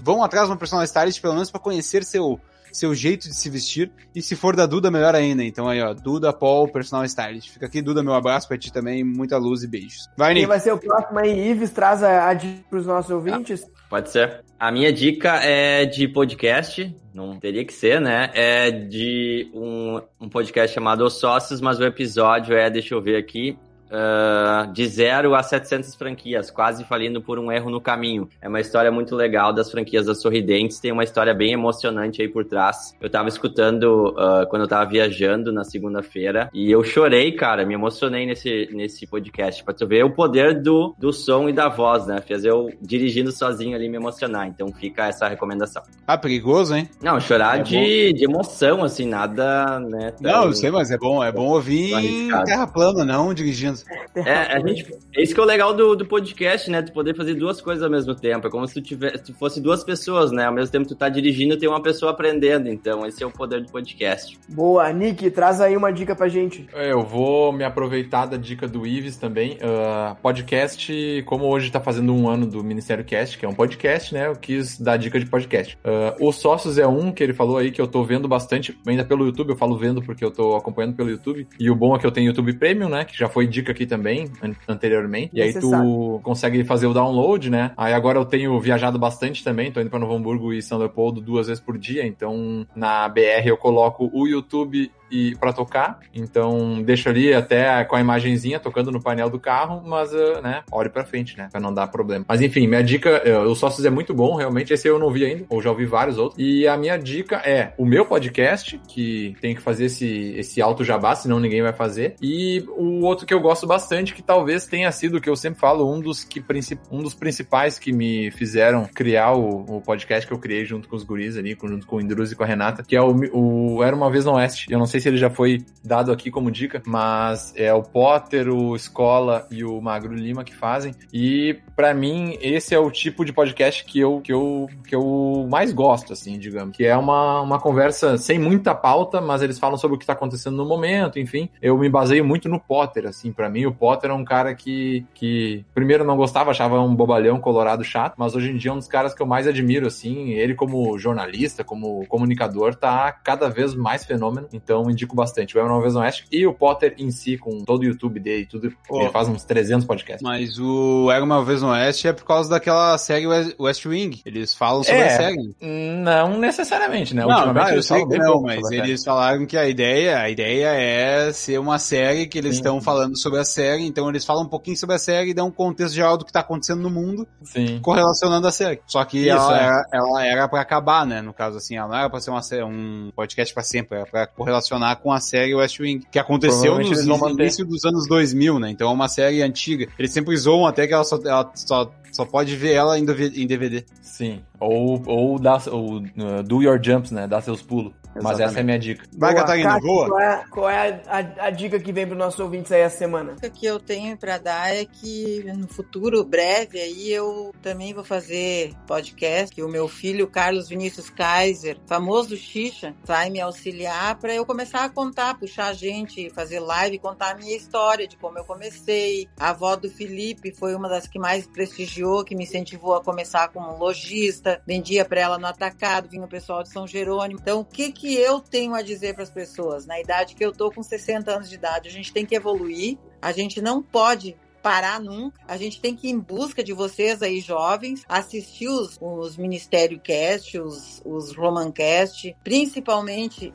vão atrás de uma personal stylist pelo menos pra conhecer seu, seu jeito de se vestir, e se for da Duda, melhor ainda. Então aí, ó, Duda Paul, personal stylist. Fica aqui, Duda, meu abraço pra ti também, muita luz e beijos. Vai, Quem Nico. vai ser o próximo aí? Ives, traz a, a dica pros nossos ouvintes. Pode ser. A minha dica é de podcast, não teria que ser, né? É de um, um podcast chamado Os Sócios, mas o episódio é, deixa eu ver aqui, ah, de zero a 700 franquias, quase falindo por um erro no caminho. É uma história muito legal das franquias das Sorridentes, tem uma história bem emocionante aí por trás. Eu tava escutando ah, quando eu tava viajando na segunda-feira e eu chorei, cara, me emocionei nesse, nesse podcast, pra tu ver o poder do, do som e da voz, né? Fez eu dirigindo sozinho ali me emocionar, então fica essa recomendação. Ah, perigoso, hein? Não, chorar É de, de emoção, assim, nada, né? tão- Não, eu sei, mas é bom, é bom ouvir em terra plana, não dirigindo. É, a gente, é isso que é o legal do, do podcast, né? Tu poder fazer duas coisas ao mesmo tempo. É como se tu, tivesse, tu fosse duas pessoas, né? Ao mesmo tempo que tu tá dirigindo, tem uma pessoa aprendendo. Então, esse é o poder do podcast. Boa, Nick, traz aí uma dica pra gente. É, Eu vou me aproveitar da dica do Ives também. Ah, podcast, como hoje tá fazendo um ano do Ministério Cast, que é um podcast, né? Eu quis dar dica de podcast. Ah, Os Sócios é um que ele falou aí que eu tô vendo bastante, ainda pelo YouTube, eu falo vendo porque eu tô acompanhando pelo YouTube. E o bom é que eu tenho YouTube Premium, né? Que já foi dica aqui também, an- anteriormente. E aí tu consegue fazer o download, né? Aí agora eu tenho viajado bastante também, tô indo pra Novo Hamburgo e São Leopoldo duas vezes por dia, então na BR eu coloco o YouTube e para tocar, então deixo ali até com a imagenzinha tocando no painel do carro, mas uh, né, olhe pra frente, né, pra não dar problema. Mas enfim, minha dica, uh, o Sócios é muito bom, realmente, esse eu não vi ainda, ou já ouvi vários outros, e a minha dica é o meu podcast, que tem que fazer esse, esse alto jabá, senão ninguém vai fazer, e o outro que eu gosto bastante, que talvez tenha sido, que eu sempre falo, um dos, que, um dos principais que me fizeram criar o, o podcast que eu criei junto com os guris ali, junto com o Indruz e com a Renata, que é o, o Era Uma Vez no Oeste. Eu não sei se ele já foi dado aqui como dica, mas é o Potter, o Escola e o Magro Lima que fazem. E pra mim, esse é o tipo de podcast que eu, que eu, que eu mais gosto, assim, digamos. Que é uma, uma conversa sem muita pauta, mas eles falam sobre o que tá acontecendo no momento, enfim. Eu me baseio muito no Potter, assim, pra mim o Potter é um cara que, que primeiro não gostava, achava um bobalhão colorado chato, mas hoje em dia é um dos caras que eu mais admiro, assim, ele como jornalista, como comunicador, tá cada vez mais fenômeno, então indico bastante. O Era Uma Vez Oeste e o Potter em si, com todo o YouTube dele e tudo, Pô. ele faz uns 300 podcasts. Mas o Era Uma Vez no Oeste é por causa daquela série West- Wing. Eles falam sobre É. a série. Não necessariamente, né? Não, Ultimamente não, eu sei que não, mas eles falaram que a ideia, a ideia é ser uma série que eles estão falando sobre a série, então eles falam um pouquinho sobre a série e dão um contexto geral do que tá acontecendo no mundo, Sim. correlacionando a série. Só que Isso, ela, é. era, ela era pra acabar, né? No caso, assim, ela não era pra ser uma um podcast pra sempre, era pra correlacionar com a série West Wing, que aconteceu manter. início dos anos 2000, né? Então é uma série antiga. Eles sempre zoam até que ela só, ela só, só pode ver ela em DVD. Sim. Ou, ou, dá, ou uh, do your jumps, né? Dá seus pulos. Mas essa é a minha dica. Vai, Boa. Catarina, voa. Qual é, qual é a, a- a dica que vem para nossos ouvintes aí essa semana? dica que eu tenho para dar é que no futuro breve aí eu também vou fazer podcast que o meu filho Carlos Vinícius Kaiser, famoso Xixa, vai me auxiliar para eu começar a contar, puxar a gente, fazer live, contar a minha história de como eu comecei. A avó do Felipe foi uma das que mais prestigiou, que me incentivou a começar como lojista, vendia para ela no atacado, vinha o pessoal de São Jerônimo. Então, o que que eu tenho a dizer para as pessoas? Na idade que eu tô com 60 anos de idade, a gente tem que evoluir, a gente não pode parar nunca. A gente tem que ir em busca de vocês aí, jovens, assistir os, os Ministério Cast, os, os Roman Cast, principalmente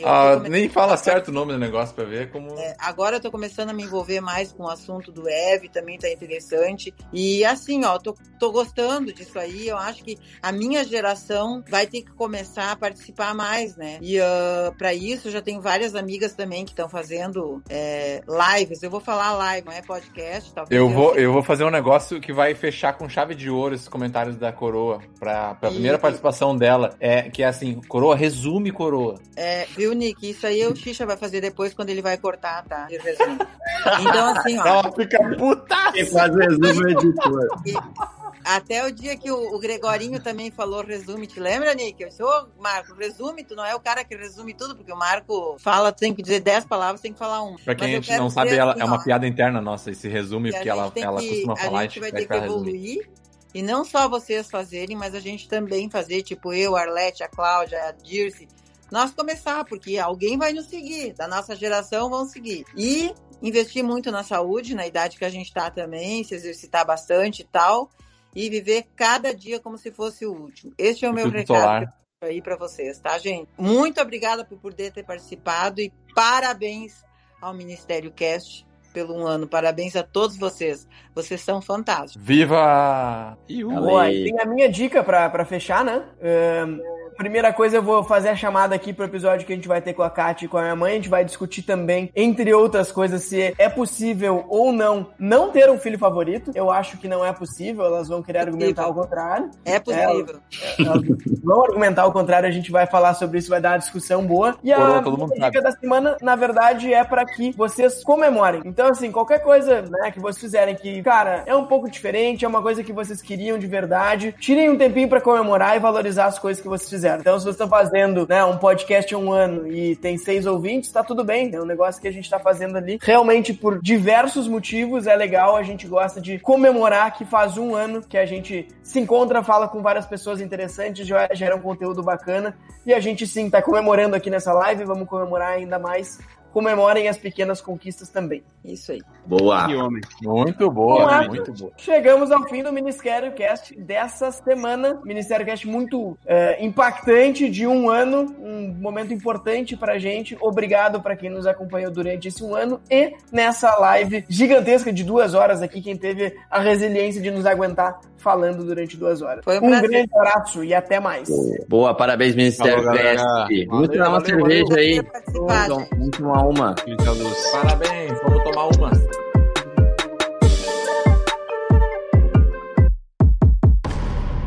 Eu Ah, nem fala certo o nome do negócio pra ver como. É, agora eu tô começando a me envolver mais com o assunto do Eve, também tá interessante. E assim, ó, tô, tô gostando disso aí. Eu acho que a minha geração vai ter que começar a participar mais, né? E ah, pra isso eu já tenho várias amigas também que estão fazendo é, lives. Eu vou falar live, não é podcast, talvez. Eu vou, eu vou fazer um negócio que vai fechar com chave de ouro esses comentários da Coroa. Pra, pra primeira participação dela. É que é assim, Coroa, resume Coroa. É, viu, Nick? Isso aí o Xixa vai fazer depois quando ele vai cortar, tá? De resumo. Então, assim, ó. Ela fica puta! Quem faz resumo é editor. Até o dia que o, o Gregorinho também falou resume, te lembra, Nick? Eu disse, ô, Marco, resume, tu não é o cara que resume tudo, porque o Marco fala, tem que dizer 10 palavras, tem que falar um. Pra quem a gente não sabe, ela assim, é uma ó, piada interna nossa, esse resume, porque ela, ela que- costuma falar A e gente vai ter que pra resumir. evoluir. E não só vocês fazerem, mas a gente também fazer, tipo eu, a Arlete, a Cláudia, a Dirce. Nós começar, porque alguém vai nos seguir, da nossa geração vão seguir. E investir muito na saúde, na idade que a gente tá também, se exercitar bastante e tal. E viver cada dia como se fosse o último. Este é o meu recado solar. aí para vocês, tá, gente? Muito obrigada por poder ter participado e parabéns ao Ministério Cast pelo um ano. Parabéns a todos vocês. Vocês são fantásticos. Viva! E tem a minha dica pra, pra fechar, né? Ahn, primeira coisa, eu vou fazer a chamada aqui pro episódio que a gente vai ter com a Kátia e com a minha mãe. A gente vai discutir também, entre outras coisas, se é possível ou não não ter um filho favorito. Eu acho que não é possível, elas vão querer argumentar ao contrário. É possível. Elas vão argumentar ao contrário, a gente vai falar sobre isso, vai dar uma discussão boa. E a minha dica da semana, na verdade, é pra que vocês comemorem. Então, assim, qualquer coisa né, que vocês fizerem que, cara, é um pouco diferente, é uma coisa que vocês queriam de verdade, tirem um tempinho pra comemorar e valorizar as coisas que vocês fizeram. Então, se vocês estão fazendo né, um podcast um ano e tem seis ouvintes, tá tudo bem. É um negócio que a gente tá fazendo ali. Realmente, por diversos motivos, é legal. A gente gosta de comemorar que faz um ano que a gente se encontra, fala com várias pessoas interessantes, gera um conteúdo bacana. E a gente sim tá comemorando aqui nessa live, vamos comemorar ainda mais. Comemorem as pequenas conquistas também. Isso aí. Boa. Que homem. Muito boa, muito boa. Chegamos ao fim do Ministério Cast dessa semana. Ministério Cast muito é, impactante de um ano, um momento importante pra gente. Obrigado pra quem nos acompanhou durante esse um ano e nessa live gigantesca de duas horas aqui, quem teve a resiliência de nos aguentar falando durante duas horas. Foi um um grande abraço e até mais. Boa, parabéns, Ministério. Cast. Vamos tomar uma cerveja valeu. aí. Vamos tomar uma. Parabéns, vamos tomar uma.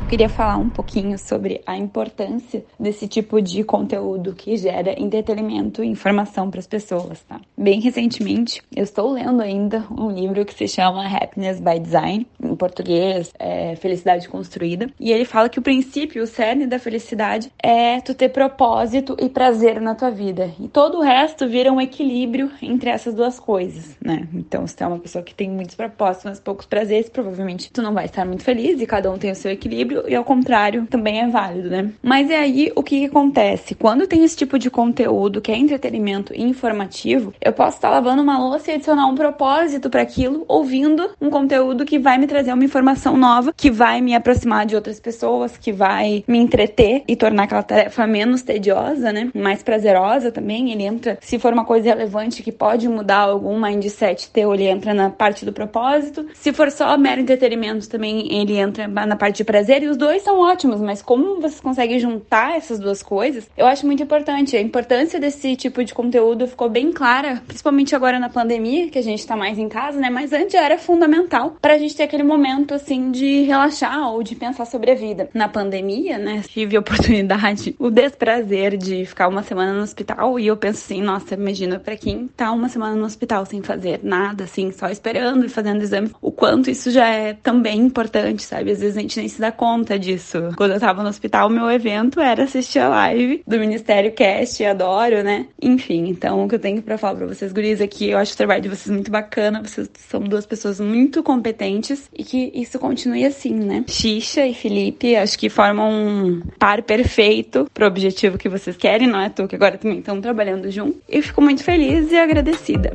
Queria falar um pouquinho sobre a importância desse tipo de conteúdo que gera entretenimento e informação para as pessoas, tá? Bem recentemente, eu estou lendo ainda um livro que se chama Happiness by Design, em português, é Felicidade Construída, e ele fala que o princípio, o cerne da felicidade é tu ter propósito e prazer na tua vida, e todo o resto vira um equilíbrio entre essas duas coisas, né? Então, se tu é uma pessoa que tem muitos propósitos, mas poucos prazeres, provavelmente tu não vai estar muito feliz e cada um tem o seu equilíbrio e ao contrário também é válido, né? Mas é aí o que, que acontece? Quando tem esse tipo de conteúdo que é entretenimento e informativo, eu posso estar lavando uma louça e adicionar um propósito para aquilo, ouvindo um conteúdo que vai me trazer uma informação nova, que vai me aproximar de outras pessoas, que vai me entreter e tornar aquela tarefa menos tediosa, né? Mais prazerosa também. Ele entra, se for uma coisa relevante que pode mudar algum mindset teu, ele entra na parte do propósito. Se for só mero entretenimento também, ele entra na parte de prazer. E os dois são ótimos, mas como vocês conseguem juntar essas duas coisas, eu acho muito importante. A importância desse tipo de conteúdo ficou bem clara, principalmente agora na pandemia, que a gente tá mais em casa, né? Mas antes era fundamental pra gente ter aquele momento, assim, de relaxar ou de pensar sobre a vida. Na pandemia, né, tive a oportunidade, o desprazer de ficar uma semana no hospital e eu penso assim, nossa, imagina para quem tá uma semana no hospital sem fazer nada, assim, só esperando e fazendo exame, o quanto isso já é também importante, sabe? Às vezes a gente nem se dá conta disso. Quando eu tava no hospital, meu evento era assistir a live do Ministério Cast, adoro, né? Enfim, então o que eu tenho para falar para vocês, guris, aqui, eu acho o trabalho de vocês muito bacana, vocês são duas pessoas muito competentes e que isso continue assim, né? Xixa e Felipe, acho que formam um par perfeito pro objetivo que vocês querem, não é tu que agora também estão trabalhando junto. E fico muito feliz e agradecida.